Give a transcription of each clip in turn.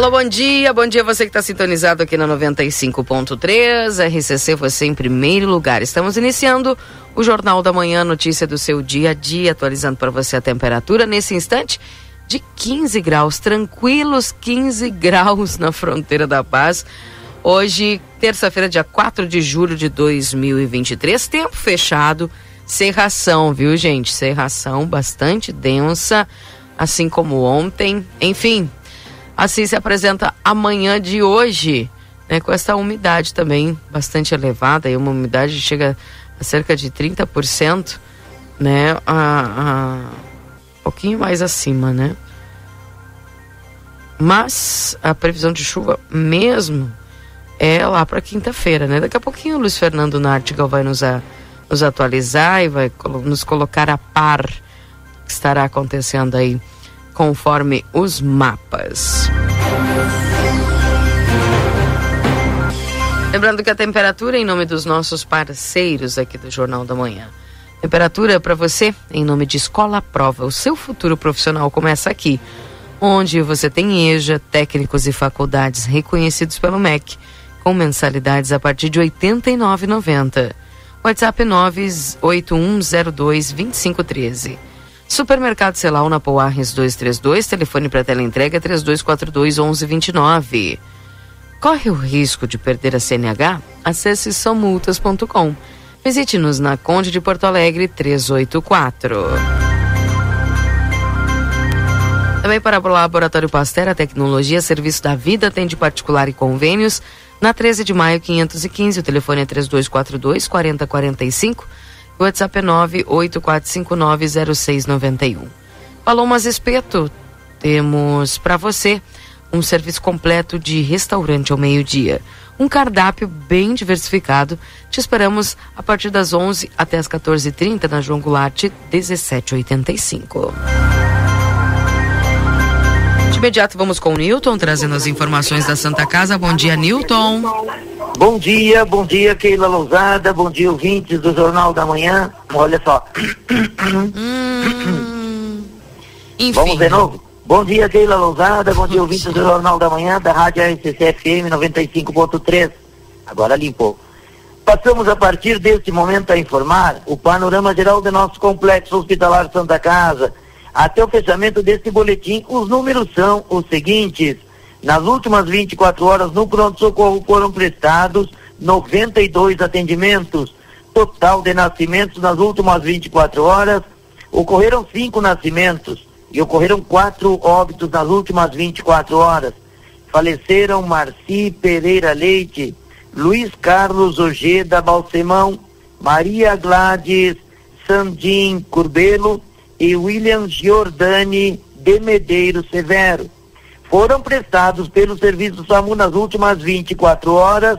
Alô, bom dia, bom dia você que está sintonizado aqui na 95.3, RCC você em primeiro lugar. Estamos iniciando o Jornal da Manhã, notícia do seu dia a dia, atualizando para você a temperatura nesse instante de 15 graus, tranquilos 15 graus na fronteira da paz. Hoje, terça-feira, dia 4 de julho de 2023, tempo fechado, serração, viu, gente? Serração bastante densa, assim como ontem. Enfim, Assim se apresenta amanhã de hoje, né, com essa umidade também bastante elevada, e uma umidade chega a cerca de 30%, né, a, a um pouquinho mais acima, né? Mas a previsão de chuva mesmo é lá para quinta-feira, né? Daqui a pouquinho o Luiz Fernando Nartigal vai nos, a, nos atualizar e vai nos colocar a par que estará acontecendo aí conforme os mapas. Lembrando que a temperatura, em nome dos nossos parceiros aqui do Jornal da Manhã. Temperatura para você, em nome de Escola Prova. O seu futuro profissional começa aqui, onde você tem EJA, técnicos e faculdades reconhecidos pelo MEC, com mensalidades a partir de R$ 89,90. WhatsApp 981022513. Supermercado Celal na Poarres 232, telefone para teleentrega 3242 1129. Corre o risco de perder a CNH? Acesse somultas.com. Visite-nos na Conde de Porto Alegre 384. Também para o Laboratório Pasteur, a tecnologia Serviço da Vida atende particular e convênios na 13 de maio 515. O telefone é 3242 4045 o WhatsApp é 984590691. Palomas Espeto, temos para você um serviço completo de restaurante ao meio-dia. Um cardápio bem diversificado. Te esperamos a partir das 11 até as 14h30 na João Goulart 1785. Imediato vamos com o Newton trazendo as informações da Santa Casa. Bom dia, Newton. Bom dia, bom dia, Keila Lousada, bom dia, ouvintes do Jornal da Manhã. Olha só. Hum, enfim. Vamos de novo? Bom dia, Keila Lousada, bom dia, ouvintes do Jornal da Manhã, da Rádio RCC FM 95.3. Agora limpou. Passamos a partir deste momento a informar o panorama geral do nosso complexo hospitalar Santa Casa. Até o fechamento deste boletim, os números são os seguintes. Nas últimas 24 horas, no pronto-socorro foram prestados 92 atendimentos. Total de nascimentos nas últimas 24 horas, ocorreram cinco nascimentos e ocorreram quatro óbitos nas últimas 24 horas. Faleceram Marci Pereira Leite, Luiz Carlos Ojeda Balsemão, Maria Gladys Sandim Curbelo e William Giordani de Medeiros Severo foram prestados pelo Serviço SAMU nas últimas 24 horas,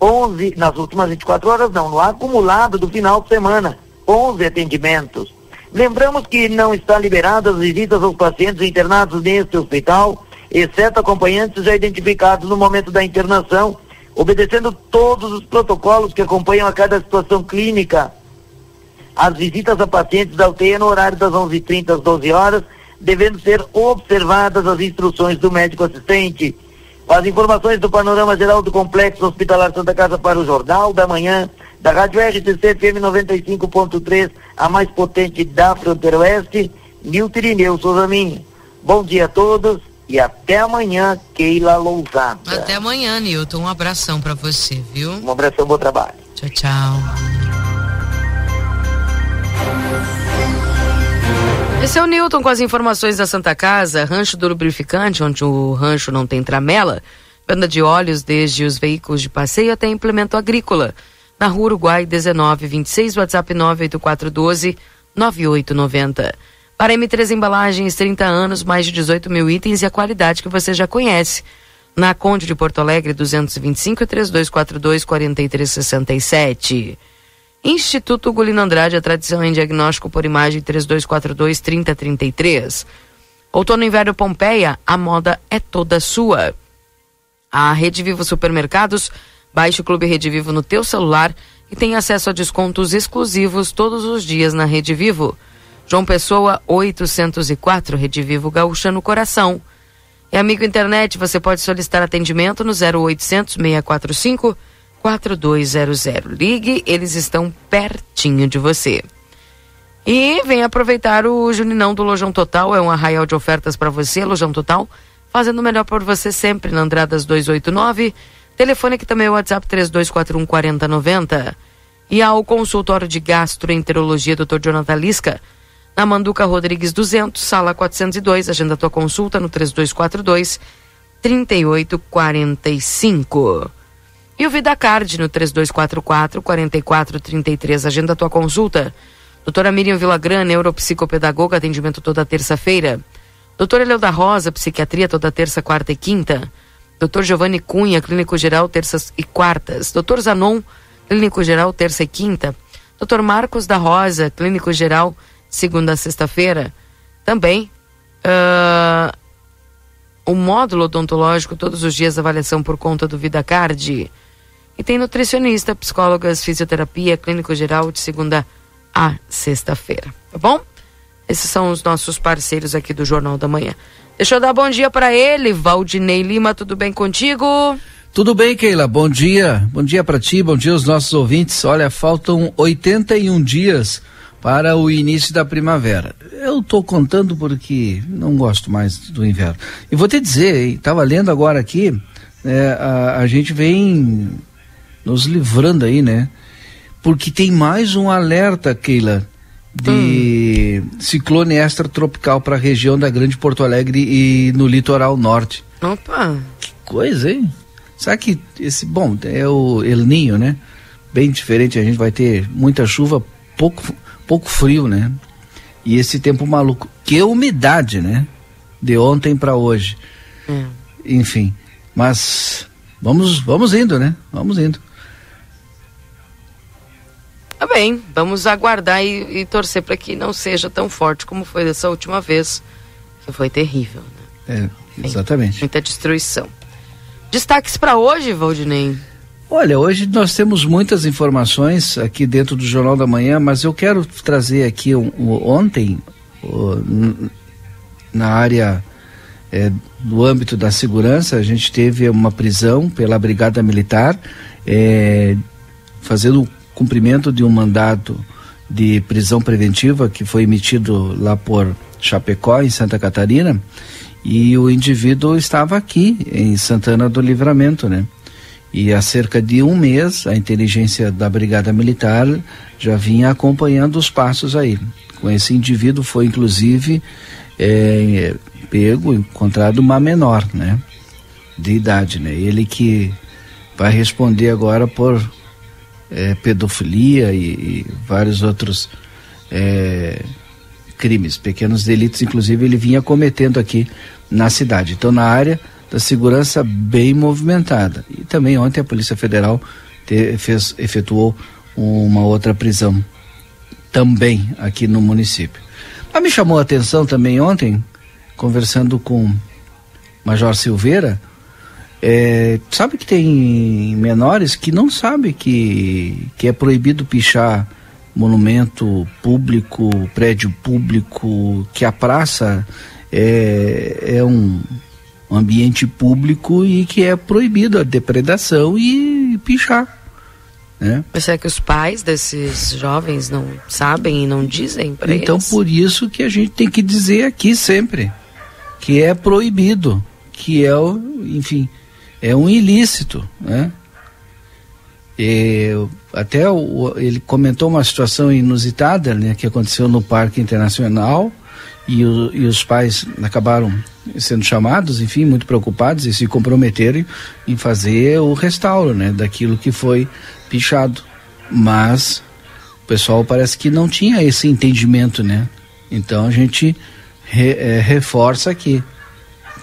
11, nas últimas 24 horas não, no acumulado do final de semana, 11 atendimentos. Lembramos que não está liberadas as visitas aos pacientes internados neste hospital, exceto acompanhantes já identificados no momento da internação, obedecendo todos os protocolos que acompanham a cada situação clínica. As visitas a pacientes da UTI no horário das 11h30 às 12 horas devendo ser observadas as instruções do médico assistente. As informações do panorama geral do Complexo Hospitalar Santa Casa para o Jornal da Manhã, da Rádio RTC FM 95.3, a mais potente da fronteira oeste, Nilton Irineu Souza Minha. Bom dia a todos e até amanhã, Keila Lousada. Até amanhã, Nilton. Um abração para você, viu? Um abração, bom trabalho. Tchau, tchau. Esse é o Newton com as informações da Santa Casa, rancho do lubrificante, onde o rancho não tem tramela, venda de óleos desde os veículos de passeio até implemento agrícola. Na Rua Uruguai 1926, WhatsApp 98412 9890. Para M3 Embalagens, 30 anos, mais de 18 mil itens e a qualidade que você já conhece. Na Conde de Porto Alegre, 225 e 3242 4367. Instituto Gulino Andrade, a tradição em diagnóstico por imagem 3242 3033. Outono Inverno Pompeia, a moda é toda sua. A Rede Vivo Supermercados, baixe o Clube Rede Vivo no teu celular e tem acesso a descontos exclusivos todos os dias na Rede Vivo. João Pessoa, 804, Rede Vivo Gaúcha no coração. E amigo internet, você pode solicitar atendimento no 0800 645 4200. Ligue, eles estão pertinho de você. E vem aproveitar o Juninão do Lojão Total, é um arraial de ofertas para você, Lojão Total, fazendo o melhor por você sempre na Andradas 289. Telefone aqui também é o WhatsApp 3241 4090. E ao consultório de gastroenterologia Dr. Jonathan Lisca, na Manduca Rodrigues 200, sala 402. Agenda tua consulta no 3242 3845. E o VidaCard no 3244 4433. Agenda tua consulta. Doutora Miriam Villagrã, neuropsicopedagoga, atendimento toda terça-feira. Doutora Eleu da Rosa, psiquiatria toda terça, quarta e quinta. Doutor Giovanni Cunha, clínico geral, terças e quartas. Doutor Zanon, clínico geral, terça e quinta. Doutor Marcos da Rosa, clínico geral, segunda a sexta-feira. Também uh, o módulo odontológico, todos os dias, avaliação por conta do VidaCard. E tem nutricionista, psicólogas, fisioterapia, clínico geral de segunda a sexta-feira. Tá bom? Esses são os nossos parceiros aqui do Jornal da Manhã. Deixa eu dar bom dia para ele, Valdinei Lima, tudo bem contigo? Tudo bem, Keila. Bom dia. Bom dia para ti, bom dia aos nossos ouvintes. Olha, faltam 81 dias para o início da primavera. Eu estou contando porque não gosto mais do inverno. E vou te dizer, estava lendo agora aqui, é, a, a gente vem nos livrando aí, né? Porque tem mais um alerta, Keila, de hum. ciclone extratropical para a região da Grande Porto Alegre e no litoral norte. Opa! Que coisa, hein? Sabe que esse, bom, é o El Ninho, né? Bem diferente, a gente vai ter muita chuva, pouco, pouco frio, né? E esse tempo maluco. Que umidade, né? De ontem para hoje. Hum. Enfim, mas vamos, vamos indo, né? Vamos indo. Tá bem, vamos aguardar e, e torcer para que não seja tão forte como foi dessa última vez, que foi terrível. Né? É, exatamente. muita destruição. Destaques para hoje, Valdinei? Olha, hoje nós temos muitas informações aqui dentro do Jornal da Manhã, mas eu quero trazer aqui um, um, ontem, um, na área é, do âmbito da segurança, a gente teve uma prisão pela Brigada Militar, é, fazendo cumprimento de um mandado de prisão preventiva que foi emitido lá por Chapecó, em Santa Catarina, e o indivíduo estava aqui, em Santana do Livramento, né? E há cerca de um mês, a inteligência da Brigada Militar já vinha acompanhando os passos aí. Com esse indivíduo foi, inclusive, é, pego, encontrado uma menor, né? De idade, né? Ele que vai responder agora por é, pedofilia e, e, vários outros é, crimes, pequenos delitos, inclusive ele vinha cometendo aqui na cidade. Então, na área da segurança bem movimentada. E também ontem a Polícia Federal te, fez, efetuou uma outra prisão também aqui no município. Mas me chamou a atenção também ontem, conversando com Major Silveira, é, sabe que tem menores que não sabem que, que é proibido pichar monumento público, prédio público, que a praça é, é um ambiente público e que é proibido a depredação e pichar. Né? Mas é que os pais desses jovens não sabem e não dizem para então, eles? Então, por isso que a gente tem que dizer aqui sempre que é proibido, que é, o, enfim, é um ilícito, né? E, até o, ele comentou uma situação inusitada né, que aconteceu no Parque Internacional e, o, e os pais acabaram sendo chamados, enfim, muito preocupados e se comprometeram em fazer o restauro, né, daquilo que foi pichado. Mas o pessoal parece que não tinha esse entendimento, né? Então a gente re, é, reforça aqui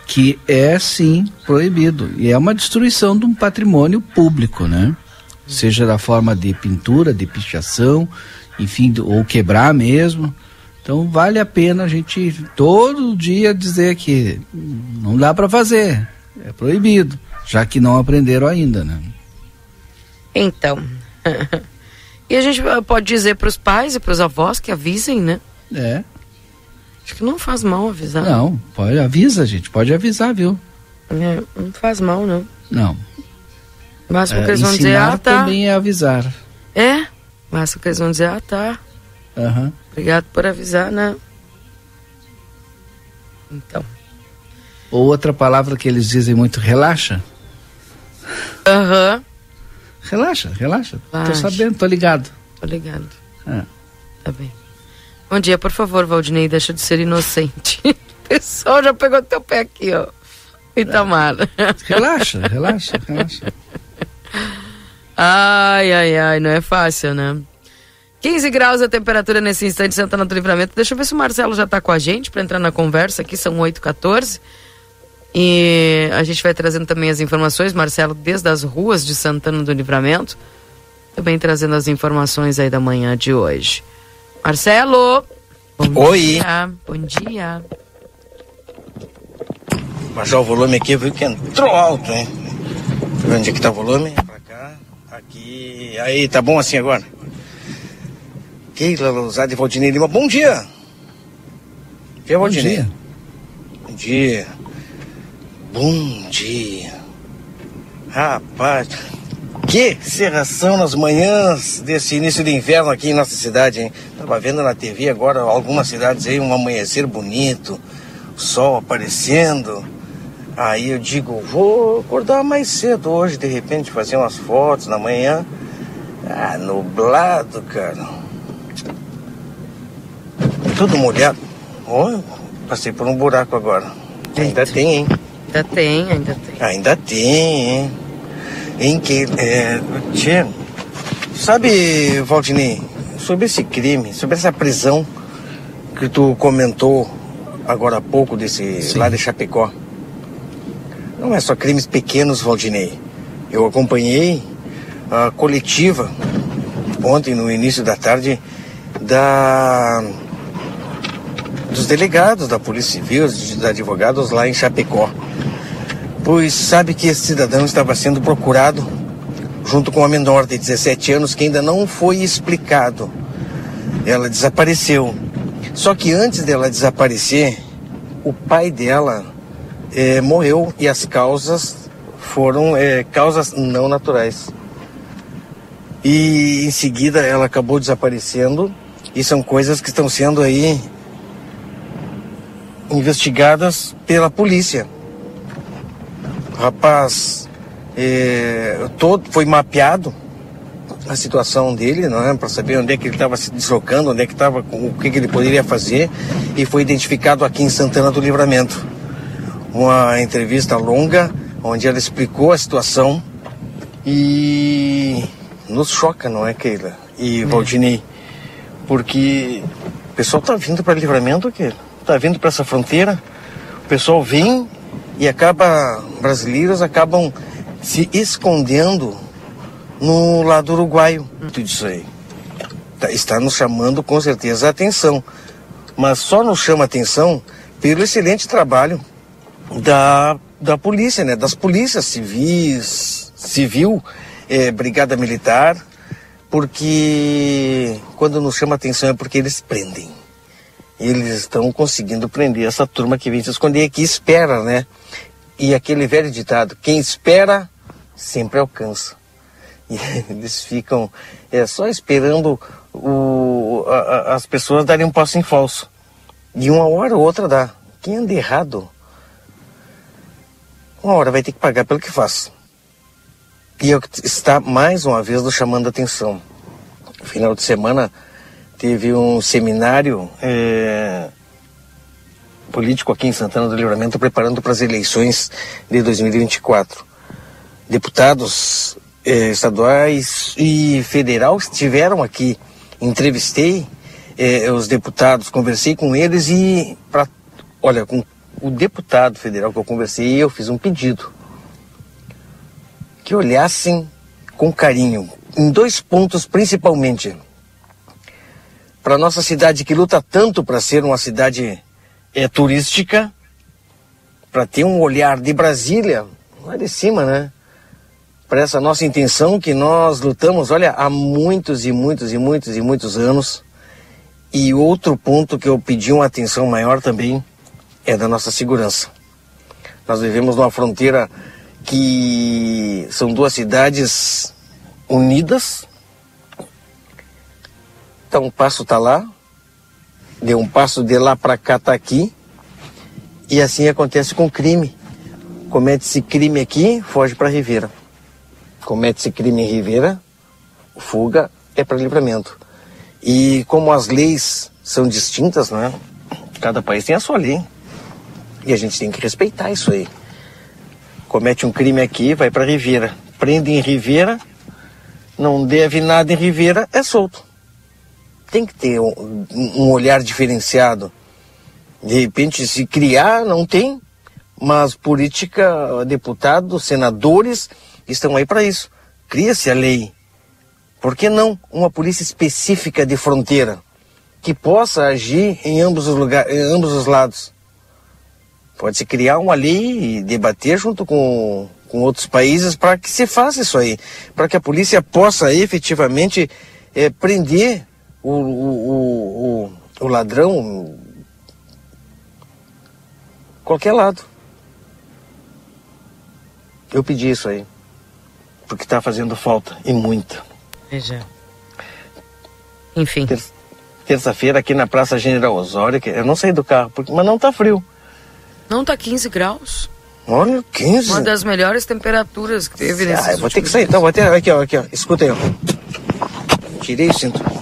que é sim proibido e é uma destruição de um patrimônio público, né? Seja da forma de pintura, de pichação, enfim, ou quebrar mesmo. Então vale a pena a gente todo dia dizer que não dá para fazer, é proibido, já que não aprenderam ainda, né? Então, e a gente pode dizer para os pais e para os avós que avisem, né? É. Acho que não faz mal avisar. Não, pode avisa, gente, pode avisar, viu? É, não faz mal, não. Não. Mas o que eles vão dizer, ah, tá. também é avisar. É, mas o que eles vão dizer, ah, tá. Uhum. Obrigado por avisar, né? Então. Ou outra palavra que eles dizem muito, relaxa. Aham. Uhum. Relaxa, relaxa. Relaxa. Tô sabendo, tô ligado. Tô ligado. É. Tá bem. Bom dia, por favor, Valdinei, deixa de ser inocente. O pessoal já pegou teu pé aqui, ó. Itamar. Relaxa, relaxa, relaxa. Ai, ai, ai, não é fácil, né? 15 graus a temperatura nesse instante, Santana do Livramento. Deixa eu ver se o Marcelo já está com a gente para entrar na conversa aqui, são 8h14. E a gente vai trazendo também as informações, Marcelo, desde as ruas de Santana do Livramento. Também trazendo as informações aí da manhã de hoje. Marcelo! Bom Oi! Dia, bom dia. Baixar o volume aqui, viu que entrou alto, hein? Onde é que tá o volume? Pra cá, aqui. Aí, tá bom assim agora? Keila Lousada e Valdinei Lima, bom dia! Que Bom dia. Bom dia. Bom dia. Rapaz, que serração nas manhãs desse início de inverno aqui em nossa cidade, hein? Tava vendo na TV agora algumas cidades aí, um amanhecer bonito, sol aparecendo. Aí eu digo, vou acordar mais cedo hoje, de repente, fazer umas fotos na manhã. Ah, nublado, cara. Tudo molhado. Oh, passei por um buraco agora. Ainda tem, hein? Ainda tem, ainda tem. Ainda tem, hein? Em que. É, tchê, sabe, Valdinei, sobre esse crime, sobre essa prisão que tu comentou agora há pouco desse Sim. lá de Chapecó. Não é só crimes pequenos, Valdinei. Eu acompanhei a coletiva ontem no início da tarde da dos delegados da Polícia Civil, dos advogados lá em Chapecó pois sabe que esse cidadão estava sendo procurado junto com uma menor de 17 anos que ainda não foi explicado. Ela desapareceu. Só que antes dela desaparecer, o pai dela é, morreu e as causas foram é, causas não naturais. E em seguida ela acabou desaparecendo e são coisas que estão sendo aí investigadas pela polícia rapaz é, todo foi mapeado a situação dele, não é, para saber onde é que ele estava se deslocando, onde é que estava, o que, que ele poderia fazer, e foi identificado aqui em Santana do Livramento. Uma entrevista longa, onde ela explicou a situação. E nos choca, não é, Keila? E hum. Valdinei, porque o pessoal está vindo para Livramento, Keila, está vindo para essa fronteira, o pessoal vem e acaba brasileiros acabam se escondendo no lado uruguaio. Tudo isso aí tá, está nos chamando com certeza a atenção, mas só nos chama atenção pelo excelente trabalho da, da polícia, né? Das polícias civis, civil, é, brigada militar, porque quando nos chama atenção é porque eles prendem eles estão conseguindo prender essa turma que vem se esconder, que espera, né? E aquele velho ditado, quem espera sempre alcança. E eles ficam é, só esperando o, a, as pessoas darem um passo em falso. E uma hora ou outra dá. Quem anda errado, uma hora vai ter que pagar pelo que faz. E é o que está mais uma vez nos chamando a atenção. Final de semana, teve um seminário é, político aqui em Santana do Livramento preparando para as eleições de 2024. Deputados eh, estaduais e federal estiveram aqui. Entrevistei eh, os deputados, conversei com eles e, pra, olha, com o deputado federal que eu conversei, eu fiz um pedido. Que olhassem com carinho, em dois pontos principalmente. Para nossa cidade que luta tanto para ser uma cidade é, turística, para ter um olhar de Brasília, lá de cima, né? Para essa nossa intenção que nós lutamos, olha, há muitos e muitos e muitos e muitos anos. E outro ponto que eu pedi uma atenção maior também é da nossa segurança. Nós vivemos numa fronteira que são duas cidades unidas. Então um passo está lá, deu um passo de lá para cá está aqui. E assim acontece com crime. Comete-se crime aqui, foge para Ribeira. Comete-se crime em Ribeira, fuga é para livramento. E como as leis são distintas, né? Cada país tem a sua lei. E a gente tem que respeitar isso aí. Comete um crime aqui, vai para Ribeira. Prende em Ribeira, não deve nada em Ribeira, é solto. Tem que ter um, um olhar diferenciado. De repente, se criar, não tem, mas política, deputados, senadores estão aí para isso. Cria-se a lei. Por que não uma polícia específica de fronteira que possa agir em ambos os lugares, em ambos os lados? Pode-se criar uma lei e debater junto com, com outros países para que se faça isso aí, para que a polícia possa efetivamente é, prender o, o, o, o ladrão qualquer lado. Eu pedi isso aí, porque está fazendo falta e muita. Veja. Enfim. Ter Terça-feira aqui na Praça General Osório, eu não saí do carro, porque, mas não está frio. Não, tá 15 graus. Olha, 15. Uma das melhores temperaturas que teve nesse. Ah, eu vou ter que sair, então, vou ter. Aqui, ó, aqui, ó. Escuta aí, ó. Tirei o cinto.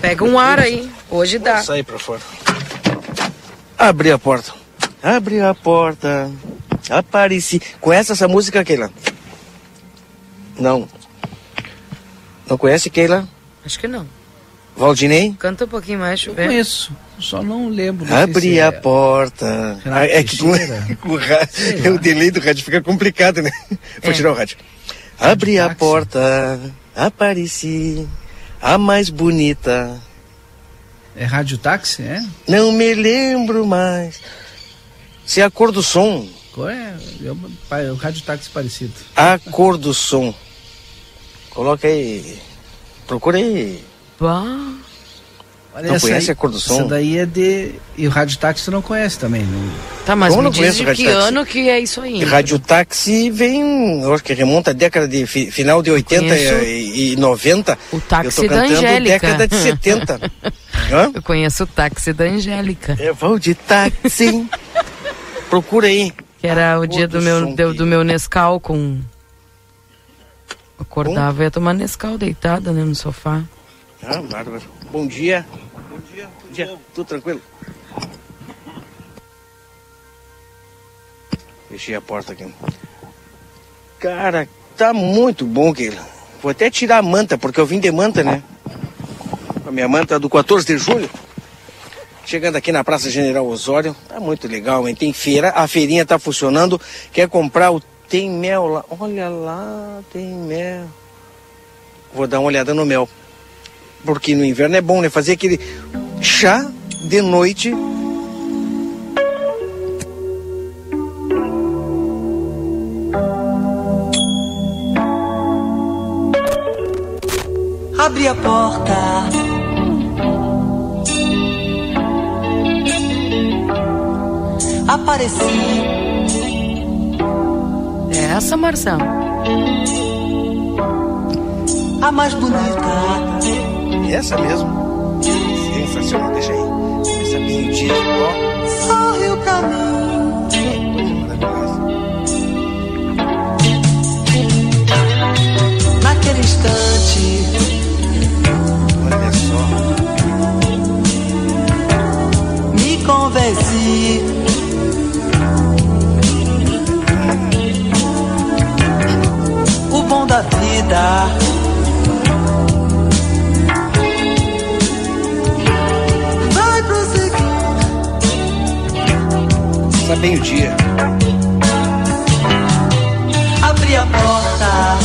Pega um ar aí. Hoje dá. Sair pra fora. Abri a porta. Abri a porta. Apareci. Conhece essa música, Keila? Não. Não conhece, Keila? Acho que não. Valdinei? Canta um pouquinho mais, deixa eu Eu ver. conheço, só não lembro. não se a é- porta. Ah, é que com, Teixeira? com o rádio, o delay do rádio fica complicado, né? Vou É. tirar o rádio. Abri a táxi. porta, apareci, a mais bonita. É rádio táxi, é? Não me lembro mais. Se é a cor do som, Qual é? É o, rádio táxi parecido. a cor do som. Coloca aí. Procura aí. Bah. Olha, Não conhece aí- a cor do som? Essa daí é de. E o rádio táxi tu não conhece também. Não... Tá, mas Como me não diz conheço de o rádio que ano que é isso aí. Rádio Táxi vem, eu acho que remonta à década de fi- final de 80 Conheço e, e 90. o táxi eu tô da cantando Angélica. década de 70. Hã? Eu conheço o táxi da Angélica. Eu vou de táxi. Procura aí. Que era o cor dia do do meu, do, do meu Nescau com. Acordava e ia tomar Nescau deitada, né, no sofá. Ah, bárbaro. Bom dia. Bom dia. Bom dia. Tudo tranquilo? Fechei a porta aqui. Cara, tá muito bom, Keila. Vou até tirar a manta, porque eu vim de manta, né? A minha manta do 14 de julho. Chegando aqui na Praça General Osório. Tá muito legal, hein? Tem feira. A feirinha tá funcionando. Quer comprar o Tem Mel lá. Olha lá, tem mel. Vou dar uma olhada no mel. Porque no inverno é bom, né? Fazer aquele chá de noite. Abre a porta. Apareci. É essa, Marcelo? A mais bonita. E essa mesmo. Sensacional, deixa aí. Essa meio-dia de pó. Sorri o caminho. Coisa maravilhosa. Naquele instante. Olha só. Me convenci. Ah. Bom da vida. O dia. Abri a porta,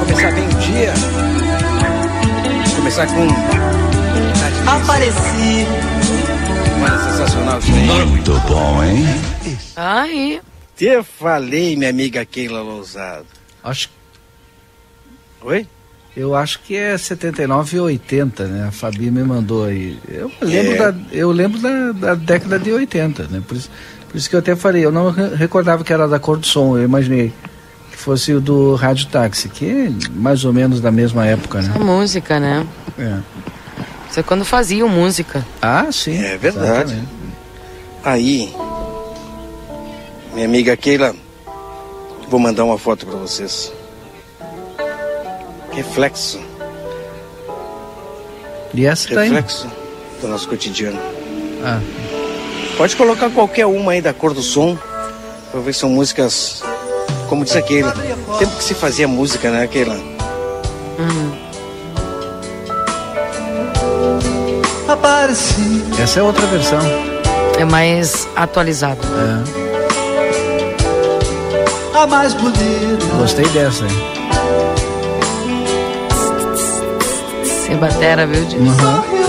Começar bem o dia. Começar com. apareci. Uma sensacional isso aí. Muito bom, hein? Aí. Te falei, minha amiga Keila Lousado. Acho, Oi? eu acho que é 79 e 80, né? A Fabi me mandou aí. Eu lembro, É. da, eu lembro da, da década de 80, né? Por isso, por isso que eu até falei, eu não re- recordava que era da cor do som, eu imaginei que fosse o do Rádio Táxi, que é mais ou menos da mesma época, A né? música, né? É. Isso é quando faziam música. Ah, sim. É verdade. exatamente. Aí, minha amiga Keila, vou mandar uma foto pra vocês. Reflexo, E essa tá reflexo do nosso cotidiano. Ah, Pode colocar qualquer uma aí da cor do som, pra ver se são músicas, como diz a Keila, tempo que se fazia música, né, Keila? Apareci, essa é outra versão. É mais atualizado. É. a mais bonita. Gostei dessa aí. Sem batera, viu? Di? Uhum.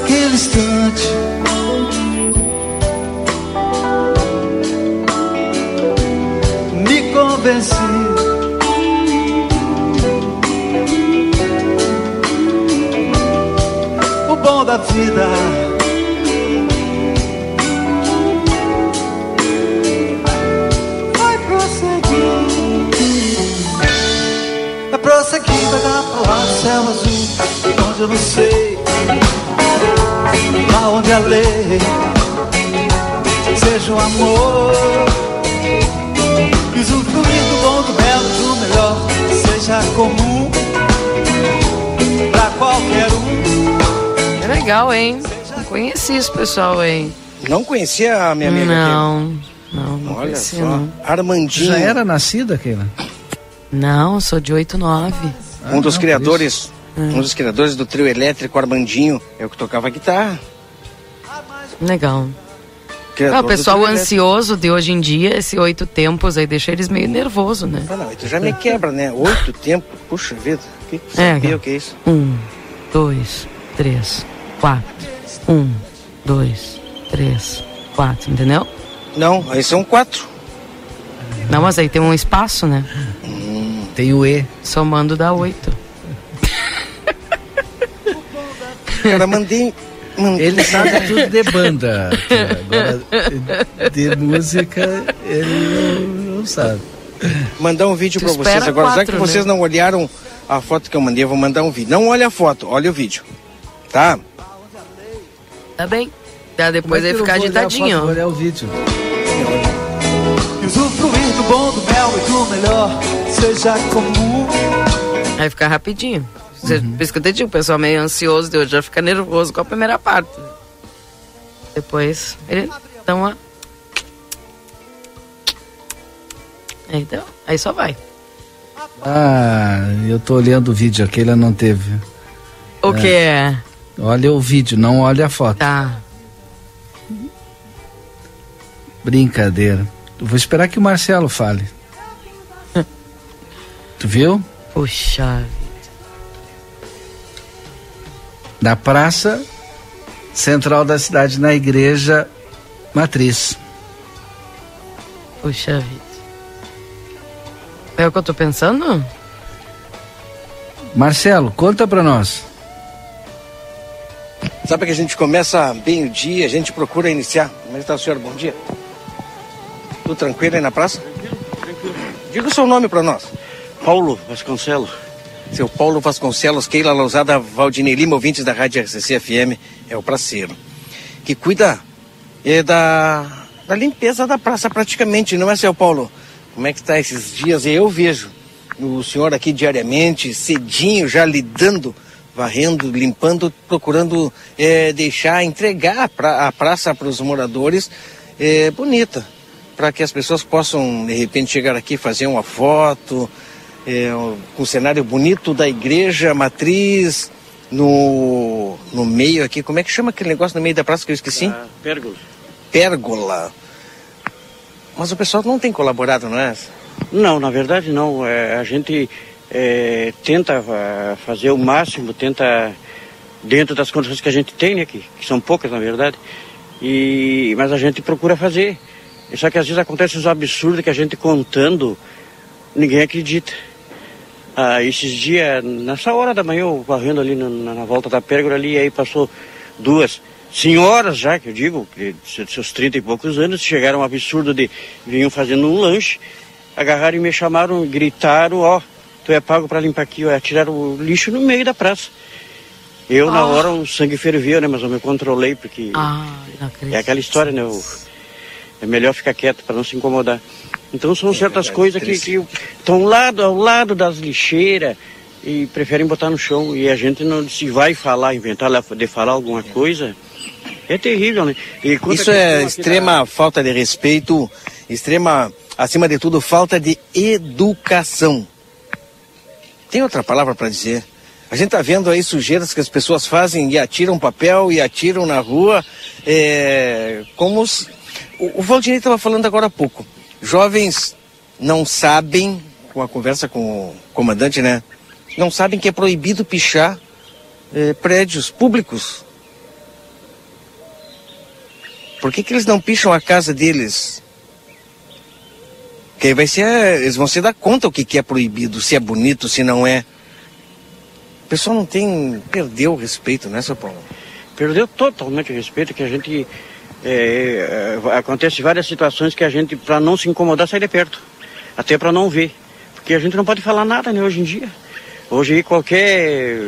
Naquele instante, me convenci. O bom da vida. Vai prosseguir. Vai prosseguir, vai dar pra lá no céu azul, onde eu não sei, lá onde a lei seja o amor. Usufruir do bom, do belo, do melhor, seja comum pra qualquer um. É legal, hein? Não conheci esse pessoal, hein? Não conhecia a minha amiga Não, não, não? Olha conheci, só, não. Armandinho, Já era nascida, Keila? Não, sou de 89. Ah, um dos não, criadores, um dos criadores do trio elétrico Armandinho, é o que tocava guitarra. Legal. Criador Ah, o pessoal ansioso de hoje em dia, esse oito tempos aí, deixa eles meio nervoso, né? Ah, não, tu já me quebra, né? Oito tempos, puxa vida, que que É, sabia cara. o que é isso? Um, dois, três, quatro. Um, dois, três, quatro, entendeu? Não, aí são quatro. Não, mas aí tem um espaço, né? Tem o E. Somando dá oito. Cara, mandei. mandei Ele sabe tudo de banda. Agora, de música, ele não, não sabe. mandar um vídeo pra vocês agora. já quatro, que vocês né? não olharam a foto que eu mandei, eu vou mandar um vídeo. Não olha a foto, olha o vídeo. Tá? Tá bem. Tá, depois é aí que eu ficar olhar foto? agitadinho. Vou ó. olhar o vídeo. Usufruir do bom, do mel e do melhor, seja comum. Aí fica rapidinho. Uhum. Por isso que eu te digo, o pessoal meio ansioso de hoje já fica nervoso com a primeira parte. Depois ele dá uma. Então, aí só vai. Ah, eu tô olhando o vídeo, aquele não teve. O que é? Olha o vídeo, não olha a foto. Tá. Brincadeira. Eu vou esperar que o Marcelo fale. tu viu? Puxa. Na praça central da cidade, na igreja matriz. Puxa vida. É o que eu tô pensando? Marcelo, conta pra nós. Sabe que a gente começa bem o dia, a gente procura iniciar. Como é que tá, senhor? Bom dia. Tudo tranquilo aí na praça? Diga o seu nome pra nós. Paulo Vasconcelos. Seu Paulo Vasconcelos, Keila Lousada, Valdinei Lima, ouvintes da Rádio RCC FM, é o praceiro. Que cuida é, da, da limpeza da praça praticamente, não é, seu Paulo? Como é que tá esses dias? Eu vejo o senhor aqui diariamente, cedinho, já lidando, varrendo, limpando, procurando é, deixar, entregar a, pra, a praça para os moradores é, bonita, para que as pessoas possam, de repente, chegar aqui, fazer uma foto, é, com o cenário bonito da igreja matriz, no, no meio aqui, como é que chama aquele negócio no meio da praça que eu esqueci? Ah, pérgola. Pérgola. Mas o pessoal não tem colaborado, não é? Não, na verdade não. É, a gente é, tenta ah, fazer o máximo, tenta dentro das condições que a gente tem, né, que, que são poucas na verdade, e, mas a gente procura fazer. Só que às vezes acontece os absurdos que a gente contando, ninguém acredita. Ah, esses dias, nessa hora da manhã, eu varrendo ali na, na volta da pérgola ali, aí passou duas senhoras já, que eu digo, de seus 30 e poucos anos, chegaram um absurdo de vinham fazendo um lanche, agarraram e me chamaram, gritaram, ó, tu é pago para limpar aqui, ó, tiraram o lixo no meio da praça. Eu, ah. na hora, o sangue ferveu, né? Mas eu me controlei, porque. Ah, é aquela história, né? O, é melhor ficar quieto para não se incomodar. Então são é certas é coisas que, que estão lado, ao lado das lixeiras e preferem botar no chão. E a gente não se vai falar, inventar de falar alguma coisa, é terrível, né? Isso é extrema da... falta de respeito, extrema, acima de tudo, falta de educação. Tem outra palavra para dizer? A gente está vendo aí sujeiras que as pessoas fazem e atiram papel e atiram na rua, é, como os... o, o Valdinei estava falando agora há pouco. Jovens não sabem, com a conversa com o comandante, né? Não sabem que é proibido pichar é, prédios públicos. Por que, que eles não picham a casa deles? Que aí vai ser, eles vão se dar conta o que, que é proibido, se é bonito, se não é pessoal não tem. perdeu o respeito, né, seu Paulo? Perdeu totalmente o respeito, que a gente. É, é, acontece várias situações que a gente, para não se incomodar, sai de perto. Até para não ver. Porque a gente não pode falar nada, né, hoje em dia. Hoje qualquer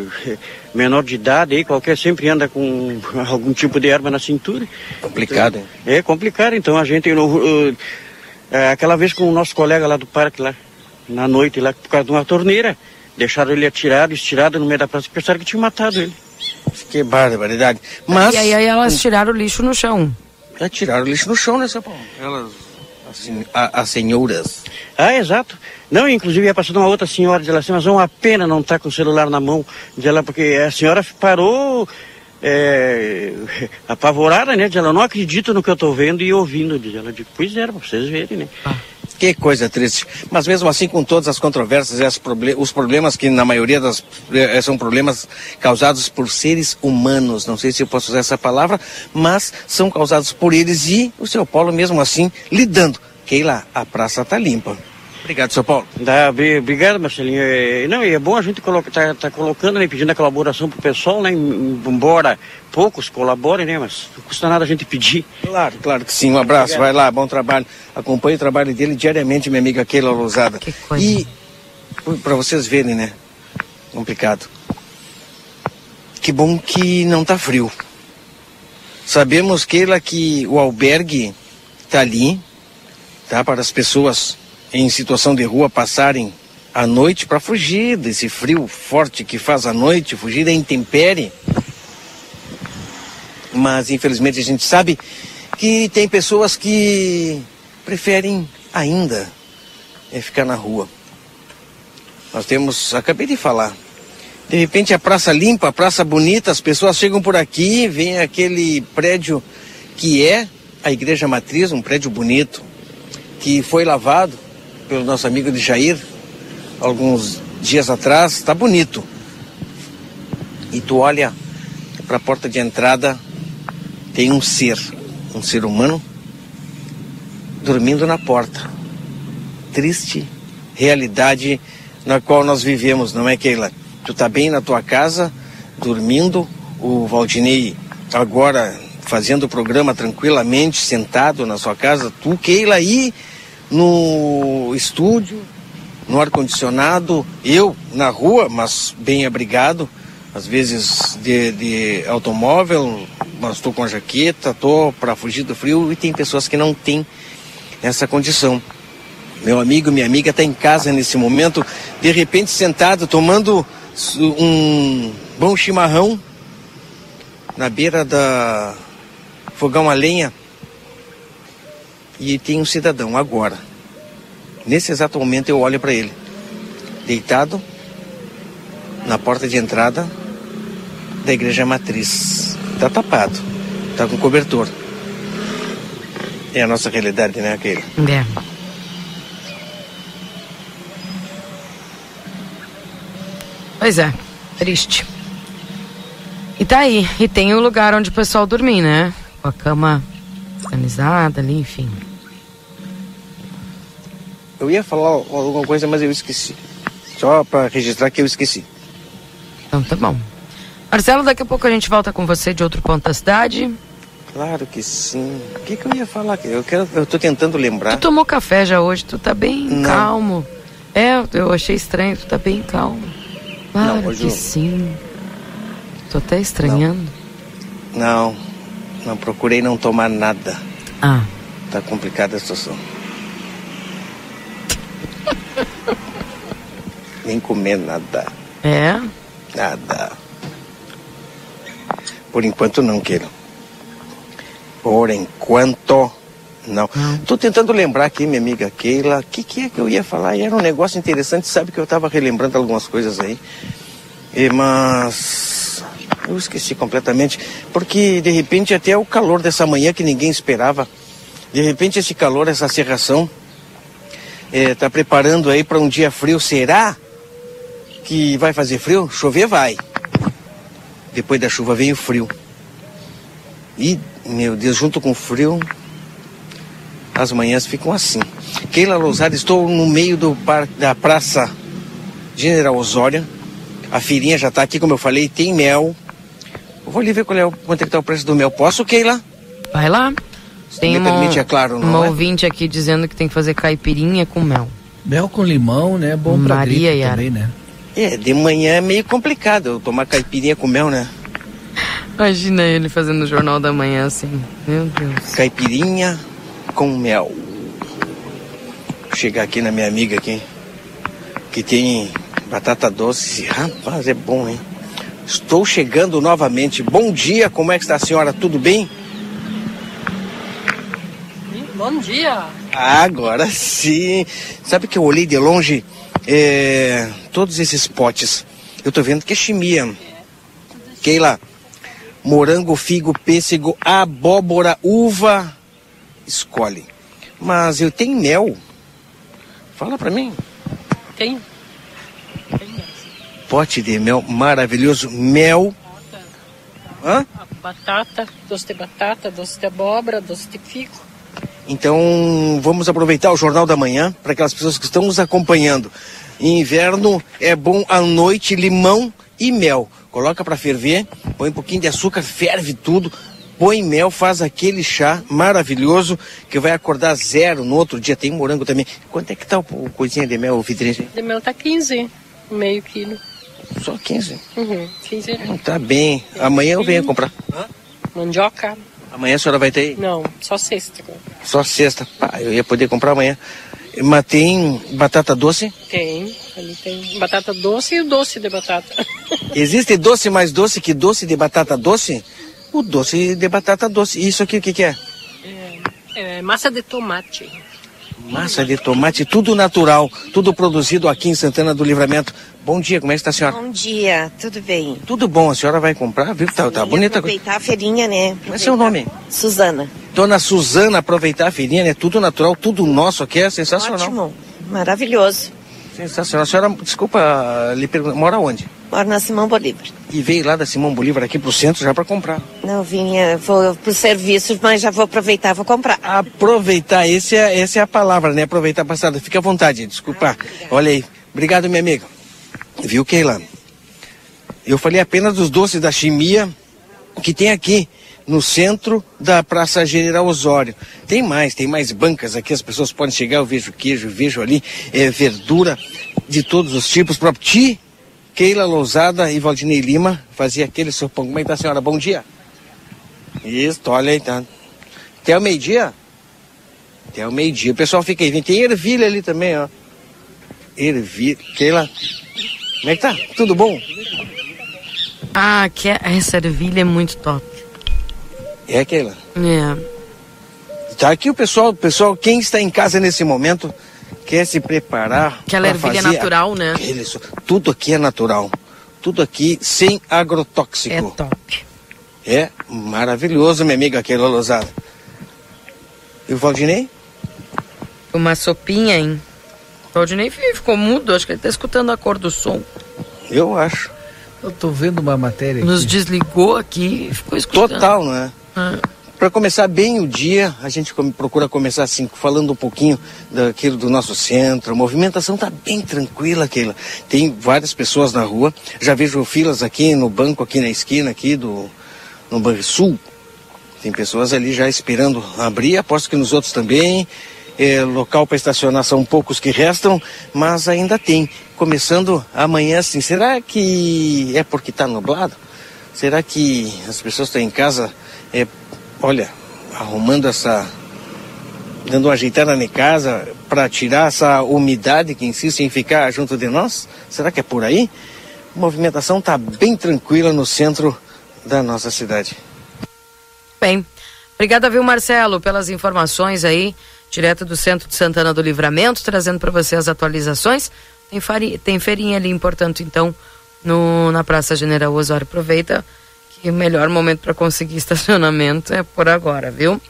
menor de idade aí, qualquer sempre anda com algum tipo de arma na cintura. Complicado, então, É complicado, então a gente. Uh, aquela vez com o nosso colega lá do parque lá, na noite lá, por causa de uma torneira. Deixaram ele atirado, estirado no meio da praça, pensaram que tinha matado ele. Que barbaridade. Mas... E aí, aí elas tiraram o lixo no chão. É, tiraram o lixo no chão, né, seu Paulo? Elas, assim, as senhoras. Ah, exato. Não, inclusive ia passando uma outra senhora, dizendo assim, mas é uma pena não estar tá com o celular na mão dela, porque a senhora parou é, apavorada, né? Diz ela, não acredito no que eu estou vendo e ouvindo. Diz ela, diz, pois era, para vocês verem, né? Ah. Que coisa triste. Mas mesmo assim, com todas as controvérsias e proble os problemas que na maioria das eh, são problemas causados por seres humanos, não sei se eu posso usar essa palavra, mas são causados por eles e o seu Paulo mesmo assim lidando. Keila, a praça está limpa. Obrigado, seu Paulo. Dá, obrigado, Marcelinho. É, não, e é bom a gente estar tá, tá colocando, né, pedindo a colaboração pro pessoal, né, embora poucos colaborem, né, mas não custa nada a gente pedir. Claro, claro que sim. Um abraço, obrigado. vai lá, bom trabalho. Acompanhe o trabalho dele diariamente, minha amiga Keila Lousada. Que coisa. E, para vocês verem, né, complicado. Que bom que não tá frio. Sabemos, Keila, que o albergue tá ali, tá, para as pessoas em situação de rua passarem a noite para fugir desse frio forte que faz a noite, fugir da intempérie. Mas infelizmente a gente sabe que tem pessoas que preferem ainda é ficar na rua. Nós temos, acabei de falar, de repente a praça limpa, a praça bonita, as pessoas chegam por aqui, vem aquele prédio que é a igreja matriz, um prédio bonito, que foi lavado, pelo nosso amigo de Jair, alguns dias atrás, está bonito. E tu olha para a porta de entrada, tem um ser, um ser humano, dormindo na porta. Triste realidade na qual nós vivemos, não é, Keila? Tu tá bem na tua casa, dormindo, o Valdinei agora fazendo o programa tranquilamente, sentado na sua casa, tu, Keila, aí no estúdio, no ar-condicionado, eu na rua, mas bem abrigado, às vezes de, de automóvel, mas estou com a jaqueta, estou para fugir do frio e tem pessoas que não têm essa condição. Meu amigo, minha amiga está em casa nesse momento, de repente sentado, tomando um bom chimarrão na beira da fogão a lenha e tem um cidadão agora. Nesse exato momento eu olho para ele, deitado na porta de entrada, da igreja matriz. Tá tapado, tá com cobertor. É a nossa realidade, né, Keila? É. Pois é, triste. E tá aí, e tem o lugar onde o pessoal dormir, né? Com a cama organizada ali, enfim. Eu ia falar alguma coisa, mas eu esqueci. Só para registrar que eu esqueci. Então tá bom. Marcelo, daqui a pouco a gente volta com você de outro ponto da cidade. Claro que sim. O que, que eu ia falar? Eu, quero, eu tô tentando lembrar. Tu tomou café já hoje, tu tá bem Não. calmo. É, eu achei estranho, tu tá bem calmo. Claro Não, que eu- sim. Tô até estranhando. Não, não procurei não tomar nada. Ah, Tá complicada a situação. Nem comer nada. é? Nada. Por enquanto não quero. Por enquanto não. Tô tentando lembrar aqui, minha amiga Keila, o que, que é que eu ia falar? E era um negócio interessante, sabe que eu tava relembrando algumas coisas aí. E, mas eu esqueci completamente, porque de repente até o calor dessa manhã que ninguém esperava, de repente esse calor, essa serração, eh, tá preparando aí para um dia frio. Será que vai fazer frio? Chover vai. Depois da chuva vem o frio. E, meu Deus, junto com o frio, as manhãs ficam assim. Keila Lousada, estou no meio do par, da Praça General Osório. A feirinha já está aqui, como eu falei, tem mel. Eu vou ali ver qual é o, quanto é que tá o preço do mel. Posso, Keila? Vai lá. Tem me uma, permite, é claro, não uma é? ouvinte aqui dizendo que tem que fazer caipirinha com mel. Mel com limão, né? Bom pra Maria gripe Yara. também, né? É, de manhã é meio complicado eu tomar caipirinha com mel, né? Imagina ele fazendo o jornal da manhã assim. Meu Deus. Caipirinha com mel. Chegar aqui na minha amiga aqui, que tem batata doce. Rapaz, é bom, hein? Estou chegando novamente. Bom dia, como é que está a senhora? Tudo bem? Bom dia. Agora sim. Sabe que eu olhei de longe é, todos esses potes. Eu tô vendo que é chimia. Keila, morango, figo, pêssego, abóbora, uva. Escolhe. Mas eu tenho mel. Fala pra mim. Tem? Pote de mel maravilhoso. Mel. Hã? Batata, doce de batata, doce de abóbora, doce de figo. Então vamos aproveitar o Jornal da Manhã para aquelas pessoas que estão nos acompanhando. Em inverno é bom à noite limão e mel. Coloca para ferver, põe um pouquinho de açúcar, ferve tudo, põe mel, faz aquele chá maravilhoso que vai acordar zero no outro dia. Tem morango também. Quanto é que tá o, o coisinha de mel, Vidrinho? De mel tá 15, meio quilo. Só 15. Uhum, 15 Não tá bem. Amanhã eu venho comprar. Mandioca? Amanhã a senhora vai ter? Não, só sexta. Só sexta. Pá, eu ia poder comprar amanhã. Mas tem batata doce? Tem, ali tem batata doce e o doce de batata. Existe doce mais doce que doce de batata doce? O doce de batata doce. Isso aqui o que, que é? É, massa de tomate. Massa de tomate, tudo natural, tudo produzido aqui em Santana do Livramento. Bom dia, como é que está a senhora? Bom dia, tudo bem? Tudo bom, a senhora vai comprar, viu? Tá, tá E bonita. Aproveitar a feirinha, né? Qual é seu nome? Suzana. Dona Suzana, aproveitar a feirinha, né? Tudo natural, tudo nosso aqui, é sensacional. Ótimo, maravilhoso. Sensacional. A senhora, desculpa, lhe perguntar, mora onde? Moro na Simão Bolívar. E veio lá da Simão Bolívar aqui pro centro já para comprar. Não vinha, vou pro serviço, mas já vou aproveitar, vou comprar. Aproveitar, esse é, essa é a palavra, né? Aproveitar a passada. Fique à vontade, desculpa. Olha aí. Obrigado, minha amiga. Viu, Keila? Eu falei apenas dos doces da chimia que tem aqui no centro da Praça General Osório. Tem mais, tem mais bancas aqui, as pessoas podem chegar, eu vejo queijo, eu vejo ali é, verdura de todos os tipos. Próprio Ti, Keila Lousada e Valdinei Lima fazia aquele sopão. Como é que tá, senhora? Bom dia. Isso, olha aí, tá. Até o meio-dia? Até o meio-dia. O pessoal fica aí. Tem ervilha ali também, ó. Ervilha. Keila. Como é que tá? Tudo bom? Ah, que é- essa ervilha é muito top. É, Keila. É. Tá aqui o pessoal, o pessoal, quem está em casa nesse momento, quer se preparar. Aquela ervilha fazer natural, né? Tudo aqui é natural. tudo aqui sem agrotóxico. É top. É maravilhoso, minha amiga Keila Lozada. E o Valdinei? Uma sopinha, hein? O Valdinei ficou mudo, acho que ele tá escutando a cor do som. Eu acho. Eu tô vendo uma matéria Nos aqui. desligou aqui e ficou escutando. Total, não é? Ah. Para começar bem o dia, a gente procura começar assim, falando um pouquinho daquilo do nosso centro. A movimentação tá bem tranquila, Keila. Tem várias pessoas na rua. Já vejo filas aqui no banco, aqui na esquina, aqui do no Banrisul. Tem pessoas ali já esperando abrir, aposto que nos outros também. É, local para estacionar são poucos que restam, mas ainda tem. Começando amanhã, assim, será que é porque está nublado? Será que as pessoas estão em casa, é, olha, arrumando essa. dando uma ajeitada na casa para tirar essa umidade que insiste em ficar junto de nós? Será que é por aí? A movimentação está bem tranquila no centro da nossa cidade. Bem, obrigada, viu, Marcelo, pelas informações aí, direto do centro de Santana do Livramento, trazendo para você as atualizações. Tem, fari, tem feirinha ali, portanto, então, no, na Praça General Osório. Aproveita que o melhor momento para conseguir estacionamento é por agora, viu?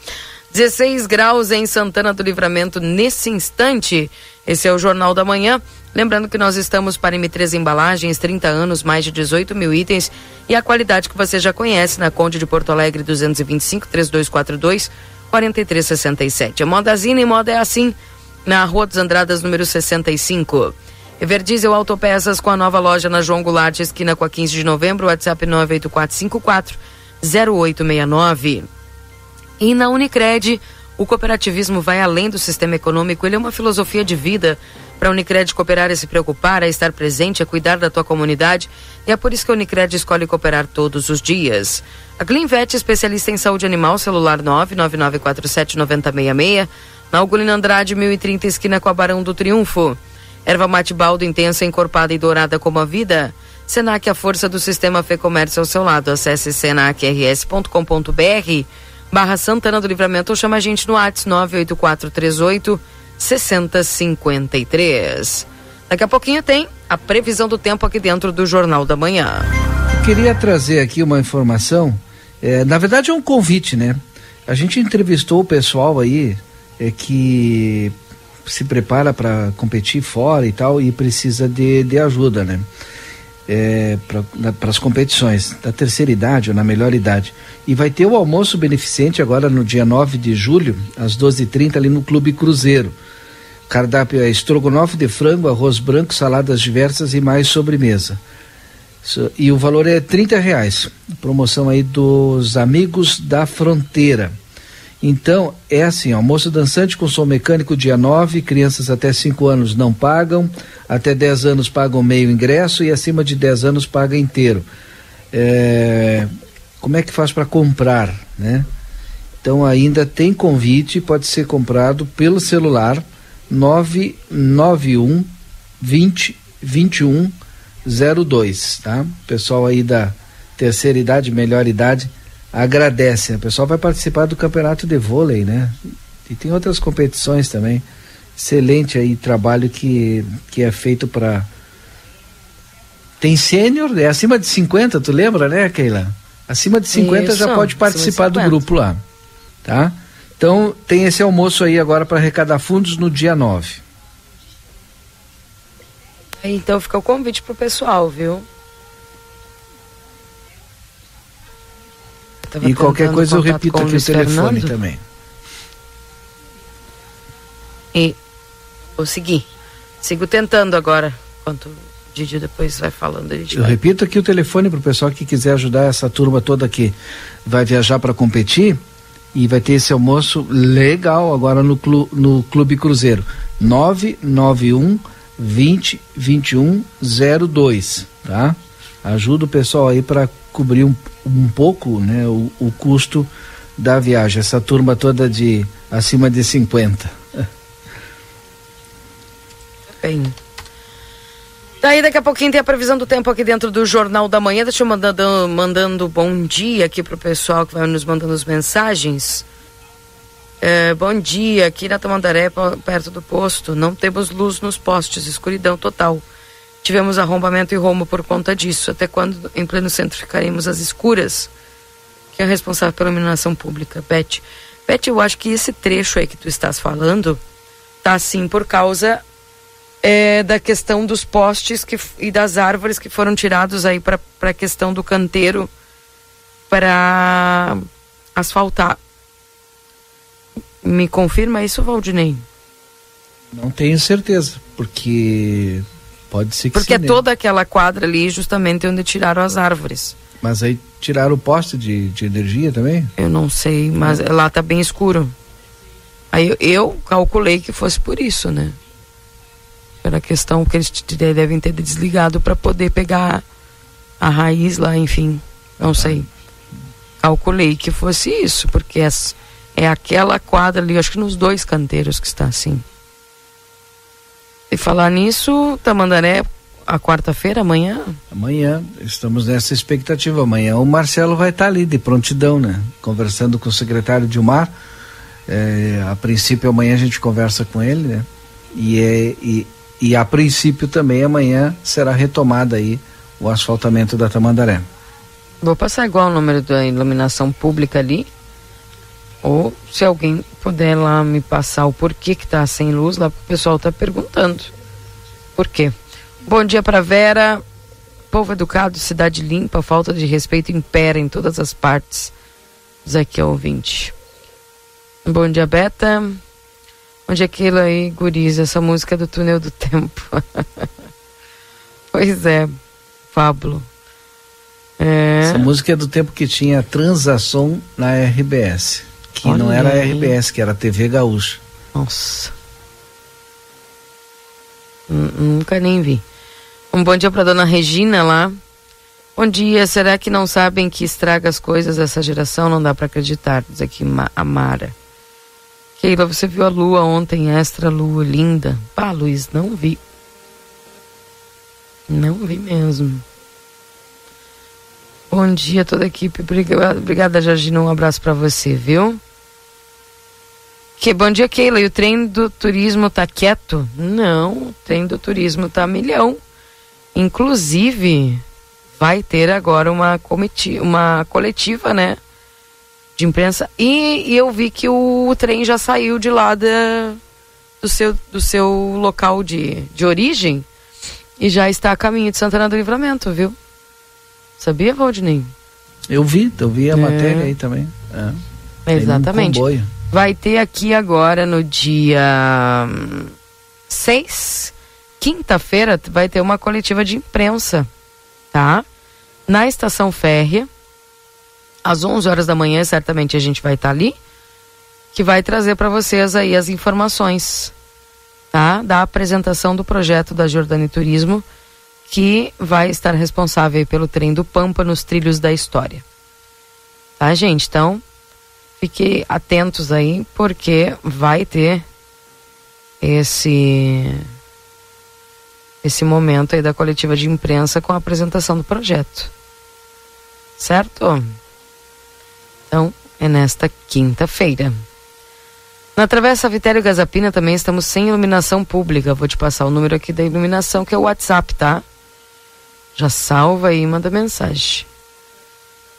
16 graus em Santana do Livramento nesse instante. Esse é o Jornal da Manhã. Lembrando que nós estamos para M3 Embalagens, 30 anos, mais de 18 mil itens e a qualidade que você já conhece na Conde de Porto Alegre 225 3242 4367. A moda Zina e moda é assim, na Rua dos Andradas, número 65. Everdiesel Autopeças com a nova loja na João Goulart, esquina com a 15 de novembro, WhatsApp 98454 0869. E na Unicred, o cooperativismo vai além do sistema econômico, ele é uma filosofia de vida. Para a Unicred cooperar é se preocupar, é estar presente, é cuidar da tua comunidade. E é por isso que a Unicred escolhe cooperar todos os dias. A Clinvet, especialista em saúde animal, celular 999479066, na Algolina Andrade, 1030, esquina com a Barão do Triunfo. Erva mate baldo intensa, encorpada e dourada como a vida. Senac, a força do sistema Fê Comércio ao seu lado. Acesse senacrs.com.br barra Santana do Livramento ou chama a gente no WhatsApp 98438 6053. Daqui a pouquinho tem a previsão do tempo aqui dentro do Jornal da Manhã. Eu queria trazer aqui uma informação. é, na verdade é um convite, né? A gente entrevistou o pessoal aí é, que se prepara para competir fora e tal e precisa de, de ajuda, né? É, para as competições da terceira idade ou na melhor idade. E vai ter o almoço beneficente agora no dia 9 de julho, às 12h30, ali no Clube Cruzeiro. Cardápio é estrogonofe de frango, arroz branco, saladas diversas e mais sobremesa. So- E o valor é 30 reais. Promoção aí dos Amigos da Fronteira. Então, é assim, almoço dançante com som mecânico dia 9, crianças até 5 anos não pagam, até 10 anos pagam meio ingresso e acima de 10 anos paga inteiro. É, como é que faz para comprar, né? Então ainda tem convite, pode ser comprado pelo celular 991 20 21 02, tá? Pessoal aí da terceira idade, melhor idade, agradece. O pessoal vai participar do campeonato de vôlei, né? E tem outras competições também. Excelente aí trabalho que, que é feito para tem sênior, é acima de 50, tu lembra, né, Keila? Acima de 50 Isso, já pode participar do 50. grupo lá, tá? Então tem esse almoço aí agora para arrecadar fundos no dia 9. Então fica o convite pro pessoal, viu? Tava E qualquer coisa eu repito aqui o telefone Fernando. também. E vou seguir. Sigo tentando agora. Enquanto o Didi depois vai falando, Eu vai. repito aqui o telefone para o pessoal que quiser ajudar essa turma toda que vai viajar para competir e vai ter esse almoço legal agora no, clu, no Clube Cruzeiro. 991 20 21 02, tá? Ajuda o pessoal aí para cobrir um, um pouco, né, o, o custo da viagem. Essa turma toda de acima de 50. Bem. Daí daqui a pouquinho tem a previsão do tempo aqui dentro do Jornal da Manhã. Deixa eu mandando, mandando bom dia aqui pro pessoal que vai nos mandando as mensagens. É, bom dia, aqui na Tamandaré, perto do posto, não temos luz nos postes, escuridão total. Tivemos arrombamento e rombo por conta disso. Até quando em pleno centro ficaremos às escuras? Que é responsável pela iluminação pública, Beth. Beth, eu acho que esse trecho aí que tu estás falando tá assim por causa é, da questão dos postes que, e das árvores que foram tirados aí para a questão do canteiro para asfaltar. Me confirma isso, Valdinei? Não tenho certeza, porque pode ser que Porque é toda aquela quadra ali justamente onde tiraram as árvores. Mas aí tiraram o poste de, de energia também? Eu não sei, mas lá tá bem escuro. Aí eu, eu calculei que fosse por isso, né? Pela questão que eles devem ter desligado para poder pegar a raiz lá, enfim. Não sei. Calculei que fosse isso, porque as- é aquela quadra ali, acho que nos dois canteiros que está assim. E falar nisso, Tamandaré, a quarta-feira, amanhã, Amanhã, estamos nessa expectativa. Amanhã o Marcelo vai estar ali de prontidão, né? Conversando com o secretário Dilmar. É, a princípio, amanhã a gente conversa com ele, né? E, é, e, e a princípio também amanhã será retomada aí o asfaltamento da Tamandaré. Vou passar igual o número da iluminação pública ali. Ou se alguém puder lá me passar o porquê que tá sem luz lá, o pessoal tá perguntando. Por quê? Bom dia para Vera. Povo educado, cidade limpa, falta de respeito impera em todas as partes. Diz aqui é ouvinte. Bom dia, Beta. Onde é aquilo aí, guris? Essa música é do túnel do tempo. pois é, Pablo. É. Essa música é do tempo que tinha transação na RBS. Que não Olha era a aí. RBS, que era TV Gaúcha. Nossa. N- Nunca nem vi. Um bom dia para dona Regina lá. Bom dia, será que não sabem que estraga as coisas essa geração? Não dá para acreditar, diz aqui a Mara. Keila, você viu a lua ontem, extra lua, linda. Pá, Luiz, não vi. Não vi mesmo. Bom dia toda a equipe. Obrigada, Georgina. Um abraço para você, viu? Que bom dia, Keila. E o trem do turismo tá quieto? Não, o trem do turismo tá milhão. Inclusive, vai ter agora uma, comiti uma coletiva, né? De imprensa. E, e eu vi que o, trem já saiu de lá da, do, seu, do seu local de, de origem e já está a caminho de Santana do Livramento, viu? Sabia, Valdinei? Eu vi, eu vi a É. matéria aí também. É. Um Exatamente. comboio. Vai ter aqui agora no dia 6, quinta-feira, vai ter uma coletiva de imprensa, tá? Na estação férrea, às 11 horas da manhã, certamente a gente vai estar ali, que vai trazer para vocês aí as informações, tá? Da apresentação do projeto da Jordani Turismo, que vai estar responsável pelo trem do Pampa nos trilhos da história. Tá, gente? Então, fiquem atentos aí, porque vai ter esse esse momento aí da coletiva de imprensa com a apresentação do projeto. Certo? Então, é nesta quinta-feira. Na Travessa Vitério Gazapina também estamos sem iluminação pública. Vou te passar o número aqui da iluminação, que é o WhatsApp, tá? Já salva aí e manda mensagem.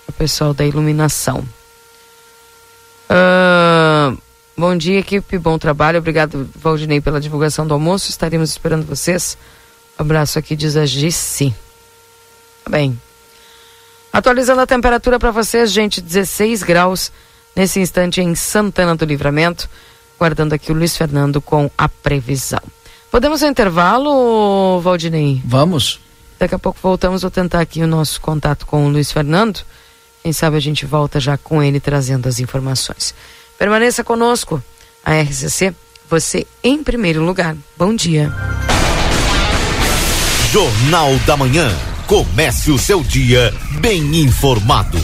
O pessoal da iluminação. Ah, bom dia, equipe. Bom trabalho. Obrigado, Valdinei, pela divulgação do almoço. Estaremos esperando vocês. abraço aqui, diz a Gissi. Tá bem. Atualizando a temperatura para vocês, gente, 16 graus nesse instante em Santana do Livramento. Guardando aqui o Luiz Fernando com a previsão. Podemos ao intervalo, Valdinei? Vamos. Daqui a pouco voltamos, vou tentar aqui o nosso contato com o Luiz Fernando. Quem sabe a gente volta já com ele trazendo as informações. Permaneça conosco. A RCC, você em primeiro lugar. Bom dia. Jornal da Manhã. Comece o seu dia bem informado.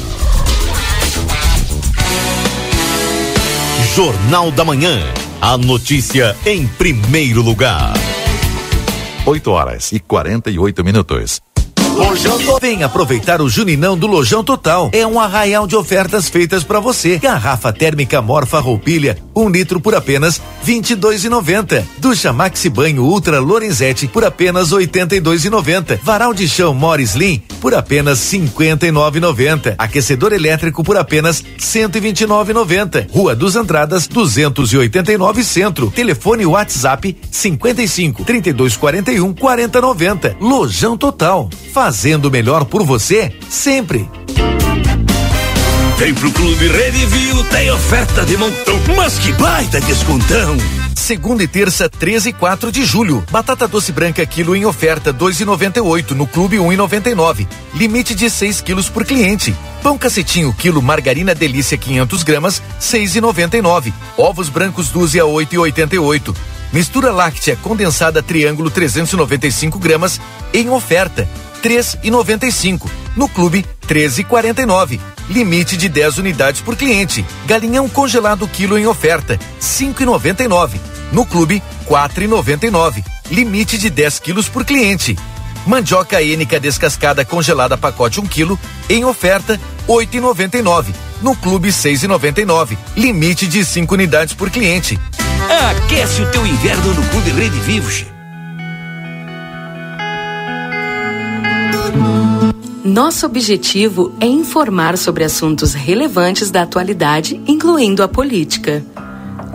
Jornal da Manhã. A notícia em primeiro lugar. 8 horas e 48 minutos. Lojão. Vem aproveitar o Juninão do Lojão Total. É um arraial de ofertas feitas para você. Garrafa térmica Morfa Roupilha, um litro por apenas vinte e dois e noventa. Ducha Maxi Banho Ultra Lorenzetti por apenas oitenta e dois e noventa. Varal de chão Morris Slim por apenas cinquenta e nove e noventa. Aquecedor elétrico por apenas cento e vinte e nove e noventa. Rua dos Andradas, duzentos e oitenta e nove Centro. Telefone WhatsApp cinquenta e cinco trinta e dois quarenta e um quarenta noventa. Lojão Total. Fazendo melhor por você sempre. Vem pro Clube Redivio, tem oferta de montão, mas que baita descontão! Segunda e terça, 13 e 4 de julho. Batata doce branca quilo em oferta 2,98 no Clube 1,99. Limite de 6 quilos por cliente. Pão cacetinho quilo margarina delícia 500 gramas 6,99. Ovos brancos dúzia 8,88. Mistura láctea condensada triângulo 395 gramas em oferta três e noventa e cinco. No clube, treze e quarenta e nove. Limite de 10 unidades por cliente. Galinhão congelado quilo em oferta, cinco e noventa e nove. No clube, quatro e noventa e nove. Limite de 10 quilos por cliente. Mandioca ênica descascada congelada pacote 1 um quilo em oferta, oito e noventa e nove. No clube, seis e noventa e nove. Limite de 5 unidades por cliente. Aquece o teu inverno no Clube Rede Vivos. Nosso objetivo é informar sobre assuntos relevantes da atualidade, incluindo a política.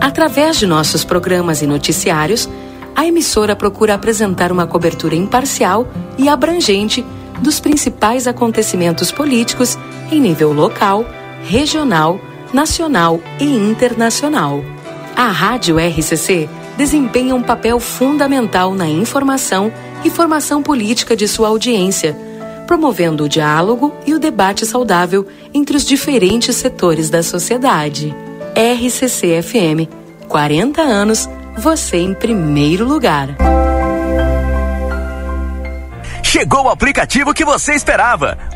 Através de nossos programas e noticiários, a emissora procura apresentar uma cobertura imparcial e abrangente dos principais acontecimentos políticos em nível local, regional, nacional e internacional. A Rádio RCC desempenha um papel fundamental na informação e formação política de sua audiência promovendo o diálogo e o debate saudável entre os diferentes setores da sociedade. RCC FM, 40 anos, você em primeiro lugar. Chegou o aplicativo que você esperava.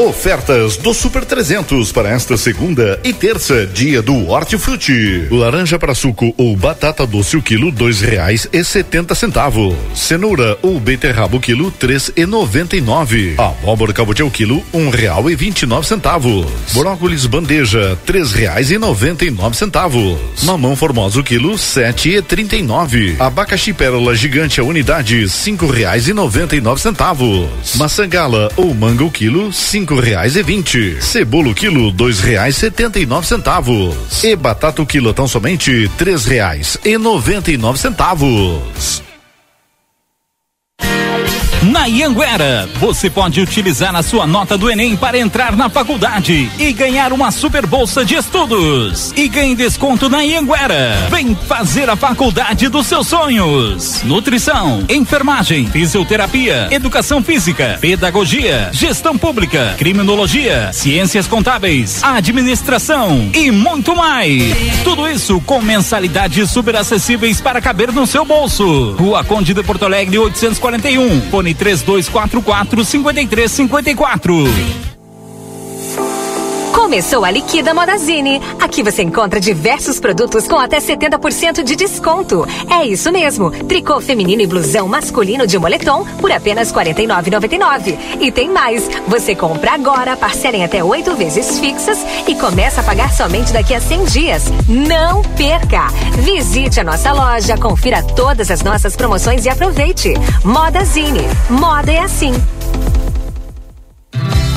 Ofertas do Super 300 para esta segunda e terça, dia do Hortifruti. Laranja para suco ou batata doce o quilo dois reais e setenta centavos. Cenoura ou beterraba o quilo três e noventa e nove. Abóbora cabotiá o quilo um real e vinte e nove centavos. Brócolis bandeja três reais e noventa e nove centavos. Mamão formosa o quilo sete e trinta e nove. Abacaxi pérola gigante a unidade cinco reais e noventa e nove centavos. Maçã gala ou manga o quilo cinco reais e vinte. Cebola quilo dois reais setenta e nove centavos. E batata quilo tão somente três reais e noventa e nove centavos. Na Ianguera, você pode utilizar a sua nota do Enem para entrar na faculdade e ganhar uma super bolsa de estudos. E ganhe desconto na Ianguera. Vem fazer a faculdade dos seus sonhos. Nutrição, enfermagem, fisioterapia, educação física, pedagogia, gestão pública, criminologia, ciências contábeis, administração e muito mais. Tudo isso com mensalidades super acessíveis para caber no seu bolso. Rua Conde de Porto Alegre 841. Fone 3244 5354. Começou a Liquida Modazine. Aqui você encontra diversos produtos com até 70% de desconto. É isso mesmo. Tricô feminino e blusão masculino de moletom por apenas R$ 49,99. E tem mais. Você compra agora, parcela em até oito vezes fixas e começa a pagar somente daqui a 100 dias. Não perca! Visite a nossa loja, confira todas as nossas promoções e aproveite. Modazine. Moda é assim.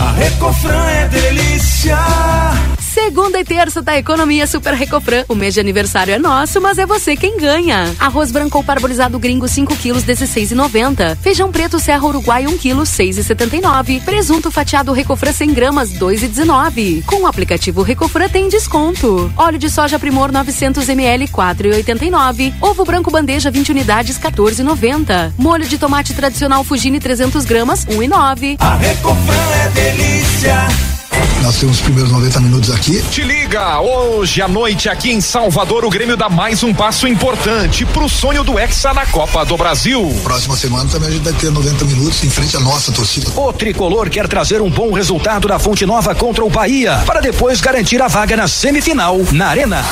A Recofran é delícia. Segunda e terça da Economia Super Recofran. O mês de aniversário é nosso, mas é você quem ganha. Arroz branco ou parbolizado gringo 5 quilos 16,90. Feijão preto Serra Uruguai 1 quilo 6,79. Presunto fatiado Recofran 100 gramas 2,19. Com o aplicativo Recofran tem desconto. Óleo de soja Primor 900 ml 4,89. Ovo branco bandeja 20 unidades 14,90. Molho de tomate tradicional Fugini 300 gramas 1,9. A Recofran é delícia. Nós temos os primeiros 90 minutos aqui. Te liga! Hoje à noite aqui em Salvador, o Grêmio dá mais um passo importante pro sonho do Hexa na Copa do Brasil. Próxima semana também a gente vai ter 90 minutos em frente à nossa torcida. O tricolor quer trazer um bom resultado da Fonte Nova contra o Bahia, para depois garantir a vaga na semifinal na Arena.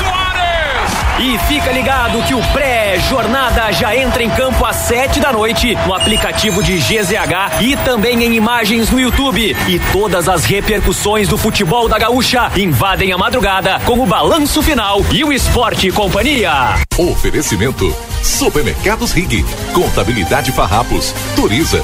E fica ligado que o pré-jornada já entra em campo às sete da noite no aplicativo de GZH e também em imagens no YouTube. E todas as repercussões do futebol da Gaúcha invadem a madrugada com o balanço final e o esporte e companhia. Oferecimento: Supermercados Rig, Contabilidade Farrapos, Turiza.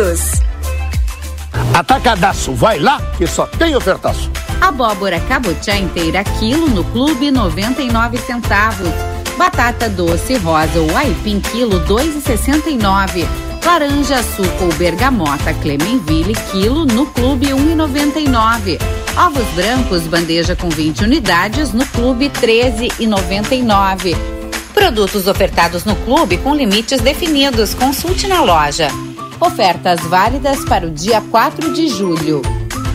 todos. Atacadaço, vai lá que só tem ofertaço. Abóbora cabotiá inteira quilo no clube 99 centavos. Batata doce rosa ou aipim quilo 2,69. Laranja suco ou bergamota Clemenville quilo no clube 1,99. Ovos brancos bandeja com 20 unidades no clube 13,99. Produtos ofertados no clube com limites definidos. Consulte na loja. Ofertas válidas para o dia 4 de julho.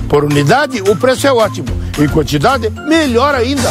Por unidade, o preço é ótimo. Em quantidade, melhor ainda.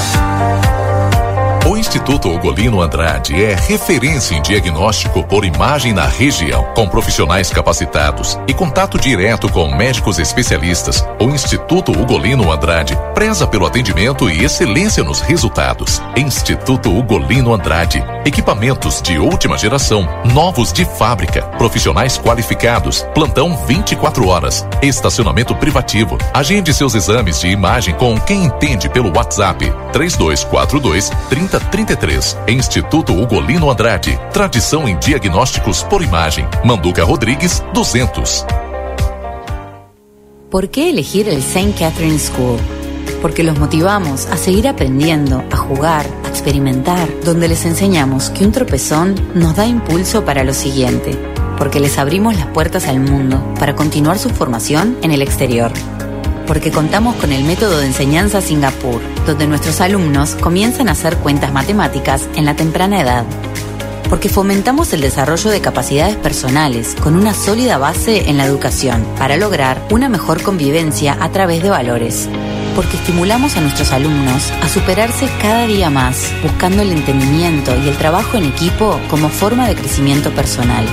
O Instituto Ugolino Andrade é referência em diagnóstico por imagem na região, com profissionais capacitados e contato direto com médicos especialistas. O Instituto Ugolino Andrade preza pelo atendimento e excelência nos resultados. Instituto Ugolino Andrade, equipamentos de última geração, novos de fábrica, profissionais qualificados, plantão 24 horas, estacionamento privativo. Agende seus exames de imagem com quem entende pelo WhatsApp 3242 30 33. Instituto Ugolino Andrade. Tradição em diagnósticos por imagem. Manduca Rodrigues, 200. ¿Por qué elegir el St. Catherine School? Porque los motivamos a seguir aprendiendo, a jugar, a experimentar, donde les enseñamos que un tropezón nos da impulso para lo siguiente, porque les abrimos las puertas al mundo para continuar su formación en el exterior porque contamos con el método de enseñanza Singapur, donde nuestros alumnos comienzan a hacer cuentas matemáticas en la temprana edad. Porque fomentamos el desarrollo de capacidades personales con una sólida base en la educación para lograr una mejor convivencia a través de valores. Porque estimulamos a nuestros alumnos a superarse cada día más, buscando el entendimiento y el trabajo en equipo como forma de crecimiento personal.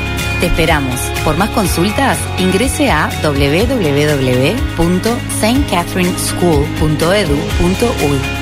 Te esperamos. Por más consultas, ingrese a www.stcatherineschool.edu.uy.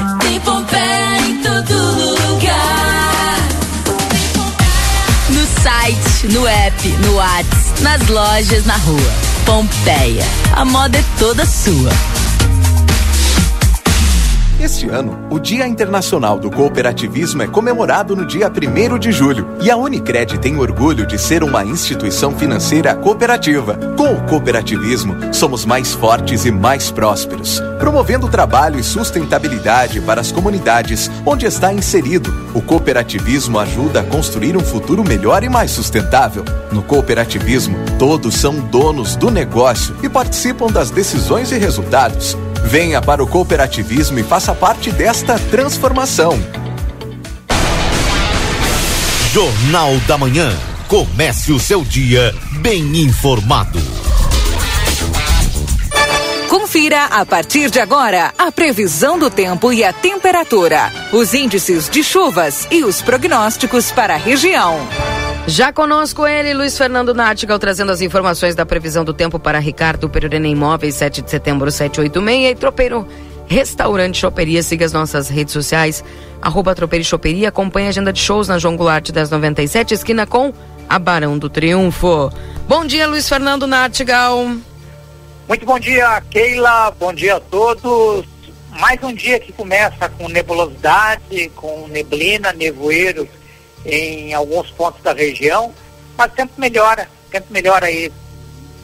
Todo lugar. No site, no app, no Whats, nas lojas, na rua. Pompeia. A moda é toda sua. Este ano, o Dia Internacional do Cooperativismo é comemorado no dia 1 de julho e a Unicred tem orgulho de ser uma instituição financeira cooperativa. Com o cooperativismo, somos mais fortes e mais prósperos, promovendo trabalho e sustentabilidade para as comunidades onde está inserido. O cooperativismo ajuda a construir um futuro melhor e mais sustentável. No cooperativismo, todos são donos do negócio e participam das decisões e resultados. Venha para o cooperativismo e faça parte desta transformação. Jornal da Manhã. Comece o seu dia bem informado. Confira a partir de agora a previsão do tempo e a temperatura, os índices de chuvas e os prognósticos para a região. Já conosco ele, Luiz Fernando Nátigal, trazendo as informações da previsão do tempo para Ricardo Perurena Imóveis, 7 de setembro, 786 e Tropeiro Restaurante Choperia. Siga as nossas redes sociais, arroba Tropeiro Choperia. Acompanhe a agenda de shows na João Goulart 1097, esquina com a Barão do Triunfo. Bom dia, Luiz Fernando Nátigal. Muito bom dia, Keila. Bom dia a todos. Mais um dia que começa com nebulosidade, com neblina, nevoeiro em alguns pontos da região, mas tempo melhora, tempo melhora aí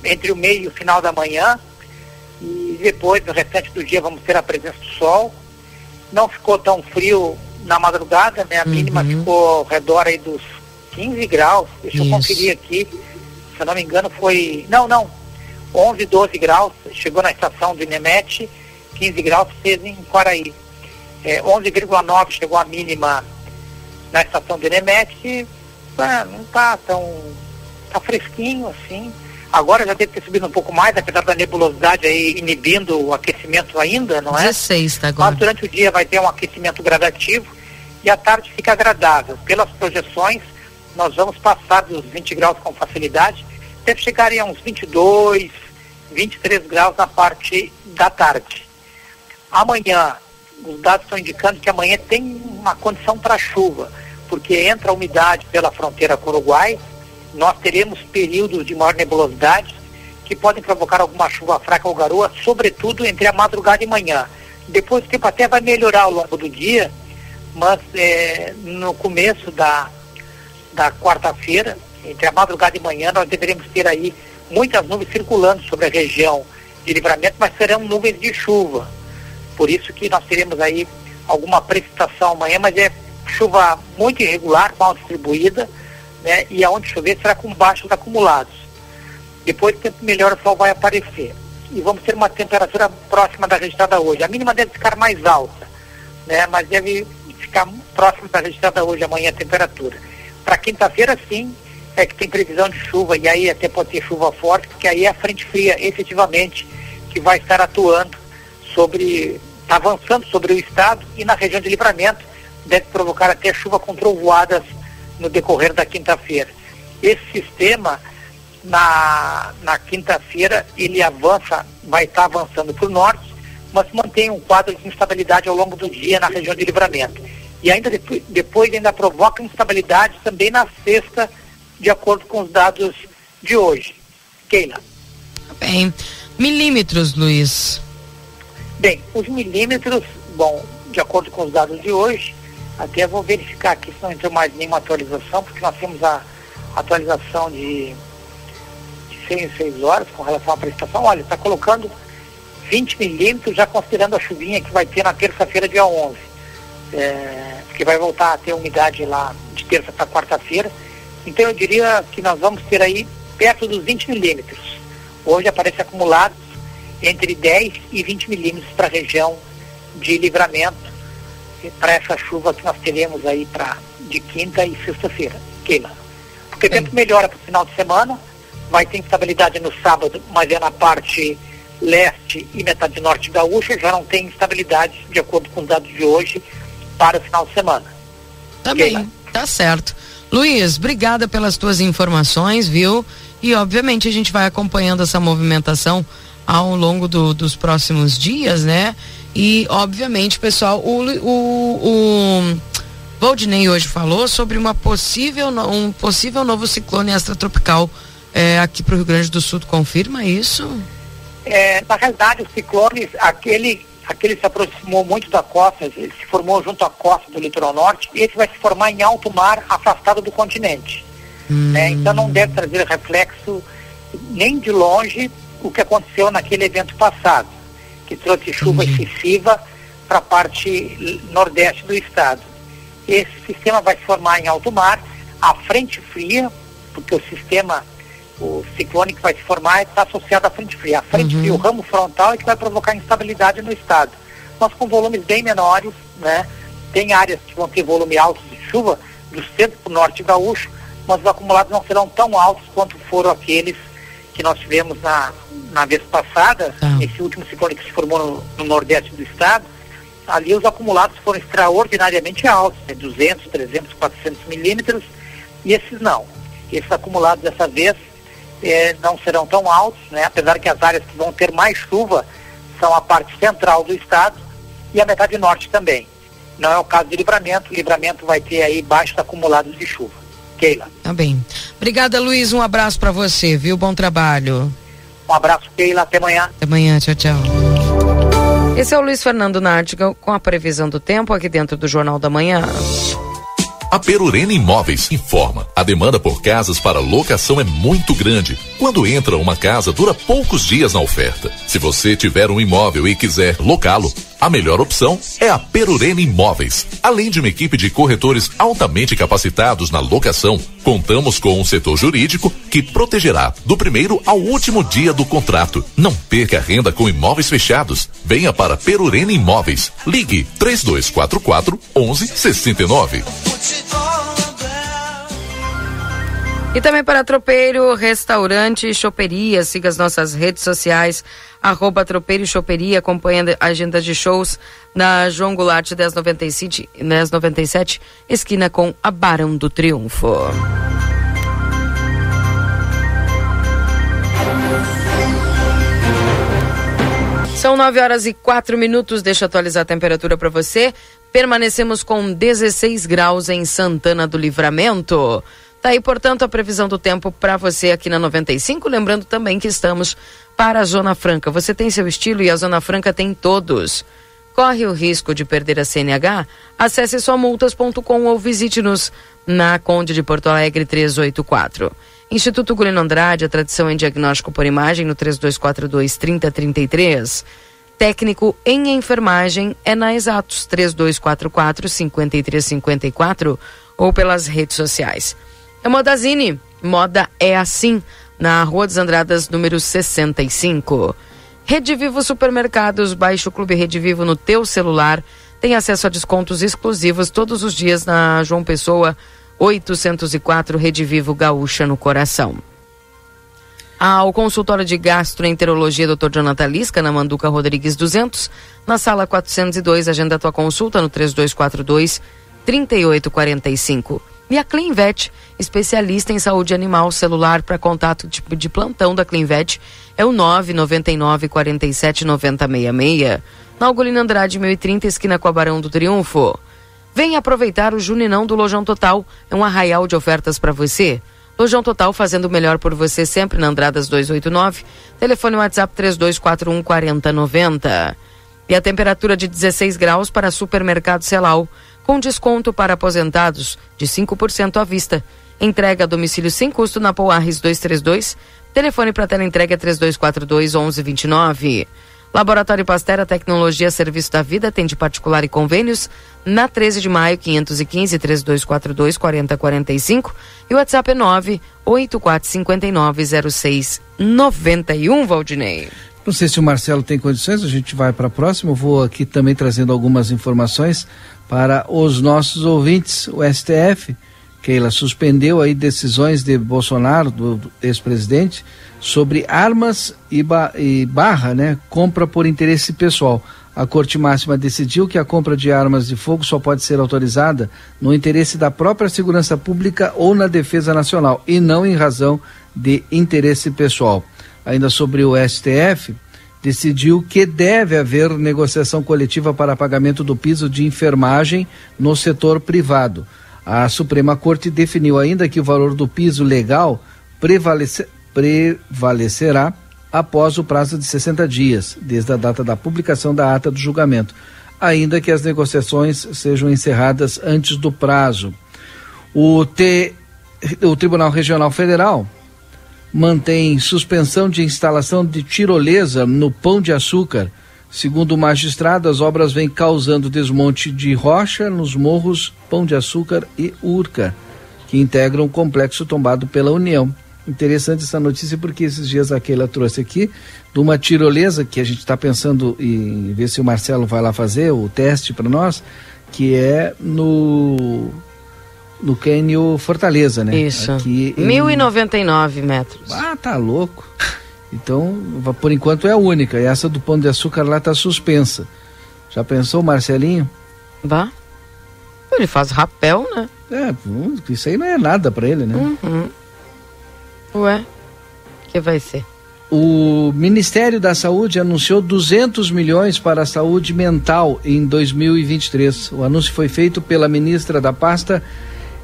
entre o meio e o final da manhã e depois, no restante do dia, vamos ter a presença do sol. Não ficou tão frio na madrugada, né? A mínima ficou ao redor aí dos 15 graus. Deixa eu Isso. conferir aqui. Se eu não me engano, foi. Não, não. 11, 12 graus. Chegou na estação do Inemete. 15 graus fez em Quaraí. É, 11,9 chegou a mínima na estação do Inemete. Ah, não tá tão. tá fresquinho assim. Agora já deve ter subido um pouco mais, apesar da nebulosidade aí inibindo o aquecimento ainda, não é? 16 tá agora. Mas durante o dia vai ter um aquecimento gradativo e à tarde fica agradável. Pelas projeções, nós vamos passar dos 20 graus com facilidade, deve chegar a uns 22, 23 graus na parte da tarde. Amanhã, os dados estão indicando que amanhã tem uma condição para chuva, porque entra a umidade pela fronteira com o Uruguai, nós teremos períodos de maior nebulosidade que podem provocar alguma chuva fraca ou garoa, sobretudo entre a madrugada e manhã. Depois o tempo até vai melhorar ao longo do dia, mas eh, no começo da, da quarta-feira, entre a madrugada e manhã, nós deveremos ter aí muitas nuvens circulando sobre a região de livramento, mas serão nuvens de chuva. Por isso que nós teremos aí alguma precipitação amanhã, mas é chuva muito irregular, mal distribuída, né? E aonde chover será com baixos acumulados. Depois o tempo melhor o sol vai aparecer. E vamos ter uma temperatura próxima da registrada hoje. A mínima deve ficar mais alta, né? Mas deve ficar próxima da registrada hoje, amanhã a temperatura. Para quinta-feira sim, é que tem previsão de chuva, e aí até pode ter chuva forte, porque aí é a frente fria, efetivamente, que vai estar atuando sobre, tá avançando sobre o estado e na região de livramento, deve provocar até chuva com trovoadas no decorrer da quinta-feira. Esse sistema, na, na quinta-feira, ele avança, vai estar avançando para o norte, mas mantém um quadro de instabilidade ao longo do dia na região de livramento. E ainda depois, depois ainda provoca instabilidade também na sexta, de acordo com os dados de hoje. Keila. Bem, milímetros, Luiz. Bem, os milímetros, bom, de acordo com os dados de hoje, até vou verificar aqui se não entrou mais nenhuma atualização, porque nós temos a atualização de, de 6 em 6 horas com relação à prestação. Olha, está colocando 20 milímetros, já considerando a chuvinha que vai ter na terça-feira, dia 11. É, porque vai voltar a ter umidade lá de terça para quarta-feira. Então eu diria que nós vamos ter aí perto dos 20 milímetros. Hoje aparece acumulados entre 10 e 20 milímetros para a região de livramento, para essa chuva que nós teremos aí para de quinta e sexta-feira. Keila. Porque o tempo melhora para o final de semana, vai ter instabilidade no sábado, mas é na parte leste e metade norte gaúcha, já não tem instabilidade, de acordo com os dados de hoje, para o final de semana. Também, tá certo. Luiz, obrigada pelas tuas informações, viu? E obviamente a gente vai acompanhando essa movimentação ao longo do- dos próximos dias, né? E obviamente, pessoal, o, o, o hoje falou sobre uma possível, um possível novo ciclone extratropical é, aqui para o Rio Grande do Sul. Confirma isso? É, na realidade, os ciclones, aquele, aquele se aproximou muito da costa, ele se formou junto à costa do litoral norte, e esse vai se formar em alto mar, afastado do continente. né? Então não deve trazer reflexo nem de longe o que aconteceu naquele evento passado, que trouxe chuva excessiva para a parte nordeste do estado. Esse sistema vai se formar em alto mar, a frente fria, porque o sistema, o ciclone que vai se formar está associado à frente fria. A frente fria, o ramo frontal é que vai provocar instabilidade no estado. Mas com volumes bem menores, né? Tem áreas que vão ter volume alto de chuva, do centro para o norte gaúcho, mas os acumulados não serão tão altos quanto foram aqueles que nós tivemos na, na vez passada, esse último ciclone que se formou no, no nordeste do estado, ali os acumulados foram extraordinariamente altos, né, 200, 300, 400 milímetros, e esses não. Esses acumulados dessa vez eh, não serão tão altos, né? apesar que as áreas que vão ter mais chuva são a parte central do estado e a metade norte também. Não é o caso de livramento, livramento vai ter aí baixos acumulados de chuva. Keila. Tá bem. Obrigada, Luiz. Um abraço para você, viu? Bom trabalho. Um abraço, Keila. Até amanhã. Até amanhã. Tchau, tchau. Esse é o Luiz Fernando Nártiga com a previsão do tempo aqui dentro do Jornal da Manhã. A Perurena Imóveis informa. A demanda por casas para locação é muito grande. Quando entra uma casa, dura poucos dias na oferta. Se você tiver um imóvel e quiser locá-lo, a melhor opção é a Perurena Imóveis. Além de uma equipe de corretores altamente capacitados na locação, contamos com um setor jurídico que protegerá do primeiro ao último dia do contrato. Não perca renda com imóveis fechados. Venha para Perurena Imóveis. Ligue 3244 1169. E também para Tropeiro, Restaurante e Choperia. Siga as nossas redes sociais, arroba Tropeiro e Choperia, acompanhando a agenda de shows na João Goulart 1097, 1097 esquina com a Barão do Triunfo. São 9 horas e 4 minutos. Deixa eu atualizar a temperatura para você. Permanecemos com 16 graus em Santana do Livramento. Tá aí, portanto, a previsão do tempo para você aqui na 95. Lembrando também que estamos para a Zona Franca. Você tem seu estilo e a Zona Franca tem todos. Corre o risco de perder a CNH? Acesse somultas.com ou visite-nos na Conde de Porto Alegre 384. Instituto Gulino Andrade, a tradição em diagnóstico por imagem no 3242 3033. Técnico em enfermagem é na Exatos 3244 5354 ou pelas redes sociais. É Modazine, moda é assim, na Rua dos Andradas, número 65. Rede Vivo Supermercados, baixe o Clube Rede Vivo no teu celular. Tem acesso a descontos exclusivos todos os dias na João Pessoa 804 Rede Vivo Gaúcha no coração. Ao consultório de gastroenterologia Dr. Jonathan Lisca, na Manduca Rodrigues 200, na sala 402, agenda tua consulta no 3242 3845. E a Clinvet, especialista em saúde animal celular para contato tipo de plantão da Clinvet, é o 999 47 90 66. Na Algolina Andrade 1030, esquina com a Barão do Triunfo. Venha aproveitar o Juninão do Lojão Total, é um arraial de ofertas para você. Lojão Total fazendo o melhor por você sempre na Andradas 289. Telefone WhatsApp 3241 4090. E a temperatura de 16 graus para Supermercado Celal, com desconto para aposentados de 5% à vista. Entrega a domicílio sem custo na Poarres 232. Telefone para tela entrega 3242 1129. Laboratório Pastera Tecnologia Serviço da Vida atende particular e convênios na 13 de maio 515 3242 4045 e o WhatsApp é 98459 0691 Valdinei. Não sei se o Marcelo tem condições, a gente vai para a próxima. Eu vou aqui também trazendo algumas informações para os nossos ouvintes. O STF, Keila, suspendeu aí decisões de Bolsonaro, do, ex-presidente, sobre armas e, ba e barra, né, compra por interesse pessoal. A Corte Máxima decidiu que a compra de armas de fogo só pode ser autorizada no interesse da própria segurança pública ou na defesa nacional, e não em razão de interesse pessoal. Ainda sobre o STF, decidiu que deve haver negociação coletiva para pagamento do piso de enfermagem no setor privado. A Suprema Corte definiu ainda que o valor do piso legal prevalece, prevalecerá após o prazo de 60 dias, desde a data da publicação da ata do julgamento, ainda que as negociações sejam encerradas antes do prazo. O, T, o Tribunal Regional Federal mantém suspensão de instalação de tirolesa no Pão de Açúcar. Segundo o magistrado, as obras vêm causando desmonte de rocha nos morros Pão de Açúcar e Urca, que integram o complexo tombado pela União. Interessante essa notícia porque esses dias a Keila trouxe aqui de uma tirolesa que a gente está pensando em ver se o Marcelo vai lá fazer o teste para nós, que é no no Cânion Fortaleza, né? Isso. Aqui em... 1099 metros. Ah, tá louco. Então, por enquanto é a única. E essa do Pão de Açúcar lá tá suspensa. Já pensou, Marcelinho? Vá. Ele faz rapel, né? É, isso aí não é nada para ele, né? Uhum. Ué, que vai ser? O Ministério da Saúde anunciou 200 milhões para a saúde mental em 2023. O anúncio foi feito pela ministra da pasta,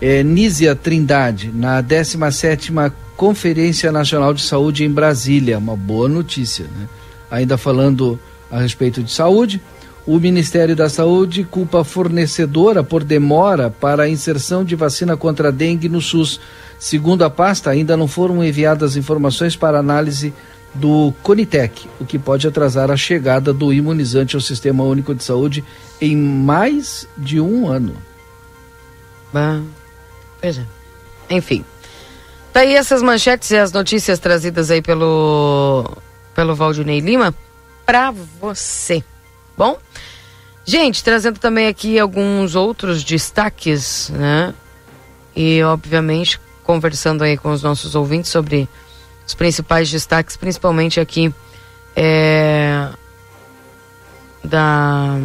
eh, Nízia Trindade, na 17ª Conferência Nacional de Saúde em Brasília. Uma boa notícia, né? Ainda falando a respeito de saúde, o Ministério da Saúde culpa a fornecedora por demora para a inserção de vacina contra a dengue no SUS. Segundo a pasta, ainda não foram enviadas informações para análise do Conitec, o que pode atrasar a chegada do imunizante ao Sistema Único de Saúde em mais de um ano. Bah, pois é. Enfim. Tá aí essas manchetes e as notícias trazidas aí pelo, pelo Valdinei Lima para você. Bom? Gente, trazendo também aqui alguns outros destaques, né? E, obviamente, conversando aí com os nossos ouvintes sobre os principais destaques, principalmente aqui é, da,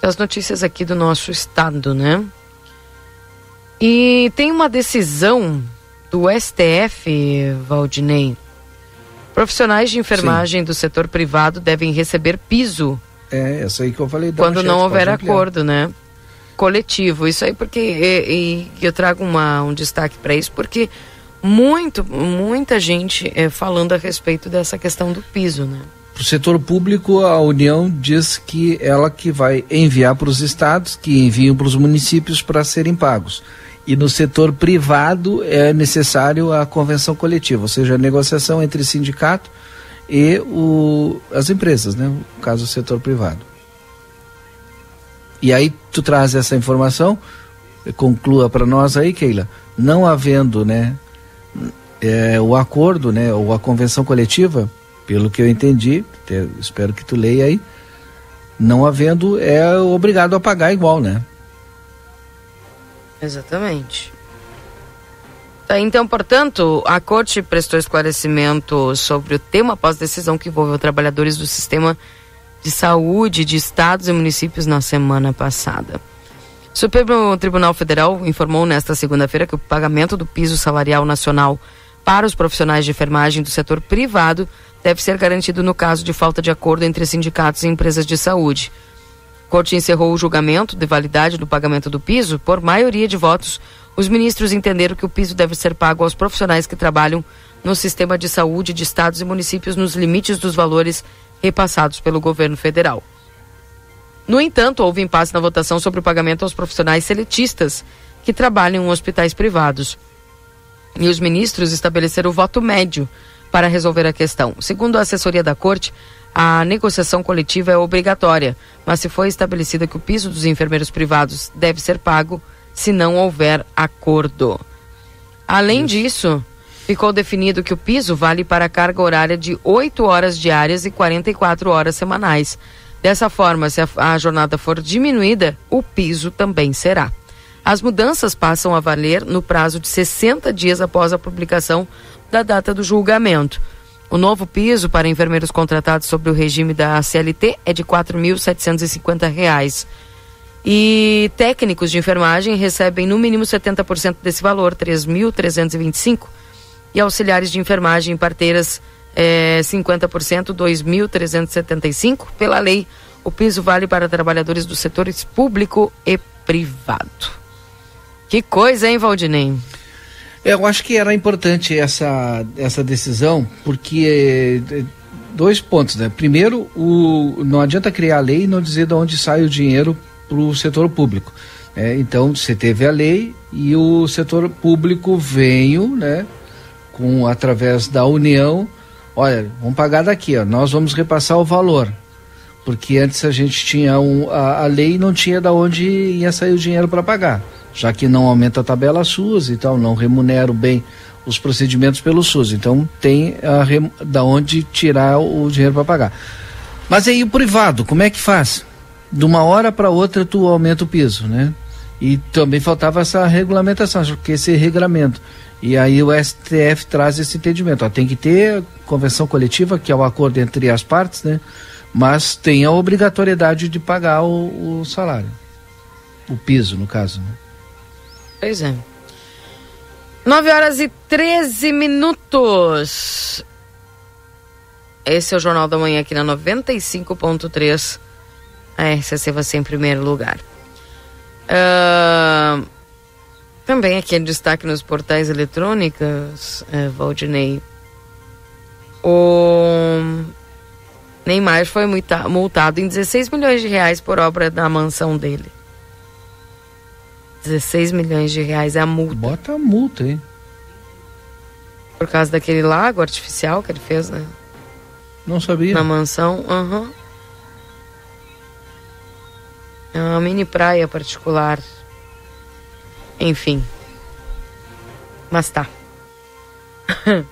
das notícias aqui do nosso estado, né? E tem uma decisão do STF, Valdinei. Profissionais de enfermagem Sim. do setor privado devem receber piso. É, essa aí que eu falei. Quando não houver acordo, né? Coletivo. Isso aí porque e, e eu trago uma, um destaque para isso porque muito, muita gente é, falando a respeito dessa questão do piso, né? Para o setor público, a União diz que ela que vai enviar para os estados, que enviam para os municípios para serem pagos. E no setor privado é necessário a convenção coletiva, ou seja, a negociação entre sindicato e o, as empresas, né? No caso, o setor privado. E aí tu traz essa informação, conclua para nós aí, Keila, não havendo, né, é, o acordo, né, ou a convenção coletiva, pelo que eu entendi, te, espero que tu leia aí, não havendo, é obrigado a pagar igual, né? Exatamente. Tá, então, portanto, a Corte prestou esclarecimento sobre o tema após decisão que envolveu trabalhadores do sistema de saúde de estados e municípios na semana passada. O Supremo Tribunal Federal informou nesta segunda-feira que o pagamento do piso salarial nacional para os profissionais de enfermagem do setor privado deve ser garantido no caso de falta de acordo entre sindicatos e empresas de saúde. Corte encerrou o julgamento de validade do pagamento do piso por maioria de votos. Os ministros entenderam que o piso deve ser pago aos profissionais que trabalham no sistema de saúde de estados e municípios nos limites dos valores repassados pelo governo federal. No entanto, houve impasse na votação sobre o pagamento aos profissionais seletistas que trabalham em hospitais privados e os ministros estabeleceram o voto médio para resolver a questão. Segundo a assessoria da corte, a negociação coletiva é obrigatória, mas se foi estabelecido que o piso dos enfermeiros privados deve ser pago se não houver acordo. Além disso, ficou definido que o piso vale para a carga horária de 8 horas diárias e 44 horas semanais. Dessa forma, se a, a jornada for diminuída, o piso também será. As mudanças passam a valer no prazo de 60 dias após a publicação da data do julgamento. O novo piso para enfermeiros contratados sobre o regime da CLT é de R$ 4.750. E técnicos de enfermagem recebem no mínimo 70% desse valor, R$ 3.325. E auxiliares de enfermagem e parteiras, é, 50%, R$ 2.375. Pela lei, o piso vale para trabalhadores dos setores público e privado. Que coisa, hein, Valdinei? Eu acho que era importante essa, essa decisão, porque eh, dois pontos, né? Primeiro, o, não adianta criar a lei e não dizer de onde sai o dinheiro para o setor público. Né? Então, você teve a lei e o setor público veio, né? Com, através da União, olha, vamos pagar daqui, ó, nós vamos repassar o valor. Porque antes a gente tinha um, a, a lei e não tinha de onde ia sair o dinheiro para pagar já que não aumenta a tabela SUS e tal, não remunero bem os procedimentos pelo SUS. Então tem rem... da onde tirar o dinheiro para pagar. Mas aí o privado, como é que faz? De uma hora para outra tu aumenta o piso, né? E também faltava essa regulamentação, porque esse regramento. E aí o STF traz esse entendimento. Ó, tem que ter convenção coletiva, que é o acordo entre as partes, né? Mas tem a obrigatoriedade de pagar o, o salário. O piso, no caso. Né? Pois é. 9 horas e 13 minutos. Esse é o Jornal da Manhã aqui na 95.3. A RCC você em primeiro lugar. Ah, também aqui é destaque nos portais eletrônicos, é, Valdinei. O Neymar foi multa- multado em 16 milhões de reais por obra da mansão dele. 16 milhões de reais é a multa. Bota a multa, hein? Por causa daquele lago artificial que ele fez, né? Não sabia. Na mansão, aham. É uma mini praia particular. Enfim. Mas tá.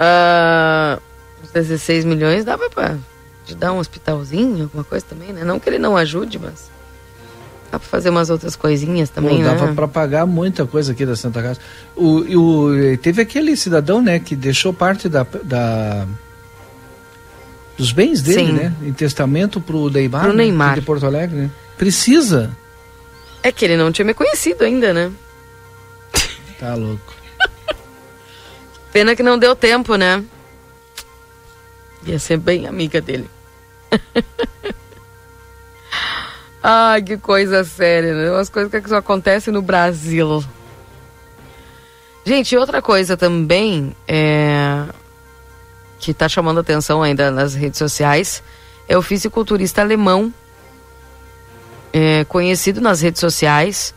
Ah, os 16 milhões dava pra te dar um hospitalzinho, alguma coisa também, né? Não que ele não ajude, mas. Dá pra fazer umas outras coisinhas também, Pô, dava né? pra pagar muita coisa aqui da Santa Casa. O, o, teve aquele cidadão, né, que deixou parte da, da- dos bens dele, Sim. né, em testamento pro Neymar, Pro né, Neymar. de Porto Alegre, né? Precisa. É que ele não tinha me conhecido ainda, né? Tá louco. Pena que não deu tempo, né? Ia ser bem amiga dele. Ai, que coisa séria, né? Umas coisas que só acontecem no Brasil. Gente, outra coisa também é que tá chamando atenção ainda nas redes sociais é o fisiculturista alemão é, conhecido nas redes sociais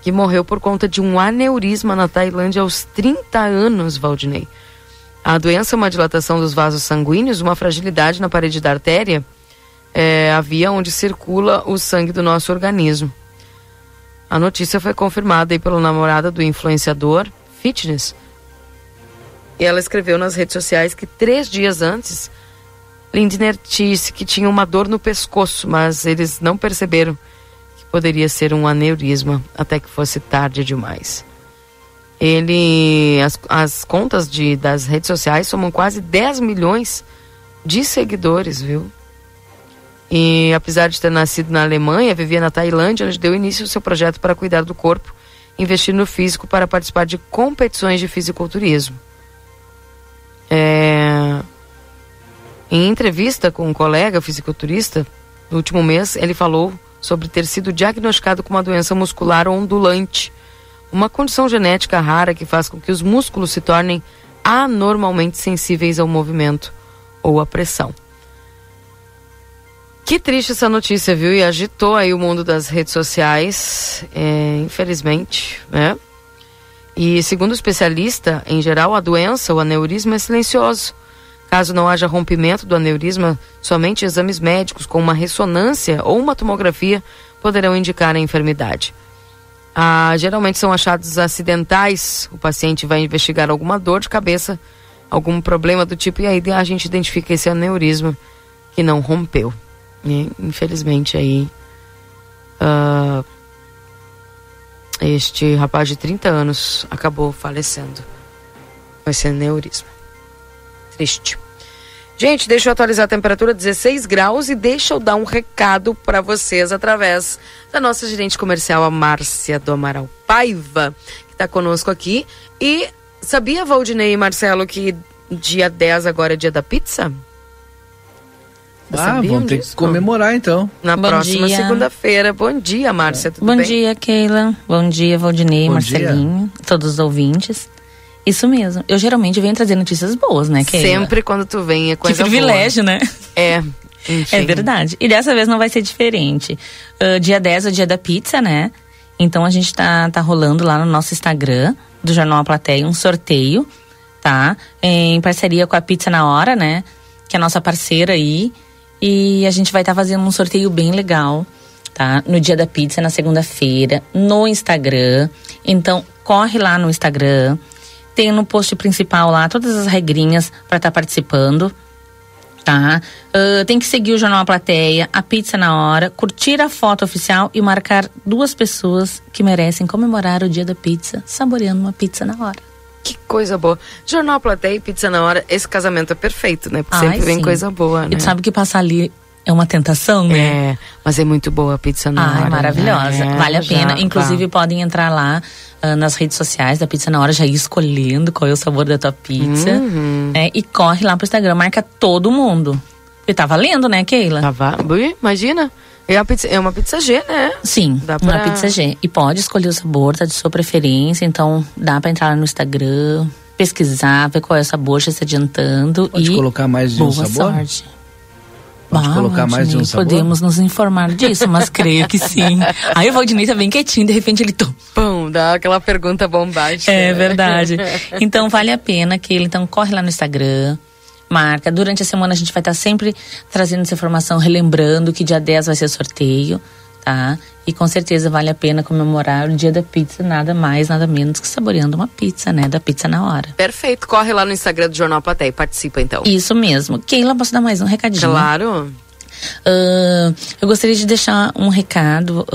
que morreu por conta de um aneurisma na Tailândia aos 30 anos, Valdinei. A doença é uma dilatação dos vasos sanguíneos, uma fragilidade na parede da artéria, é, a via onde circula o sangue do nosso organismo. A notícia foi confirmada aí pela namorada do influenciador fitness. E ela escreveu nas redes sociais que três dias antes, Lindner disse que tinha uma dor no pescoço, mas eles não perceberam que poderia ser um aneurisma até que fosse tarde demais. Ele. As, as contas de, das redes sociais somam quase 10 milhões de seguidores, viu? E apesar de ter nascido na Alemanha, vivia na Tailândia, onde deu início ao seu projeto para cuidar do corpo, investir no físico para participar de competições de fisiculturismo. É... Em entrevista com um colega fisiculturista, no último mês, ele falou sobre ter sido diagnosticado com uma doença muscular ondulante, uma condição genética rara que faz com que os músculos se tornem anormalmente sensíveis ao movimento ou à pressão. Que triste essa notícia, viu? E agitou aí o mundo das redes sociais, é, infelizmente, né? E segundo o especialista, em geral, a doença, o aneurisma é silencioso. Caso não haja rompimento do aneurisma, somente exames médicos com uma ressonância ou uma tomografia poderão indicar a enfermidade. Ah, geralmente são achados acidentais. O paciente vai investigar alguma dor de cabeça, algum problema do tipo, e aí a gente identifica esse aneurisma que não rompeu. E, infelizmente aí ah, este rapaz de 30 anos acabou falecendo com esse aneurisma. Triste. Gente, deixa eu atualizar a temperatura 16 graus e deixa eu dar um recado para vocês através da nossa gerente comercial, a Márcia do Amaral Paiva, que está conosco aqui. E sabia, Valdinei e Marcelo, que dia 10 agora é dia da pizza? Vocês Ah, sabiam vamos ter disso? que comemorar então. Na Bom próxima dia. segunda-feira. Bom dia, Márcia. Tudo Bom bem? dia, Keila. Bom dia, Valdinei, Bom Marcelinho, todos os ouvintes. Isso mesmo. Eu geralmente venho trazer notícias boas, né, Keila? Sempre quando tu vem é Que coisa privilégio, boa. né? É. enfim. É verdade. E dessa vez não vai ser diferente. Ah, dia 10 é o dia da pizza, né? Então a gente tá, tá rolando lá no nosso Instagram do Jornal A Plateia um sorteio, tá? Em parceria com a Pizza na Hora, né? Que é a nossa parceira aí. E a gente vai estar fazendo um sorteio bem legal, tá? No dia da pizza, na segunda-feira, no Instagram. Então, corre lá no Instagram. Tem no post principal lá todas as regrinhas para estar participando tá? Ah, tem que seguir o Jornal A Plateia, a Pizza na Hora, curtir a foto oficial e marcar duas pessoas que merecem comemorar o dia da pizza, saboreando uma pizza na hora. Que coisa boa. Jornal Plateia e Pizza na Hora, esse casamento é perfeito, né? Porque Ai, sempre vem sim. coisa boa, né? E tu sabe que passar ali é uma tentação, né? É, mas é muito boa a pizza na Ah, hora. é maravilhosa. né? vale a Já, pena. Inclusive, tá. podem entrar lá ah, nas redes sociais da Pizza na Hora, já ir escolhendo qual é o sabor da tua pizza. Uhum. né? E corre lá pro Instagram, marca todo mundo. E tá valendo, né, Keila? Tá va- Ui, Imagina. É, a pizza, é uma pizza G, né? Sim, Dá uma pra- pizza G. E pode escolher o sabor, tá de sua preferência. Então, dá pra entrar lá no Instagram, pesquisar, ver qual é o sabor, já se adiantando. Pode e colocar mais de um boa sabor? sorte. Pode Ah, colocar mais de um sabor? Podemos nos informar disso, mas creio que sim. Aí o Valdinei tá bem quietinho, de repente ele... Pão, dá aquela pergunta bombástica. É verdade. Então vale a pena que ele então corre lá no Instagram, marca. Durante a semana a gente vai estar sempre trazendo essa informação, relembrando que dia 10 vai ser sorteio, tá? E com certeza vale a pena comemorar o dia da pizza, nada mais, nada menos que saboreando uma pizza, né? Da pizza na hora. Perfeito. Corre lá no Instagram do Jornal Platéia e participa, então. Isso mesmo. Keila, posso dar mais um recadinho? Claro. Ah, eu gostaria de deixar um recado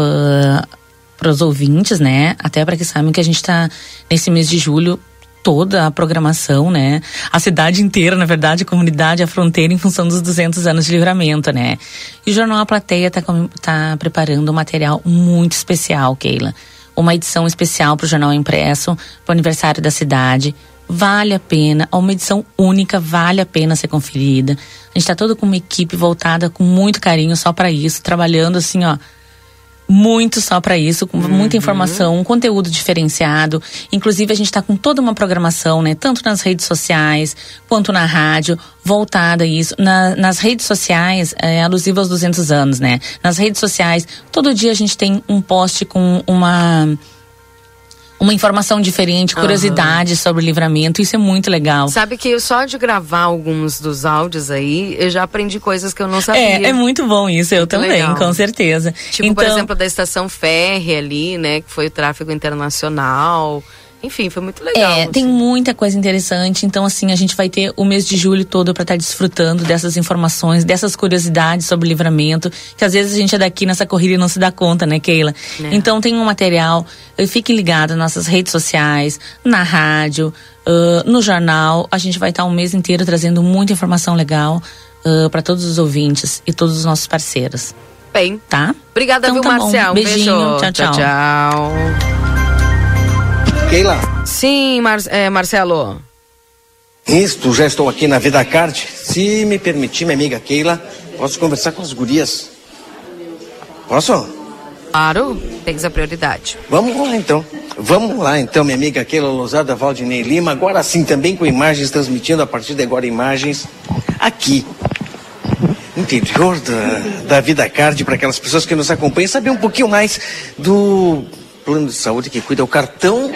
para os ouvintes, né? Até para que saibam que a gente está nesse mês de julho toda a programação, né? A cidade inteira, na verdade, a comunidade, a fronteira, em função dos 200 anos de livramento, né? E o Jornal A Plateia está tá preparando um material muito especial, Keila. Uma edição especial para o Jornal Impresso, para o aniversário da cidade. Vale a pena, é uma edição única, vale a pena ser conferida. A gente está todo com uma equipe voltada com muito carinho só para isso, trabalhando assim, ó, muito só para isso, com muita informação, um conteúdo diferenciado. Inclusive, a gente está com toda uma programação, né? Tanto nas redes sociais quanto na rádio, voltada a isso. Na- nas redes sociais, é alusivo aos 200 anos, né? Nas redes sociais, todo dia a gente tem um post com uma. Uma informação diferente, curiosidade sobre o livramento, isso é muito legal. Sabe que eu só de gravar alguns dos áudios aí, eu já aprendi coisas que eu não sabia. É, é muito bom isso, eu também, legal. com certeza. Tipo, por Então- exemplo, da estação férrea ali, né? Que foi o tráfego internacional. Enfim, foi muito legal. É, tem muita coisa interessante. Então, assim, a gente vai ter o mês de julho todo para estar desfrutando dessas informações, dessas curiosidades sobre o livramento, que às vezes a gente é daqui nessa corrida e não se dá conta, né, Keila? É. Então, tem um material. eh, Fiquem ligados nas nossas redes sociais, na rádio, ãh, no jornal. A gente vai estar um mês inteiro trazendo muita informação legal para todos os ouvintes e todos os nossos parceiros. Bem. Tá? Obrigada, Então viu, tá. Marcel? Um Beijinho. beijo. Tchau, tchau. tchau. Keila, Sim, Mar é, Marcelo. isto, já estou aqui na Vida Card. Se me permitir, minha amiga Keila, posso conversar com as gurias? Posso? Claro, tem que ser prioridade. Vamos lá então. Vamos lá então, minha amiga Keila Lousada Valdinei Lima. Agora sim também com imagens, transmitindo a partir de agora imagens aqui. Interior da, da Vida Card, para aquelas pessoas que nos acompanham, saber um pouquinho mais do plano de saúde que cuida, o cartão,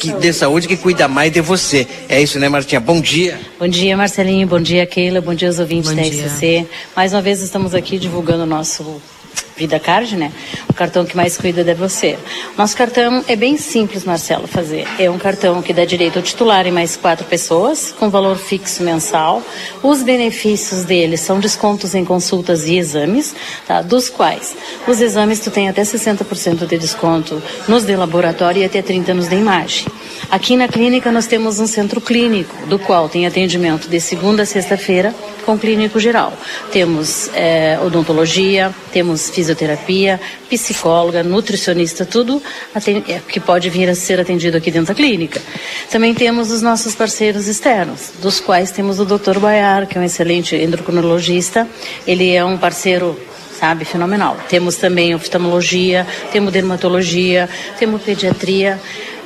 que, de saúde que cuida mais de você. É isso, né, Martinha? Bom dia. Bom dia, Marcelinho. Bom dia, Keila. Bom dia aos ouvintes Bom da dia. SCC. Mais uma vez estamos aqui divulgando o nosso Vida Card, né? O cartão que mais cuida de você. Nosso cartão é bem simples, Marcelo, fazer. É um cartão que dá direito ao titular e mais quatro pessoas, com valor fixo mensal. Os benefícios dele são descontos em consultas e exames, tá? Dos quais os exames tu tem até 60% de desconto nos de laboratório e até 30 nos de imagem. Aqui na clínica nós temos um centro clínico, do qual tem atendimento de segunda a sexta-feira com clínico geral. Temos eh, odontologia, temos fisioterapia, psicóloga, nutricionista, tudo eh, que pode vir a ser atendido aqui dentro da clínica. Também temos os nossos parceiros externos, dos quais temos o Dr. Baiar, que é um excelente endocrinologista. Ele é um parceiro sabe, fenomenal. Temos também oftalmologia, temos dermatologia, temos pediatria,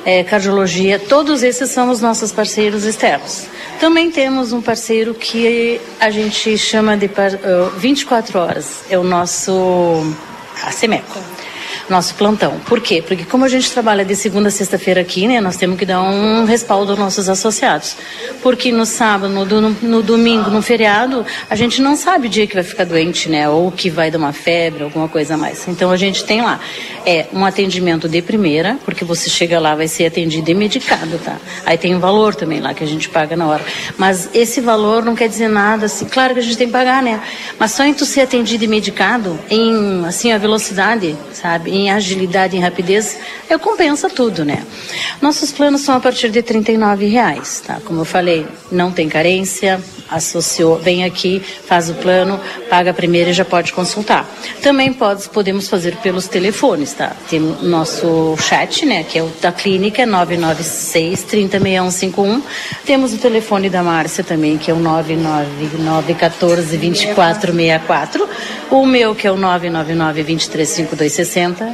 eh, cardiologia, todos esses são os nossos parceiros externos. Também temos um parceiro que a gente chama de par, eh, 24 horas, é o nosso a. Nosso plantão. Por quê? Porque como a gente trabalha de segunda a sexta-feira aqui, né, nós temos que dar um respaldo aos nossos associados. Porque no sábado, no, no domingo, no feriado, a gente não sabe o dia que vai ficar doente, né, ou que vai dar uma febre, alguma coisa mais. Então a gente tem lá é um atendimento de primeira, porque você chega lá vai ser atendido e medicado, tá? Aí tem um valor também lá que a gente paga na hora. Mas esse valor não quer dizer nada assim. Claro que a gente tem que pagar, né? Mas só em tu ser atendido e medicado em assim a velocidade, sabe? Em agilidade, em rapidez, compensa tudo, né? Nossos planos são a partir de 39 reais, tá? Como eu falei, não tem carência, associou, vem aqui, faz o plano, paga primeiro e já pode consultar. Também pode, podemos fazer pelos telefones, tá? Tem nosso chat, né, que é o da clínica, é 996 306151. Temos o telefone da Márcia também, que é o 99914 2464. O meu, que é o 999 235260.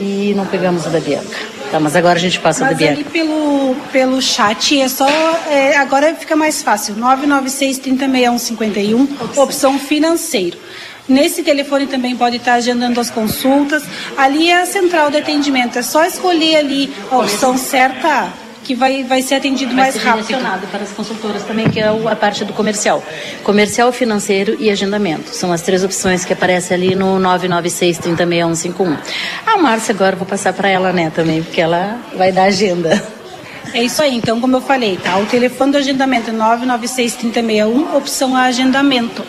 E não pegamos o da Bianca. Tá, mas agora a gente passa Mas da Bianca. ali pelo, pelo chat é só. é, agora fica mais fácil. 996 306151, opção financeiro. Nesse telefone também pode estar agendando as consultas. Ali é a central de atendimento. É só escolher ali a opção certa que vai, vai ser atendido Vai mais ser rápido. para as consultoras também, que é a parte do comercial. Comercial, financeiro e agendamento. São as três opções que aparecem ali no 996 306151. A Márcia agora vou passar para ela, né, também, porque ela vai dar agenda. É isso aí, então, como eu falei, tá? O telefone do agendamento é 996 3061, opção a agendamento.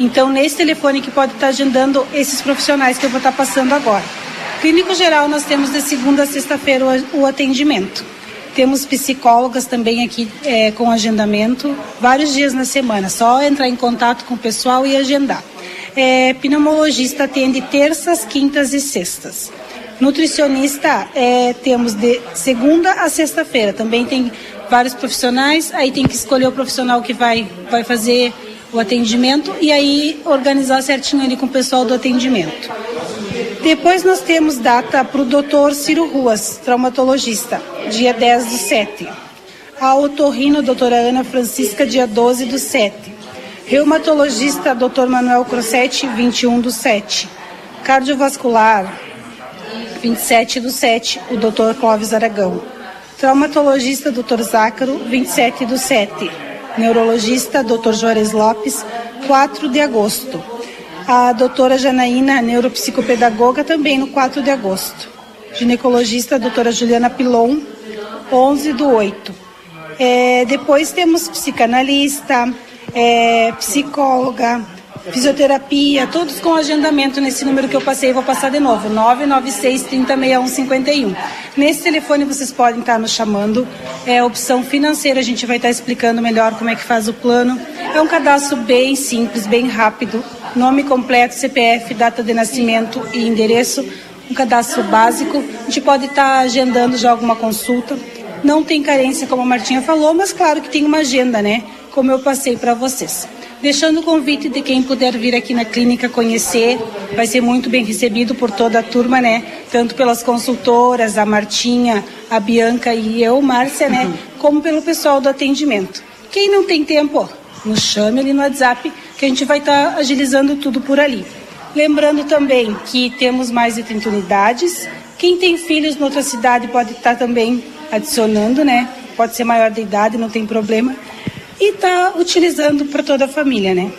Então, nesse telefone que pode estar agendando esses profissionais que eu vou estar passando agora. Clínico geral, nós temos de segunda a sexta-feira o atendimento. Temos psicólogas também aqui é, com agendamento, vários dias na semana. Só entrar em contato com o pessoal e agendar. É, pneumologista atende terças, quintas e sextas. Nutricionista é, temos de segunda a sexta-feira. Também tem vários profissionais, aí tem que escolher o profissional que vai, vai fazer o atendimento e aí organizar certinho ali com o pessoal do atendimento. Depois nós temos data para o doutor Ciro Ruas, traumatologista, dia 10 do 7. A otorrino, doutora Ana Francisca, dia 12 do 7. Reumatologista, doutor Manuel Crossetti, 21 do 7. Cardiovascular, 27 do 7, o doutor Clóvis Aragão. Traumatologista, doutor Zácaro, 27 do 7. Neurologista, doutor Juarez Lopes, 4 de agosto. A doutora Janaína, neuropsicopedagoga, também no 4 de agosto. Ginecologista, a doutora Juliana Pilon, 11 do 8. É, depois temos psicanalista, é, psicóloga, fisioterapia, todos com agendamento nesse número que eu passei, vou passar de novo, 996 306151. Nesse telefone vocês podem estar nos chamando, é opção financeira, a gente vai estar explicando melhor como é que faz o plano. É um cadastro bem simples, bem rápido, nome completo, CPF, data de nascimento e endereço, um cadastro básico. A gente pode estar agendando já alguma consulta. Não tem carência, como a Martinha falou, mas claro que tem uma agenda, né? Como eu passei para vocês. Deixando o convite de quem puder vir aqui na clínica conhecer, vai ser muito bem recebido por toda a turma, né? Tanto pelas consultoras, a Martinha, a Bianca e eu, Márcia, né? Como pelo pessoal do atendimento. Quem não tem tempo, nos chame ali no WhatsApp que a gente vai estar agilizando tudo por ali. Lembrando também que temos mais de 30 unidades. Quem tem filhos em outra cidade pode estar também adicionando, né? Pode ser maior de idade, não tem problema. E está utilizando para toda a família, né?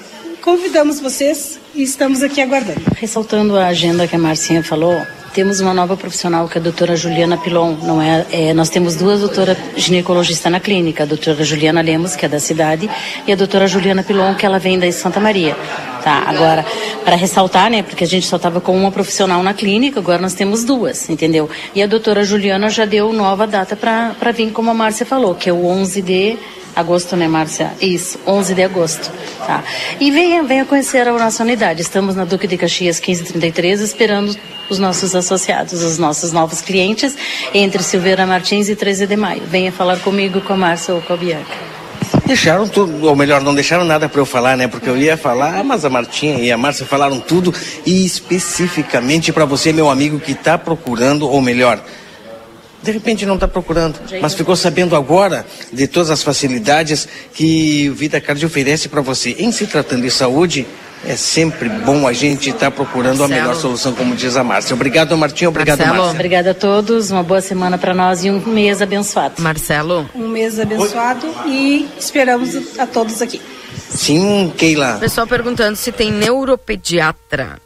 Convidamos vocês e estamos aqui aguardando. Ressaltando a agenda que a Marcinha falou, temos uma nova profissional que é a doutora Juliana Pilon. Não é, é, nós temos duas doutoras ginecologistas na clínica, a doutora Juliana Lemos, que é da cidade, e a doutora Juliana Pilon, que ela vem da Santa Maria. Tá, agora, para ressaltar, né, porque a gente só estava com uma profissional na clínica, agora nós temos duas, entendeu? E a doutora Juliana já deu nova data para vir, como a Márcia falou, que é o 11 de agosto, né, Márcia? Isso, 11 de agosto, tá? E venha, venha conhecer a nossa unidade. Estamos na Duque de Caxias 1533, esperando os nossos associados, os nossos novos clientes, entre Silveira Martins e 13 de maio. Venha falar comigo, com a Márcia ou com a Bianca. Deixaram tudo, ou melhor, não deixaram nada para eu falar, né? Porque eu ia falar, mas a Martinha e a Márcia falaram tudo e especificamente para você, meu amigo, que está procurando, ou melhor, de repente não está procurando, mas ficou sabendo agora de todas as facilidades que o Vida Card oferece para você. Em se tratando de saúde, é sempre bom a gente estar procurando a Marcelo. melhor solução, como diz a Márcia. Obrigado, Martinha. Obrigado, Márcia. Obrigada a todos, uma boa semana para nós e um mês abençoado. Marcelo. Um mês abençoado e esperamos a todos aqui. Sim, Keila. Pessoal perguntando se tem neuropediatra.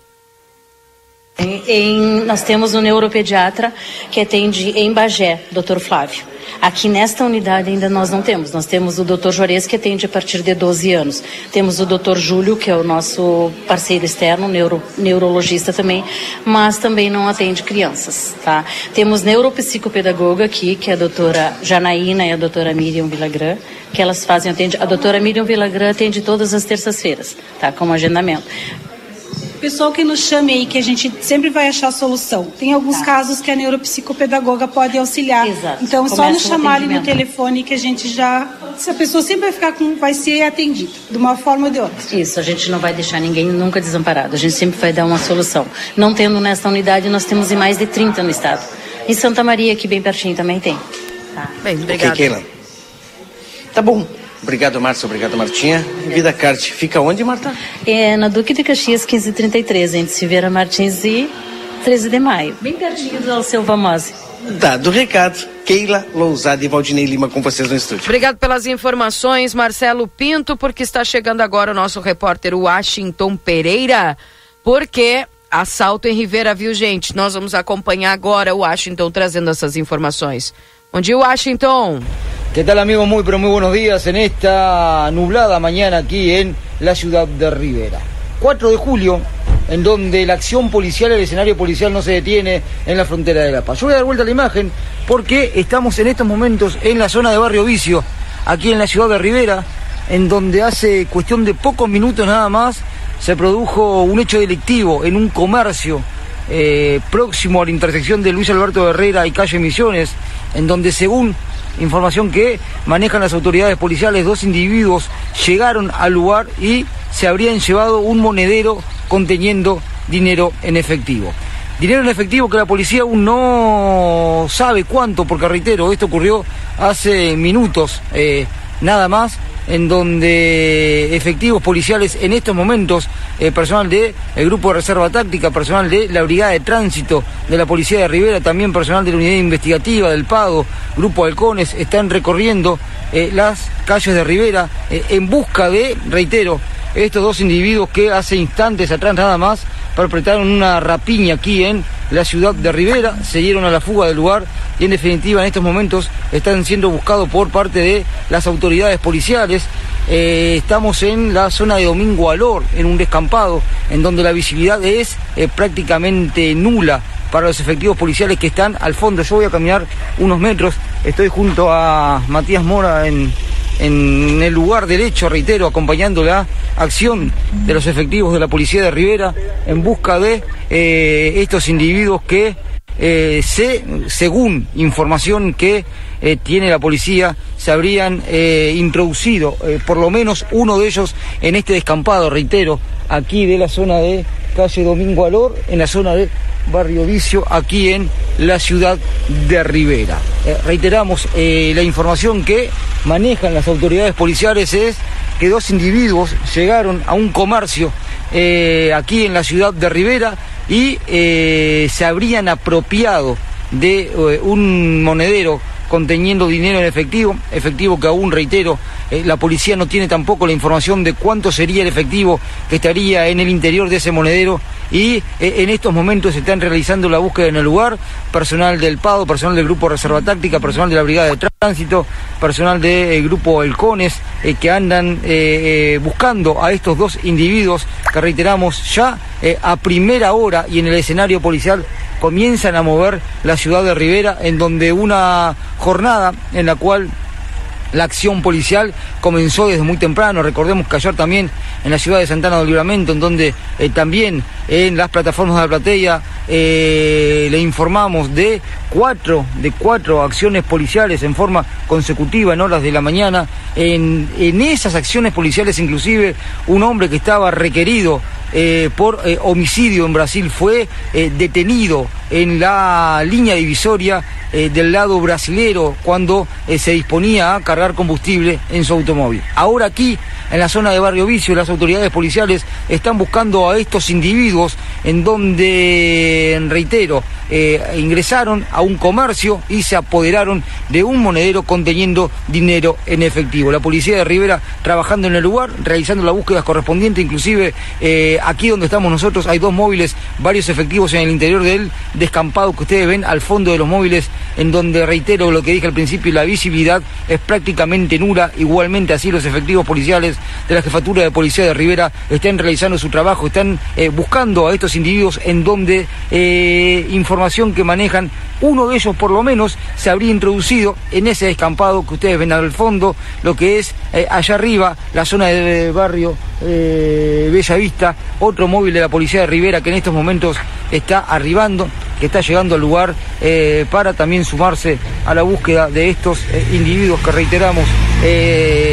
Em- em- nós temos um neuropediatra que atende em Bagé, Dr. Flávio. Aqui nesta unidade ainda nós não temos. Nós temos o Dr. Juarez, que atende a partir de 12 anos. Temos o Dr. Júlio, que é o nosso parceiro externo, neuro, neurologista também, mas também não atende crianças, tá? Temos neuropsicopedagoga aqui, que é a doutora Janaína e a doutora Miriam Vilagran, que elas fazem atende. A doutora Miriam Vilagran atende todas as terças-feiras, tá? Como agendamento. Pessoal que nos chame aí, que a gente sempre vai achar solução. Tem alguns Tá. casos que a neuropsicopedagoga pode auxiliar. Então, só Começa nos o chamar ali no telefone que a gente já. Se a pessoa sempre vai ficar com. vai ser atendida, de uma forma ou de outra. Isso, a gente não vai deixar ninguém nunca desamparado. A gente sempre vai dar uma solução. Não tendo nesta unidade, nós temos em mais de 30 no estado. Em Santa Maria, aqui bem pertinho, também tem. Tá. Bem, Ok, Keila. Tá bom. Obrigado, Márcia. Obrigado, Martinha. Vida Card fica onde, Marta? É na Duque de Caxias 1533, entre Silveira Martins e 13 de maio. Bem pertinho do Alceu Vamose. Dado o recado, Keila Lousada e Valdinei Lima com vocês no estúdio. Obrigado pelas informações, Marcelo Pinto, porque está chegando agora o nosso repórter Washington Pereira, porque assalto em Rivera, viu, gente? Nós vamos acompanhar agora o Washington trazendo essas informações. Bom Washington. ¿Qué tal amigos? Muy pero muy buenos días en esta nublada mañana aquí en la ciudad de Rivera. 4 de julio, en donde la acción policial, el escenario policial no se detiene en la frontera de La Paz. Yo voy a dar vuelta a la imagen porque estamos en estos momentos en la zona de Barrio Vicio, aquí en la ciudad de Rivera, en donde hace cuestión de pocos minutos nada más se produjo un hecho delictivo en un comercio eh, próximo a la intersección de Luis Alberto Herrera y calle Misiones, en donde según información que manejan las autoridades policiales, dos individuos llegaron al lugar y se habrían llevado un monedero conteniendo dinero en efectivo. Dinero en efectivo que la policía aún no sabe cuánto, porque reitero, esto ocurrió hace minutos eh, nada más, en donde efectivos policiales en estos momentos, eh, personal del Grupo de Reserva Táctica, personal de la Brigada de Tránsito de la Policía de Rivera, también personal de la Unidad Investigativa del Pago, Grupo Halcones, están recorriendo eh, las calles de Rivera eh, en busca de, reitero, estos dos individuos que hace instantes atrás nada más perpetraron una rapiña aquí en la ciudad de Rivera, se dieron a la fuga del lugar y en definitiva en estos momentos están siendo buscados por parte de las autoridades policiales. Eh, estamos en la zona de Domingo Alor, en un descampado, en donde la visibilidad es eh, prácticamente nula para los efectivos policiales que están al fondo. Yo voy a caminar unos metros, estoy junto a Matías Mora en, en el lugar derecho, reitero, acompañando la acción de los efectivos de la policía de Rivera en busca de eh, estos individuos que, eh, se, según información que eh, tiene la policía, se habrían introducido, por lo menos uno de ellos, en este descampado, reitero, aquí de la zona de calle Domingo Alor, en la zona de Barrio Vicio, aquí en la ciudad de Rivera. Eh, reiteramos, eh, la información que manejan las autoridades policiales es que dos individuos llegaron a un comercio eh, aquí en la ciudad de Rivera y se habrían apropiado de un monedero conteniendo dinero en efectivo, efectivo que aún reitero, eh, la policía no tiene tampoco la información de cuánto sería el efectivo que estaría en el interior de ese monedero y eh, en estos momentos se están realizando la búsqueda en el lugar, personal del PADO, personal del Grupo Reserva Táctica, personal de la Brigada de Tránsito, personal del Grupo Elcones, eh, que andan eh, eh, buscando a estos dos individuos que reiteramos ya eh, a primera hora y en el escenario policial comienzan a mover la ciudad de Rivera, en donde una jornada en la cual la acción policial comenzó desde muy temprano. Recordemos que ayer también en la ciudad de Santana del Libramento, en donde eh, también en las plataformas de la platea eh, le informamos de cuatro, de cuatro acciones policiales en forma consecutiva en horas de la mañana. En, en esas acciones policiales inclusive un hombre que estaba requerido eh, por eh, homicidio en Brasil fue eh, detenido en la línea divisoria del lado brasilero cuando se disponía a cargar combustible en su automóvil. Ahora aquí, en la zona de Barrio Vicio, las autoridades policiales están buscando a estos individuos en donde, reitero, ingresaron a un comercio y se apoderaron de un monedero conteniendo dinero en efectivo. La policía de Rivera trabajando en el lugar, realizando las búsquedas correspondientes, inclusive aquí donde estamos nosotros hay dos móviles, varios efectivos en el interior del descampado que ustedes ven al fondo de los móviles en donde reitero lo que dije al principio, la visibilidad es prácticamente nula, igualmente así los efectivos policiales de la jefatura de policía de Rivera están realizando su trabajo, están eh, buscando a estos individuos en donde eh, información que manejan, uno de ellos por lo menos se habría introducido en ese descampado que ustedes ven al fondo, lo que es eh, allá arriba, la zona de barrio Bella Vista, otro móvil de la policía de Rivera que en estos momentos está arribando, que está llegando al lugar eh, para también sumarse a la búsqueda de estos eh, individuos que reiteramos eh,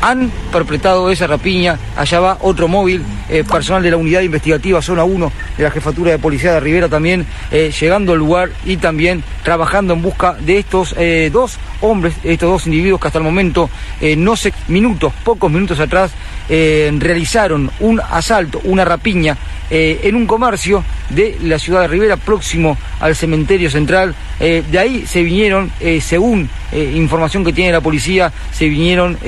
han perpetrado esa rapiña. Allá va otro móvil, eh, personal de la unidad investigativa zona 1 de la jefatura de policía de Rivera también eh, llegando al lugar y también trabajando en busca de estos eh, dos hombres, estos dos individuos que hasta el momento, no sé, minutos, pocos minutos atrás, realizaron un asalto, una rapiña en un comercio de la ciudad de Rivera próximo al cementerio central. De ahí se vinieron, según información que tiene la policía, se vinieron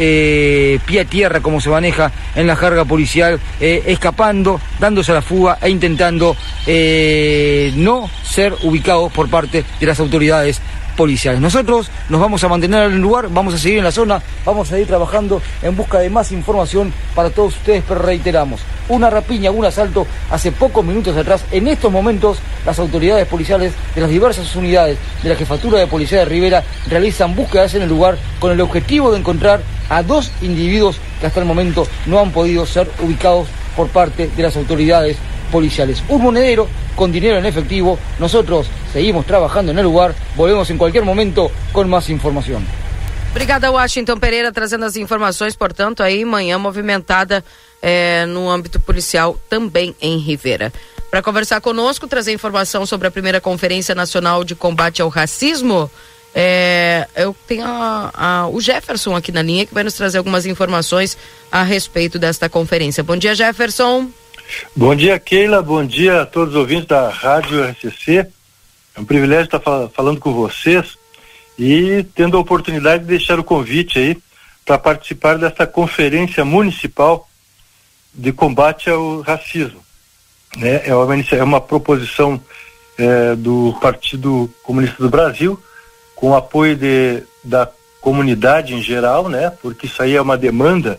eh, pie a tierra como se maneja en la carga policial, eh, escapando, dándose a la fuga e intentando eh, no ser ubicados por parte de las autoridades policiales. Nosotros nos vamos a mantener en el lugar, vamos a seguir en la zona, vamos a ir trabajando en busca de más información para todos ustedes, pero reiteramos, una rapiña, un asalto hace pocos minutos atrás. En estos momentos, las autoridades policiales de las diversas unidades de la Jefatura de Policía de Rivera realizan búsquedas en el lugar con el objetivo de encontrar a dos individuos que hasta el momento no han podido ser ubicados por parte de las autoridades policiales. Un monedero con dinero en efectivo. Nosotros seguimos trabajando en el lugar. Volvemos en cualquier momento con más información. Obrigada, Washington Pereira, trazendo as informações, portanto, aí manhã movimentada eh, no âmbito policial também em Rivera. Para conversar conosco, trazer informação sobre a primeira Conferência Nacional de Combate ao Racismo, eh, eu tenho a- a- o Jefferson aqui na linha que vai nos trazer algumas informações a respeito desta conferência. Bom dia, Jefferson. Bom dia, Keila. Bom dia a todos os ouvintes da Rádio RCC. É um privilégio estar fal- falando com vocês e tendo a oportunidade de deixar o convite aí para participar desta conferência municipal de combate ao racismo. Né? É, uma, é uma proposição eh, do Partido Comunista do Brasil, com apoio de, da comunidade em geral, né? porque isso aí é uma demanda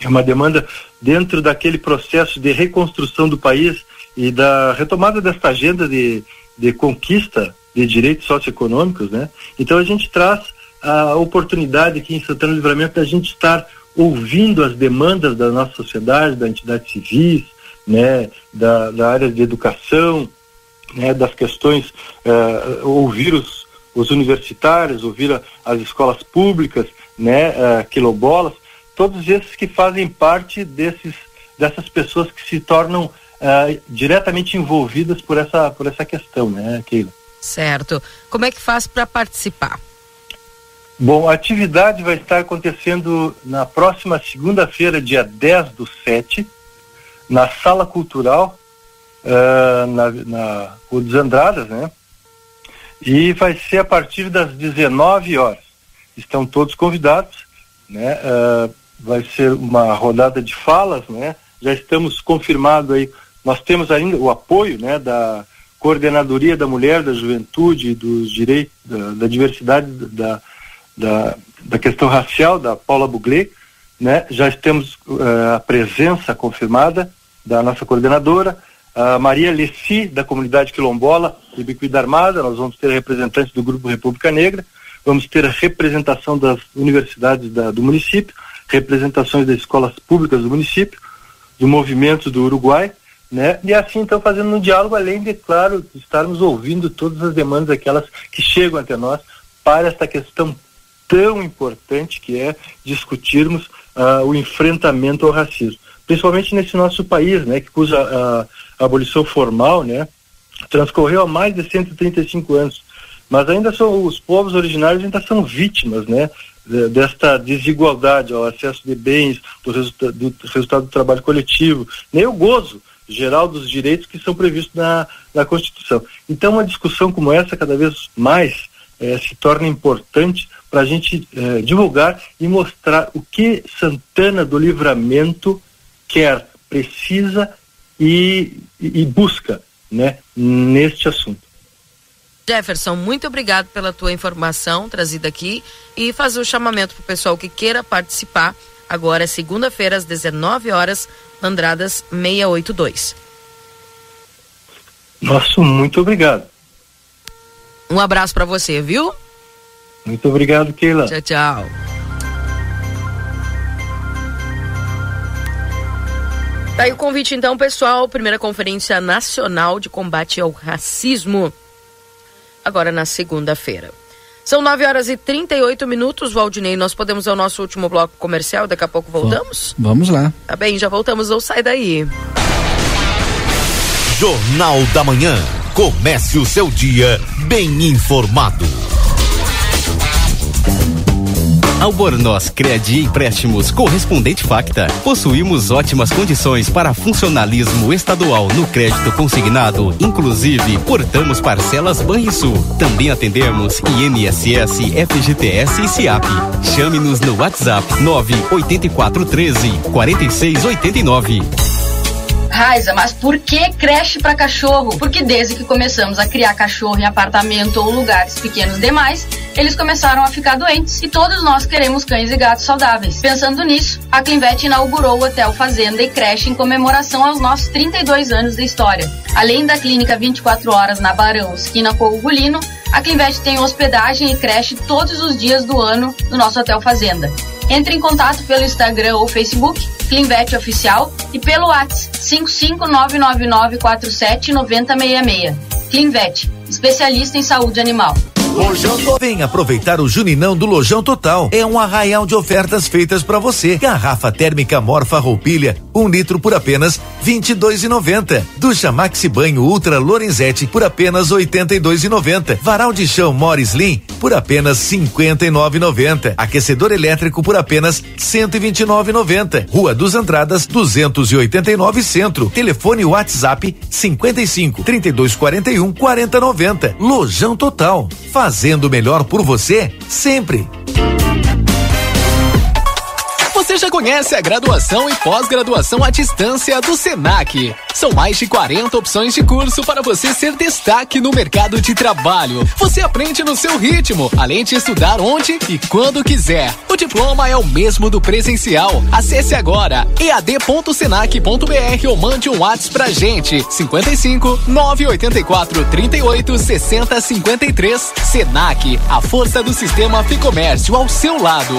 é uma demanda dentro daquele processo de reconstrução do país e da retomada desta agenda de, de conquista de direitos socioeconômicos, né? Então a gente traz a oportunidade aqui em Santana do Livramento da gente estar ouvindo as demandas da nossa sociedade, da entidade civis, né? Da, da área de educação, né? Das questões, eh, ouvir os, os universitários, ouvir a- as escolas públicas, né? quilombolas, todos esses que fazem parte desses dessas pessoas que se tornam ah, diretamente envolvidas por essa por essa questão, né, Keila? Certo. Como é que faz para participar? Bom, a atividade vai estar acontecendo na próxima segunda-feira, dia 10 do 7, na Sala Cultural, ah, na, na Rua dos Andradas, né? E vai ser a partir das 19 horas. Estão todos convidados, né? Ah, vai ser uma rodada de falas, né? Já estamos confirmado aí, nós temos ainda o apoio, né, da Coordenadoria da Mulher, da Juventude, dos direitos, da, da diversidade, da, da, da questão racial, da Paula Buglé, né? Já temos eh, a presença confirmada da nossa coordenadora, a Maria Lessi, da comunidade quilombola e Bicuída Armada, nós vamos ter representantes do Grupo República Negra, vamos ter a representação das universidades da- do município, representações das escolas públicas do município, do movimento do Uruguai, né? E assim então fazendo um diálogo além de claro estarmos ouvindo todas as demandas aquelas que chegam até nós para esta questão tão importante que é discutirmos ah, o enfrentamento ao racismo, principalmente nesse nosso país, né, que cuja ah, abolição formal, né, transcorreu há mais de 135 anos, mas ainda são os povos originários ainda são vítimas, né, desta desigualdade ao acesso de bens, do, resulta do resultado do trabalho coletivo, nem o gozo geral dos direitos que são previstos na, na Constituição. Então, uma discussão como essa, cada vez mais, eh, se torna importante para a gente eh, divulgar e mostrar o que Santana do Livramento quer, precisa e, e- busca né, neste assunto. Jefferson, muito obrigado pela tua informação trazida aqui e fazer o chamamento para o pessoal que queira participar. Agora é segunda-feira, às 19 horas, Andradas 682. Nosso muito obrigado. Um abraço para você, viu? Muito obrigado, Keila. Tchau, tchau. Tá aí o convite então, pessoal, primeira conferência nacional de combate ao racismo, agora na segunda-feira. São 9 horas e 38 minutos, Valdinei. Nós podemos ao nosso último bloco comercial, daqui a pouco voltamos? Vamos lá. Tá bem, já voltamos, ou sai daí. Jornal da Manhã. Comece o seu dia bem informado. Albornoz Crédito e Empréstimos Correspondente Facta. Possuímos ótimas condições para funcionalismo estadual no crédito consignado. Inclusive, portamos parcelas Banrisul. Também atendemos INSS, FGTS e SIAP. Chame-nos no WhatsApp 98413 4689. Raiza, mas por que creche para cachorro? Porque desde que começamos a criar cachorro em apartamento ou lugares pequenos demais, eles começaram a ficar doentes e todos nós queremos cães e gatos saudáveis. Pensando nisso, a Clinvet inaugurou o Hotel Fazenda e creche em comemoração aos nossos 32 anos de história. Além da clínica 24 horas na Barão, esquina com o Gulino, a Clinvet tem hospedagem e creche todos os dias do ano no nosso Hotel Fazenda. Entre em contato pelo Instagram ou Facebook, Clinvet Oficial, e pelo WhatsApp 55999479066. Clinvet, especialista em saúde animal. Vem aproveitar o Juninão do Lojão Total. É um arraial de ofertas feitas para você. Garrafa térmica Morfa Roupilha, um litro por apenas vinte e dois e noventa. Ducha Maxi Banho Ultra Lorenzetti por apenas oitenta e dois e noventa. Varal de chão Morris Slim por apenas cinquenta e nove e noventa. Aquecedor elétrico por apenas cento e vinte e nove e noventa. Rua dos Andradas 289 Centro. Telefone WhatsApp 55 32 41 40 90. Lojão Total. Fazendo melhor por você sempre. Você já conhece a graduação e pós-graduação à distância do Senac. São mais de 40 opções de curso para você ser destaque no mercado de trabalho. Você aprende no seu ritmo, além de estudar onde e quando quiser. O diploma é o mesmo do presencial. Acesse agora ead.senac.br ou mande um WhatsApp pra gente. 55 984 38 60 53. Senac, a força do sistema Ficomércio ao seu lado.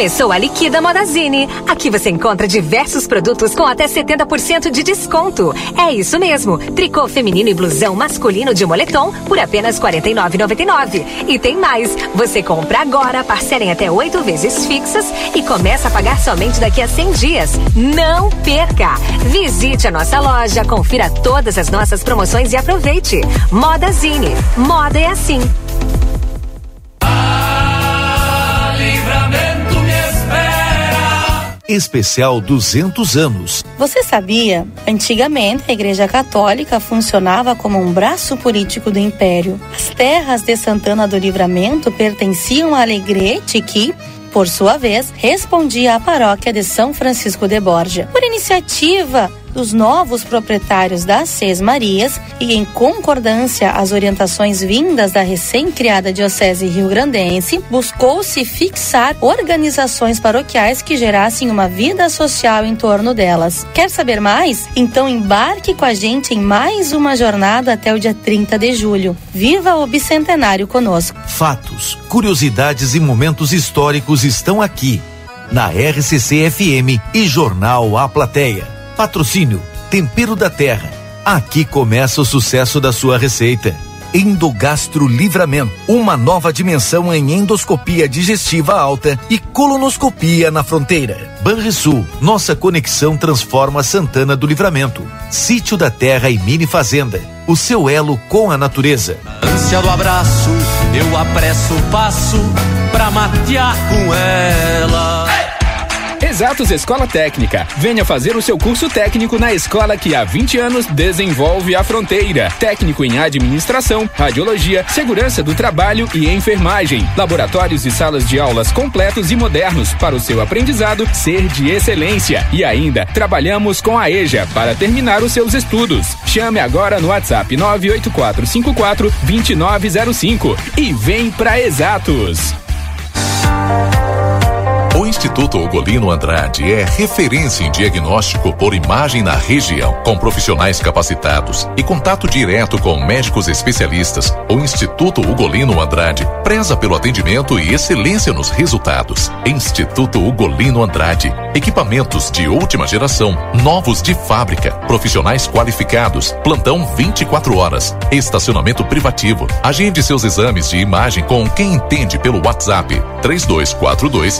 Começou a Liquida Modazine. Aqui você encontra diversos produtos com até 70% de desconto. É isso mesmo. Tricô feminino e blusão masculino de moletom por apenas R$ 49,99. E tem mais. Você compra agora, parcela em até oito vezes fixas e começa a pagar somente daqui a 100 dias. Não perca! Visite a nossa loja, confira todas as nossas promoções e aproveite. Modazine. Moda é assim. Especial 200 anos. Você sabia? Antigamente, a Igreja Católica funcionava como um braço político do Império. As terras de Santana do Livramento pertenciam a Alegrete, que, por sua vez, respondia à paróquia de São Francisco de Borja. Por iniciativa dos novos proprietários das Seis Marias e em concordância às orientações vindas da recém-criada Diocese Rio-Grandense, buscou-se fixar organizações paroquiais que gerassem uma vida social em torno delas. Quer saber mais? Então embarque com a gente em mais uma jornada até o dia 30 de julho. Viva o bicentenário conosco. Fatos, curiosidades e momentos históricos estão aqui na RCC FM e Jornal A Plateia. Patrocínio Tempero da Terra. Aqui começa o sucesso da sua receita. Endogastro Livramento, uma nova dimensão em endoscopia digestiva alta e colonoscopia na fronteira. Banrisul, nossa conexão transforma Santana do Livramento. Sítio da Terra e Mini Fazenda, o seu elo com a natureza. ânsia do abraço, eu apresso o passo pra matear com ela. Exatos Escola Técnica. Venha fazer o seu curso técnico na escola que há 20 anos desenvolve a fronteira. Técnico em administração, radiologia, segurança do trabalho e enfermagem. Laboratórios e salas de aulas completos e modernos para o seu aprendizado ser de excelência. E ainda, trabalhamos com a EJA para terminar os seus estudos. Chame agora no WhatsApp 98454 2905 e vem para Exatos. Instituto Ugolino Andrade é referência em diagnóstico por imagem na região, com profissionais capacitados e contato direto com médicos especialistas. O Instituto Ugolino Andrade preza pelo atendimento e excelência nos resultados. Instituto Ugolino Andrade, equipamentos de última geração, novos de fábrica, profissionais qualificados, plantão 24 horas, estacionamento privativo. Agende seus exames de imagem com quem entende pelo WhatsApp 3242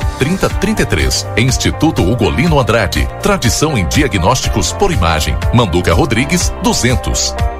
3033. Instituto Ugolino Andrade. Tradição em diagnósticos por imagem. Manduca Rodrigues 200.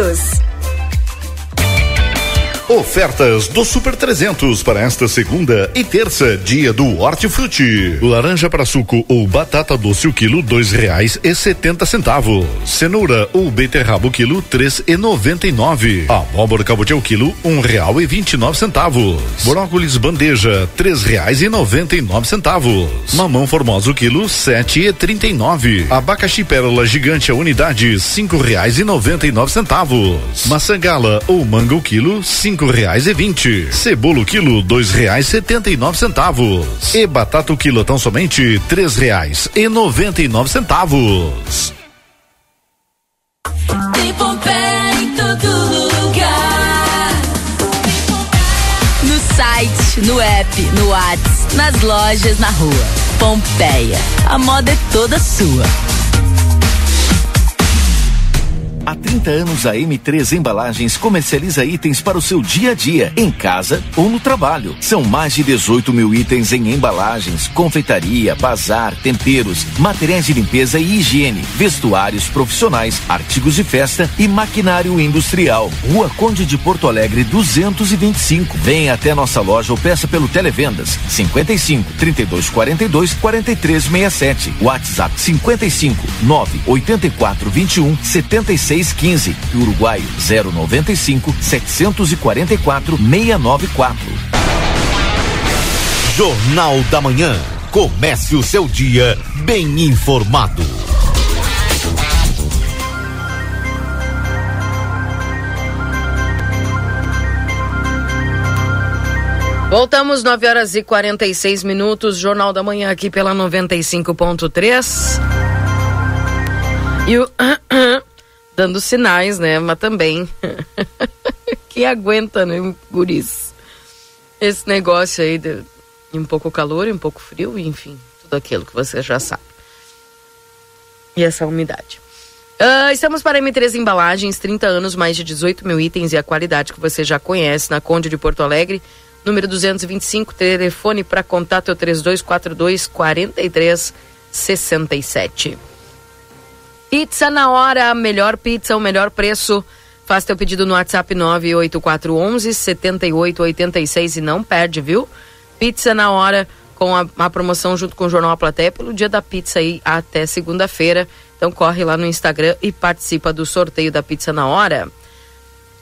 todos. Ofertas do Super 300 para esta segunda e terça, dia do Hortifruti. Laranja para suco ou batata doce o quilo dois reais e setenta centavos. Cenoura ou beterraba o quilo três e noventa e nove. Abóbora cabotiá o quilo um real e vinte e nove centavos. Brócolis bandeja três reais e noventa e nove centavos. Mamão formosa o quilo sete e trinta e nove. Abacaxi pérola gigante a unidade cinco reais e noventa e nove centavos. Maçã gala ou manga o quilo cinco reais e vinte. Cebola o quilo dois reais setenta e nove centavos. E batata o quilo tão somente três reais e noventa e nove centavos. Tem Pompeia em todo lugar. No site, no app, no Whats, nas lojas, na rua. Pompeia, a moda é toda sua. 30 anos a M3 Embalagens comercializa itens para o seu dia a dia, em casa ou no trabalho. São mais de 18 mil itens em embalagens, confeitaria, bazar, temperos, materiais de limpeza e higiene, vestuários profissionais, artigos de festa e maquinário industrial. Rua Conde de Porto Alegre 225. Venha até nossa loja ou peça pelo Televendas 55 32 42 43 67. WhatsApp 55 9 84 21 76 15 e Uruguai 095 744 694. Jornal da Manhã. Comece o seu dia bem informado. Voltamos 9 horas e 46 minutos, Jornal da Manhã aqui pela 95.3. E o dando sinais, né? Mas também que aguenta, né, guris? Esse negócio aí de, um pouco calor um pouco frio, enfim, tudo aquilo que você já sabe. E essa umidade. Uh, estamos para M3 Embalagens, 30 anos, mais de 18 mil itens e a qualidade que você já conhece na Conde de Porto Alegre, número 225, telefone para contato é o 3242 4367. Pizza na hora, melhor pizza, o melhor preço. Faz teu pedido no WhatsApp 98411 7886 e não perde, viu? Pizza na hora com a, a, promoção junto com o Jornal A Plateia pelo dia da pizza aí até segunda-feira. Então corre lá no Instagram e participa do sorteio da pizza na hora.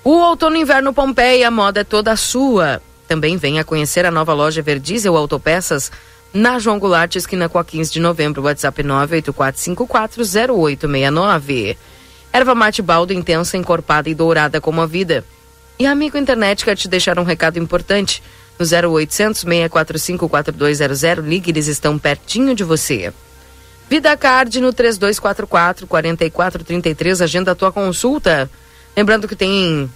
O outono e inverno Pompeia, a moda é toda sua. Também venha conhecer a nova loja Verdiesel Autopeças na João Goulart, esquina com a 15 de novembro, WhatsApp 984540869. Erva mate baldo intensa, encorpada e dourada como a vida. E amigo internet quer te deixar um recado importante. No 0800 645 4200, ligue, eles estão pertinho de você. Vida Card no 3244 4433, agenda a tua consulta. Lembrando que tem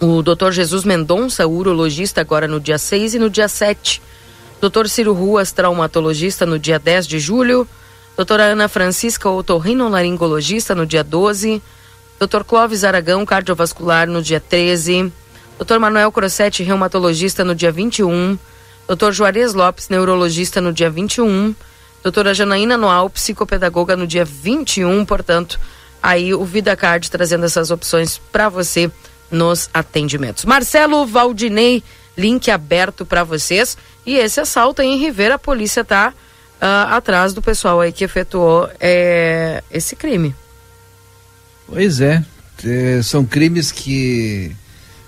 o Dr. Jesus Mendonça, urologista, agora no dia 6 e no dia 7. Dr. Ciro Ruas, traumatologista, no dia 10 de julho. Doutora Ana Francisca, otorrinolaringologista, no dia 12. Dr. Clóvis Aragão, cardiovascular, no dia 13. Dr. Manuel Crossetti, reumatologista, no dia 21. Dr. Juarez Lopes, neurologista, no dia 21. Doutora Janaína Noal, psicopedagoga, no dia 21. Portanto, aí o Vida Card trazendo essas opções para você nos atendimentos. Marcelo Valdinei, link aberto para vocês. E esse assalto em Rivera, a polícia tá uh, atrás do pessoal aí que efetuou é, esse crime. Pois é, é, são crimes que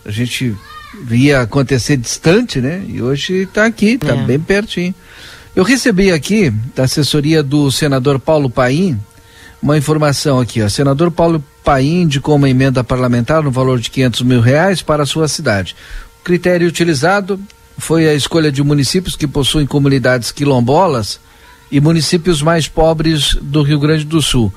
a gente via acontecer distante, né? E hoje está aqui, está é. bem pertinho. Eu recebi aqui da assessoria do senador Paulo Paim uma informação aqui, ó. Senador Paulo Paim indicou uma emenda parlamentar no valor de 500 mil reais para a sua cidade. O critério utilizado foi a escolha de municípios que possuem comunidades quilombolas e municípios mais pobres do Rio Grande do Sul.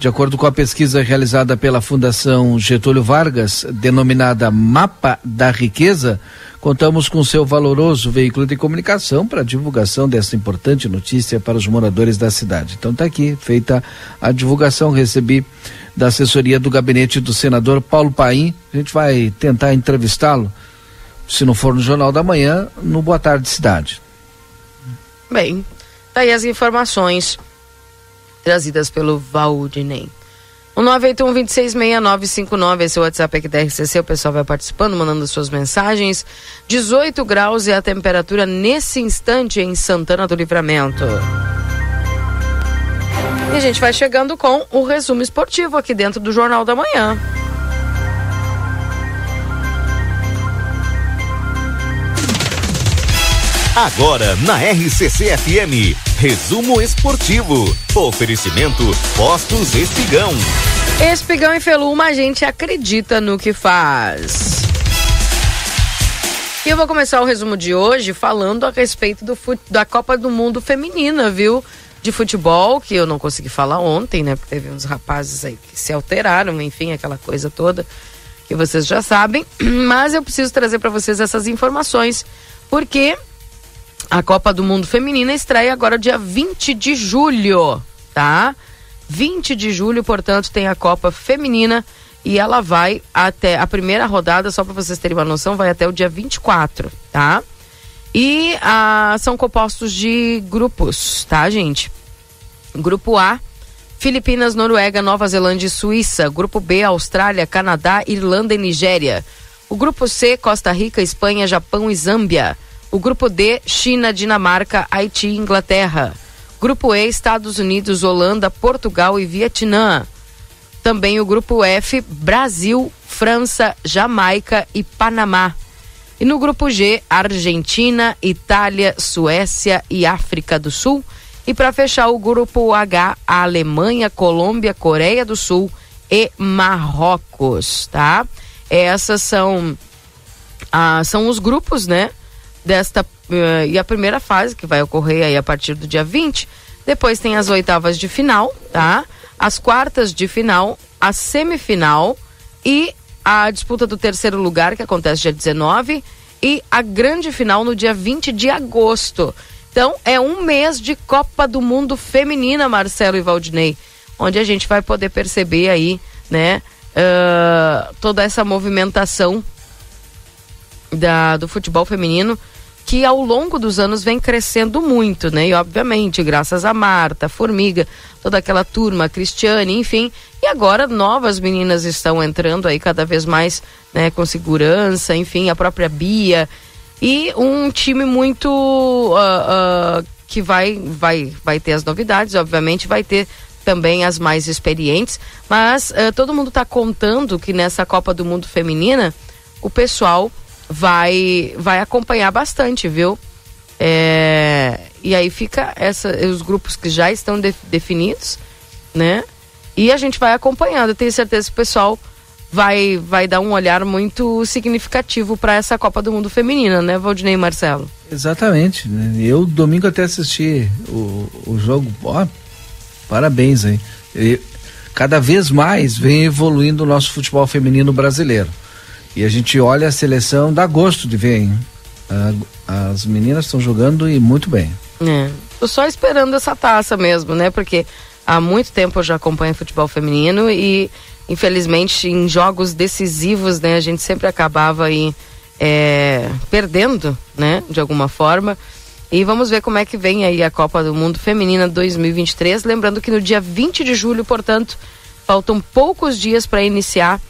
De acordo com a pesquisa realizada pela Fundação Getúlio Vargas, denominada Mapa da Riqueza, contamos com seu valoroso veículo de comunicação para divulgação dessa importante notícia para os moradores da cidade. Então está aqui, feita a divulgação, recebi da assessoria do gabinete do senador Paulo Paim. A gente vai tentar entrevistá-lo, se não for no Jornal da Manhã, no Boa Tarde Cidade. Bem, tá aí as informações trazidas pelo Valdinei. O 981-266959, esse é o WhatsApp aqui da RCC, o pessoal vai participando, mandando suas mensagens. 18 graus é a temperatura nesse instante em Santana do Livramento. E a gente vai chegando com o resumo esportivo aqui dentro do Jornal da Manhã. Agora na RCC FM, resumo esportivo. Oferecimento Postos Espigão. Espigão e Feluma, a gente acredita no que faz. E eu vou começar o resumo de hoje falando a respeito do da Copa do Mundo Feminina, viu? De futebol, que eu não consegui falar ontem, né? Porque teve uns rapazes aí que se alteraram, enfim, aquela coisa toda que vocês já sabem. Mas eu preciso trazer para vocês essas informações, porque a Copa do Mundo Feminina estreia agora dia 20 de julho, tá? 20 de julho, portanto, tem a Copa Feminina e ela vai até a primeira rodada, só para vocês terem uma noção, vai até o dia 24, tá? E ah, são compostos de grupos, tá, gente? Grupo A, Filipinas, Noruega, Nova Zelândia e Suíça. Grupo B, Austrália, Canadá, Irlanda e Nigéria. O grupo C, Costa Rica, Espanha, Japão e Zâmbia. O grupo D, China, Dinamarca, Haiti e Inglaterra. Grupo E, Estados Unidos, Holanda, Portugal e Vietnã. Também o grupo F, Brasil, França, Jamaica e Panamá. E no grupo G, Argentina, Itália, Suécia e África do Sul. E para fechar o grupo H, a Alemanha, Colômbia, Coreia do Sul e Marrocos, tá? Essas são ah, são os grupos, né? Desta uh, e a primeira fase que vai ocorrer aí a partir do dia 20. Depois tem as oitavas de final, tá? As quartas de final, a semifinal e a disputa do terceiro lugar que acontece dia 19 e a grande final no dia 20 de agosto. Então é um mês de Copa do Mundo feminina, Marcelo e Valdinei, onde a gente vai poder perceber aí, né, uh, toda essa movimentação da, do futebol feminino que ao longo dos anos vem crescendo muito, né? E obviamente, graças a Marta, Formiga, toda aquela turma, Cristiane, enfim. E agora novas meninas estão entrando aí cada vez mais, né, com segurança, enfim, a própria Bia. E um time muito. Uh, uh, que vai, vai, vai ter as novidades, obviamente, vai ter também as mais experientes. Mas uh, todo mundo está contando que nessa Copa do Mundo Feminina, o pessoal vai vai acompanhar bastante, viu? É, e aí fica essa, os grupos que já estão de, definidos, né? E a gente vai acompanhando. Eu tenho certeza que o pessoal vai, vai dar um olhar muito significativo para essa Copa do Mundo Feminina, né, Valdinei e Marcelo? Exatamente. Né? Eu domingo até assisti o, o jogo. Ó, parabéns aí. Cada vez mais vem evoluindo o nosso futebol feminino brasileiro. E a gente olha a seleção, dá gosto de ver, hein? as meninas estão jogando e muito bem. É. Tô só esperando essa taça mesmo, né? Porque há muito tempo eu já acompanho futebol feminino e infelizmente em jogos decisivos, né, a gente sempre acabava aí é, perdendo, né, de alguma forma. E vamos ver como é que vem aí a Copa do Mundo Feminina 2023. Lembrando que no dia 20 de julho, portanto, faltam poucos dias para iniciar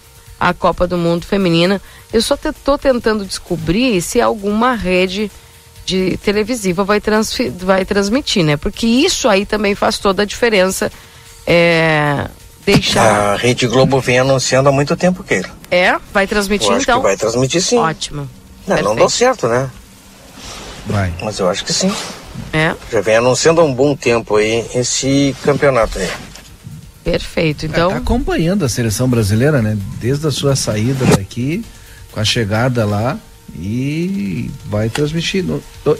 a Copa do Mundo Feminina. Eu só estou tentando descobrir se alguma rede de televisiva vai, vai transmitir, né? Porque isso aí também faz toda a diferença. É, deixar. A Rede Globo vem anunciando há muito tempo, Keira. É? Vai transmitir então? Que vai transmitir sim. Ótimo. Não, não deu certo, né? Vai. Mas eu acho que sim. É? Já vem anunciando há um bom tempo aí esse campeonato aí. Perfeito. Então. Está é, acompanhando a seleção brasileira, né? Desde a sua saída daqui, com a chegada lá e vai transmitir.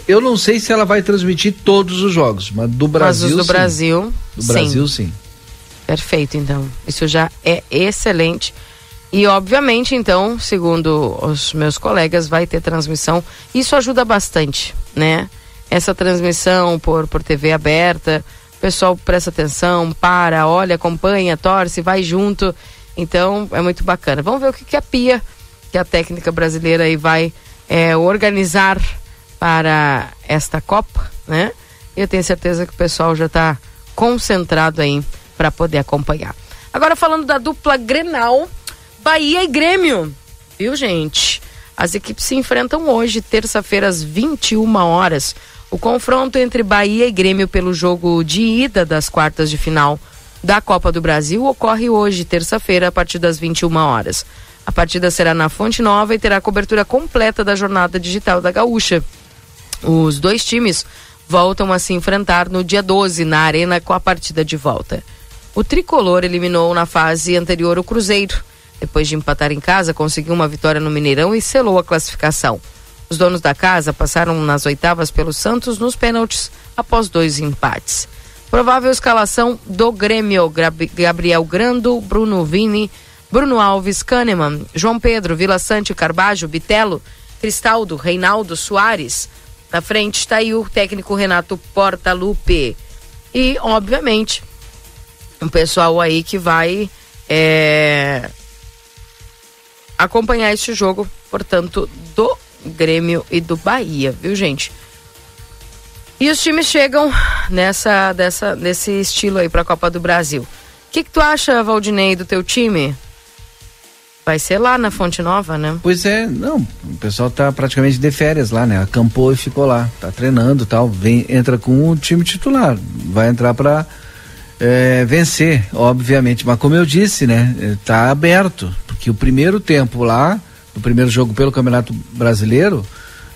Eu não sei se ela vai transmitir todos os jogos, mas do Brasil. Mas os do sim. Brasil. Do Brasil, sim. sim. Perfeito, então. Isso já é excelente. E, obviamente, então, segundo os meus colegas, vai ter transmissão. Isso ajuda bastante, né? Essa transmissão por, por TV aberta, pessoal presta atenção, para, olha, acompanha, torce, vai junto. Então, é muito bacana. Vamos ver o que, que a Pia, que é a técnica brasileira aí vai é, organizar para esta Copa, né? Eu tenho certeza que o pessoal já está concentrado aí para poder acompanhar. Agora falando da dupla Grenal, Bahia e Grêmio. Viu, gente? As equipes se enfrentam hoje, terça-feira, às 21 horas. O confronto entre Bahia e Grêmio pelo jogo de ida das quartas de final da Copa do Brasil ocorre hoje, terça-feira, a partir das 21 horas. A partida será na Fonte Nova e terá cobertura completa da jornada digital da Gaúcha. Os dois times voltam a se enfrentar no dia 12 na Arena com a partida de volta. O tricolor eliminou na fase anterior o Cruzeiro. Depois de empatar em casa, conseguiu uma vitória no Mineirão e selou a classificação. Os donos da casa passaram nas oitavas pelo Santos nos pênaltis após dois empates. Provável escalação do Grêmio: Gabriel Grando, Bruno Vini, Bruno Alves, Kahneman, João Pedro, Vila Sante, Carbajo, Bitelo, Cristaldo, Reinaldo Soares. Na frente está aí o técnico Renato Portaluppi. E, obviamente, um pessoal aí que vai é, acompanhar este jogo, portanto, do Grêmio e do Bahia, viu, gente? E os times chegam nessa, dessa, nesse estilo aí para a Copa do Brasil. O que, que tu acha, Valdinei, do teu time? Vai ser lá na Fonte Nova, né? Pois é, não, o pessoal tá praticamente de férias lá, né? Acampou e ficou lá, tá treinando tal, vem, entra com o time titular, vai entrar para é, vencer, obviamente. Mas como eu disse, né, está aberto, porque o primeiro tempo lá, o primeiro jogo pelo Campeonato Brasileiro,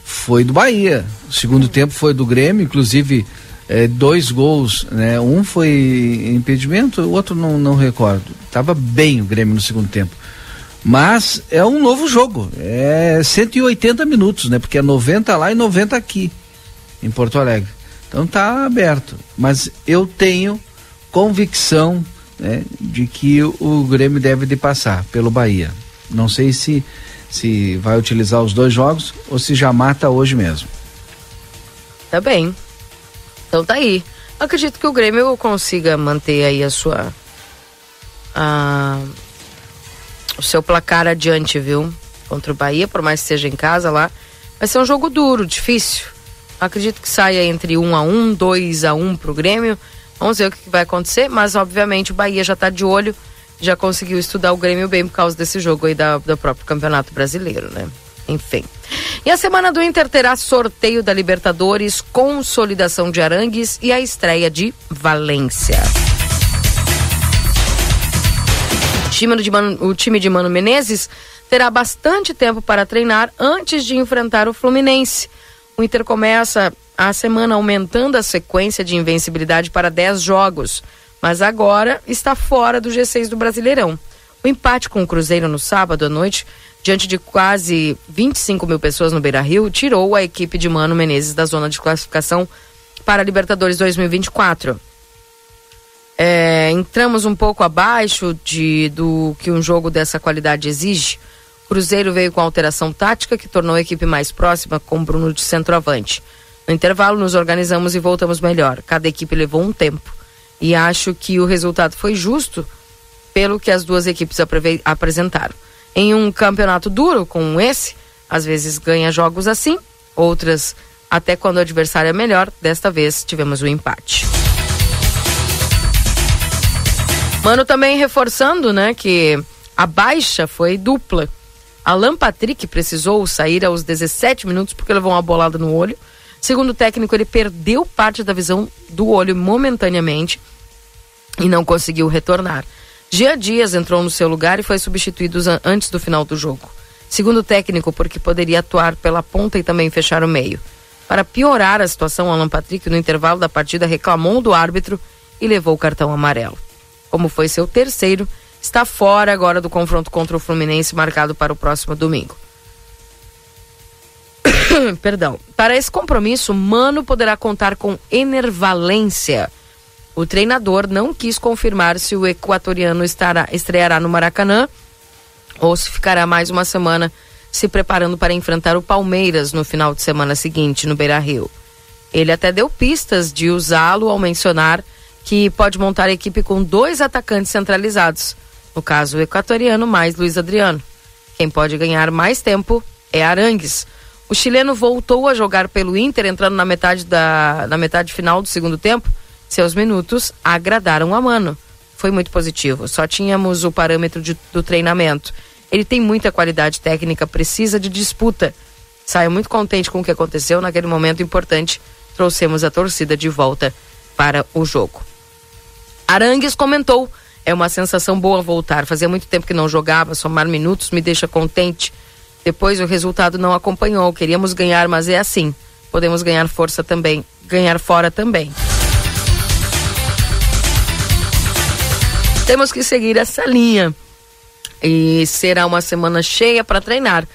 foi do Bahia. O segundo tempo foi do Grêmio, inclusive é, dois gols, né? Um foi impedimento, o outro não, não recordo. Tava bem o Grêmio no segundo tempo. Mas é um novo jogo, é 180 minutos, né? Porque é 90 lá e 90 aqui, em Porto Alegre. Então tá aberto. Mas eu tenho convicção né, de que o, Grêmio deve de passar pelo Bahia. Não sei se se vai utilizar os dois jogos ou se já mata hoje mesmo. Tá bem. Então tá aí. Acredito que o Grêmio consiga manter aí a sua a, o seu placar adiante, viu? Contra o Bahia, por mais que seja em casa lá. Vai ser um jogo duro, difícil. Acredito que saia entre 1 um a 1 um, 2 a 1 um pro Grêmio Vamos ver o que vai acontecer, mas obviamente o Bahia já está de olho, já conseguiu estudar o Grêmio bem por causa desse jogo aí da, do próprio Campeonato Brasileiro, né? Enfim. E a semana do Inter terá sorteio da Libertadores, consolidação de Arangues e a estreia de Valência. O time de Mano, o time de Mano Menezes terá bastante tempo para treinar antes de enfrentar o Fluminense. O Inter começa a semana aumentando a sequência de invencibilidade para 10 jogos. Mas agora está fora do G6 do Brasileirão. O empate com o Cruzeiro no sábado à noite, diante de quase 25 mil pessoas no Beira Rio, tirou a equipe de Mano Menezes da zona de classificação para a Libertadores 2024. É, entramos um pouco abaixo de, do que um jogo dessa qualidade exige. Cruzeiro veio com alteração tática que tornou a equipe mais próxima com Bruno de centroavante. No intervalo, nos organizamos e voltamos melhor. Cada equipe levou um tempo. E acho que o resultado foi justo pelo que as duas equipes apresentaram. Em um campeonato duro como esse, às vezes ganha jogos assim, outras até quando o adversário é melhor. Desta vez tivemos o um empate. Mano também reforçando, né, que a baixa foi dupla. Alan Patrick precisou sair aos 17 minutos porque levou uma bolada no olho. Segundo o técnico, ele perdeu parte da visão do olho momentaneamente e não conseguiu retornar. Gia Dias entrou no seu lugar e foi substituído antes do final do jogo. Segundo o técnico, porque poderia atuar pela ponta e também fechar o meio. Para piorar a situação, Alan Patrick, no intervalo da partida, reclamou do árbitro e levou o cartão amarelo como foi seu terceiro, está fora agora do confronto contra o Fluminense marcado para o próximo domingo. Perdão. Para esse compromisso, Mano poderá contar com Enervalência. O treinador não quis confirmar se o equatoriano estará, estreará no Maracanã ou se ficará mais uma semana se preparando para enfrentar o Palmeiras no final de semana seguinte no Beira Rio. Ele até deu pistas de usá-lo ao mencionar que pode montar a equipe com dois atacantes centralizados. No caso, o equatoriano mais Luiz Adriano. Quem pode ganhar mais tempo é Arangues. O chileno voltou a jogar pelo Inter, entrando na metade, da, na metade final do segundo tempo. Seus minutos agradaram a mano. Foi muito positivo. Só tínhamos o parâmetro de, do treinamento. Ele tem muita qualidade técnica, precisa de disputa. Saio muito contente com o que aconteceu naquele momento importante. Trouxemos a torcida de volta para o jogo. Arangues comentou: é uma sensação boa voltar. Fazia muito tempo que não jogava, somar minutos me deixa contente. Depois o resultado não acompanhou. Queríamos ganhar, mas é assim. Podemos ganhar força também, ganhar fora também. Temos que seguir essa linha. E será uma semana cheia para treinar.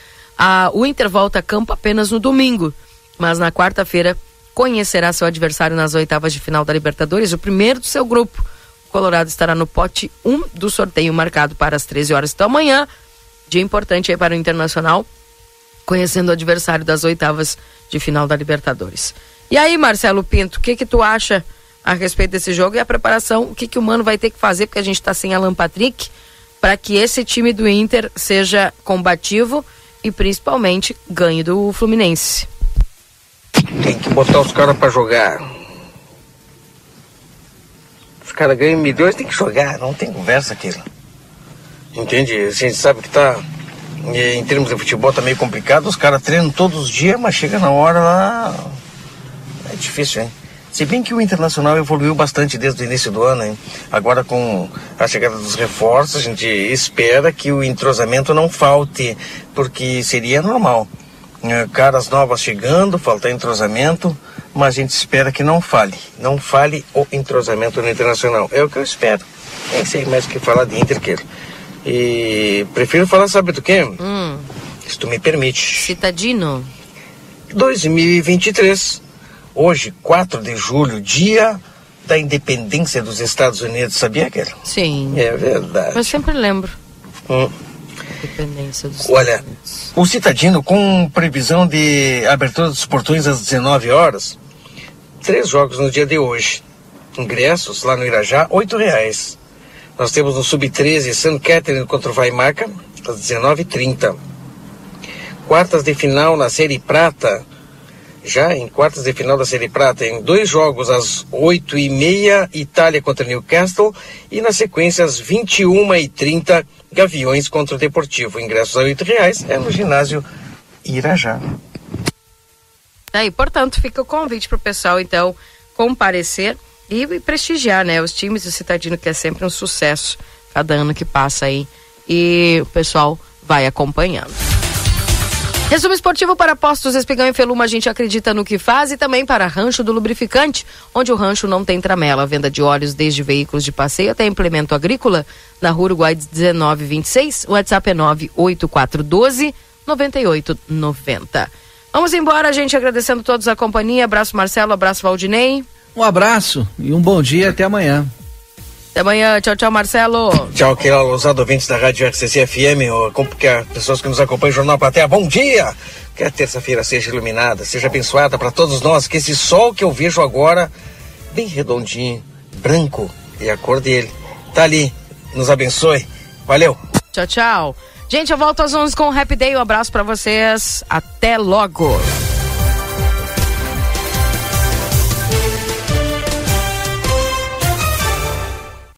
O Inter volta a campo apenas no domingo, mas na quarta-feira conhecerá seu adversário nas oitavas de final da Libertadores, o primeiro do seu grupo. Colorado estará no pote 1 do sorteio marcado para as 13 horas da manhã. Dia importante aí para o Internacional, conhecendo o adversário das oitavas de final da Libertadores. E aí, Marcelo Pinto, o que que tu acha a respeito desse jogo e a preparação? O que que o Mano vai ter que fazer, porque a gente está sem Alan Patrick, para que esse time do Inter seja combativo e principalmente ganhe do Fluminense? Tem que botar os caras para jogar os caras ganham milhões, tem que jogar, não tem conversa aquilo. Entende? A gente sabe que tá. Em termos de futebol tá meio complicado, os caras treinam todos os dias, mas chega na hora lá. É difícil, hein? Se bem que o Internacional evoluiu bastante desde o início do ano, hein? Agora com a chegada dos reforços, a gente espera que o entrosamento não falte, porque seria normal. É, caras novas chegando, faltar entrosamento, mas a gente espera que não fale, não fale o entrosamento no internacional. É o que eu espero. Nem sei mais o que falar de Inter E prefiro falar, sabe do quê? Hum. Se tu me permite. Citadino. 2023. Hoje, 4 de julho, dia da independência dos Estados Unidos, sabia, Kelly? Sim. É verdade. Eu sempre lembro. Hum. Independência dos Olha, Estados Unidos. o Citadino, com previsão de abertura dos portões às 19 horas, três jogos no dia de hoje. Ingressos lá no Irajá, oito reais. Nós temos no Sub-13 St. Catherine contra o Vaimaca, às 19h30. Quartas de final na Série Prata, já em quartas de final da Série Prata, em dois jogos às 8h30, Itália contra Newcastle, e na sequência às 21h30, Gaviões contra o Deportivo. Ingressos a R$ reais é no ginásio Irajá. Aí, portanto, fica o convite para o pessoal, então, comparecer e, prestigiar, né? Os times do Citadino, que é sempre um sucesso cada ano que passa aí. E o pessoal vai acompanhando. Resumo esportivo para Postos Espigão e Feluma, a gente acredita no que faz e também para Rancho do Lubrificante, onde o rancho não tem tramela. Venda de óleos desde veículos de passeio até implemento agrícola, na Rua Uruguai 1926. O WhatsApp é 98412 9890. Vamos embora, gente, agradecendo todos a companhia. Abraço Marcelo, abraço Valdinei. Um abraço e um bom dia até amanhã. Até amanhã. Tchau, tchau, Marcelo. Tchau, Keila Lousado, ouvintes da Rádio RCC FM, que as pessoas que nos acompanham no Jornal Plateia, bom dia! Que a terça-feira seja iluminada, seja abençoada para todos nós, que esse sol que eu vejo agora, bem redondinho, branco, e a cor dele, tá ali, nos abençoe. Valeu! Tchau, tchau. Gente, eu volto às 11 com o Happy Day. Um abraço para vocês. Até logo.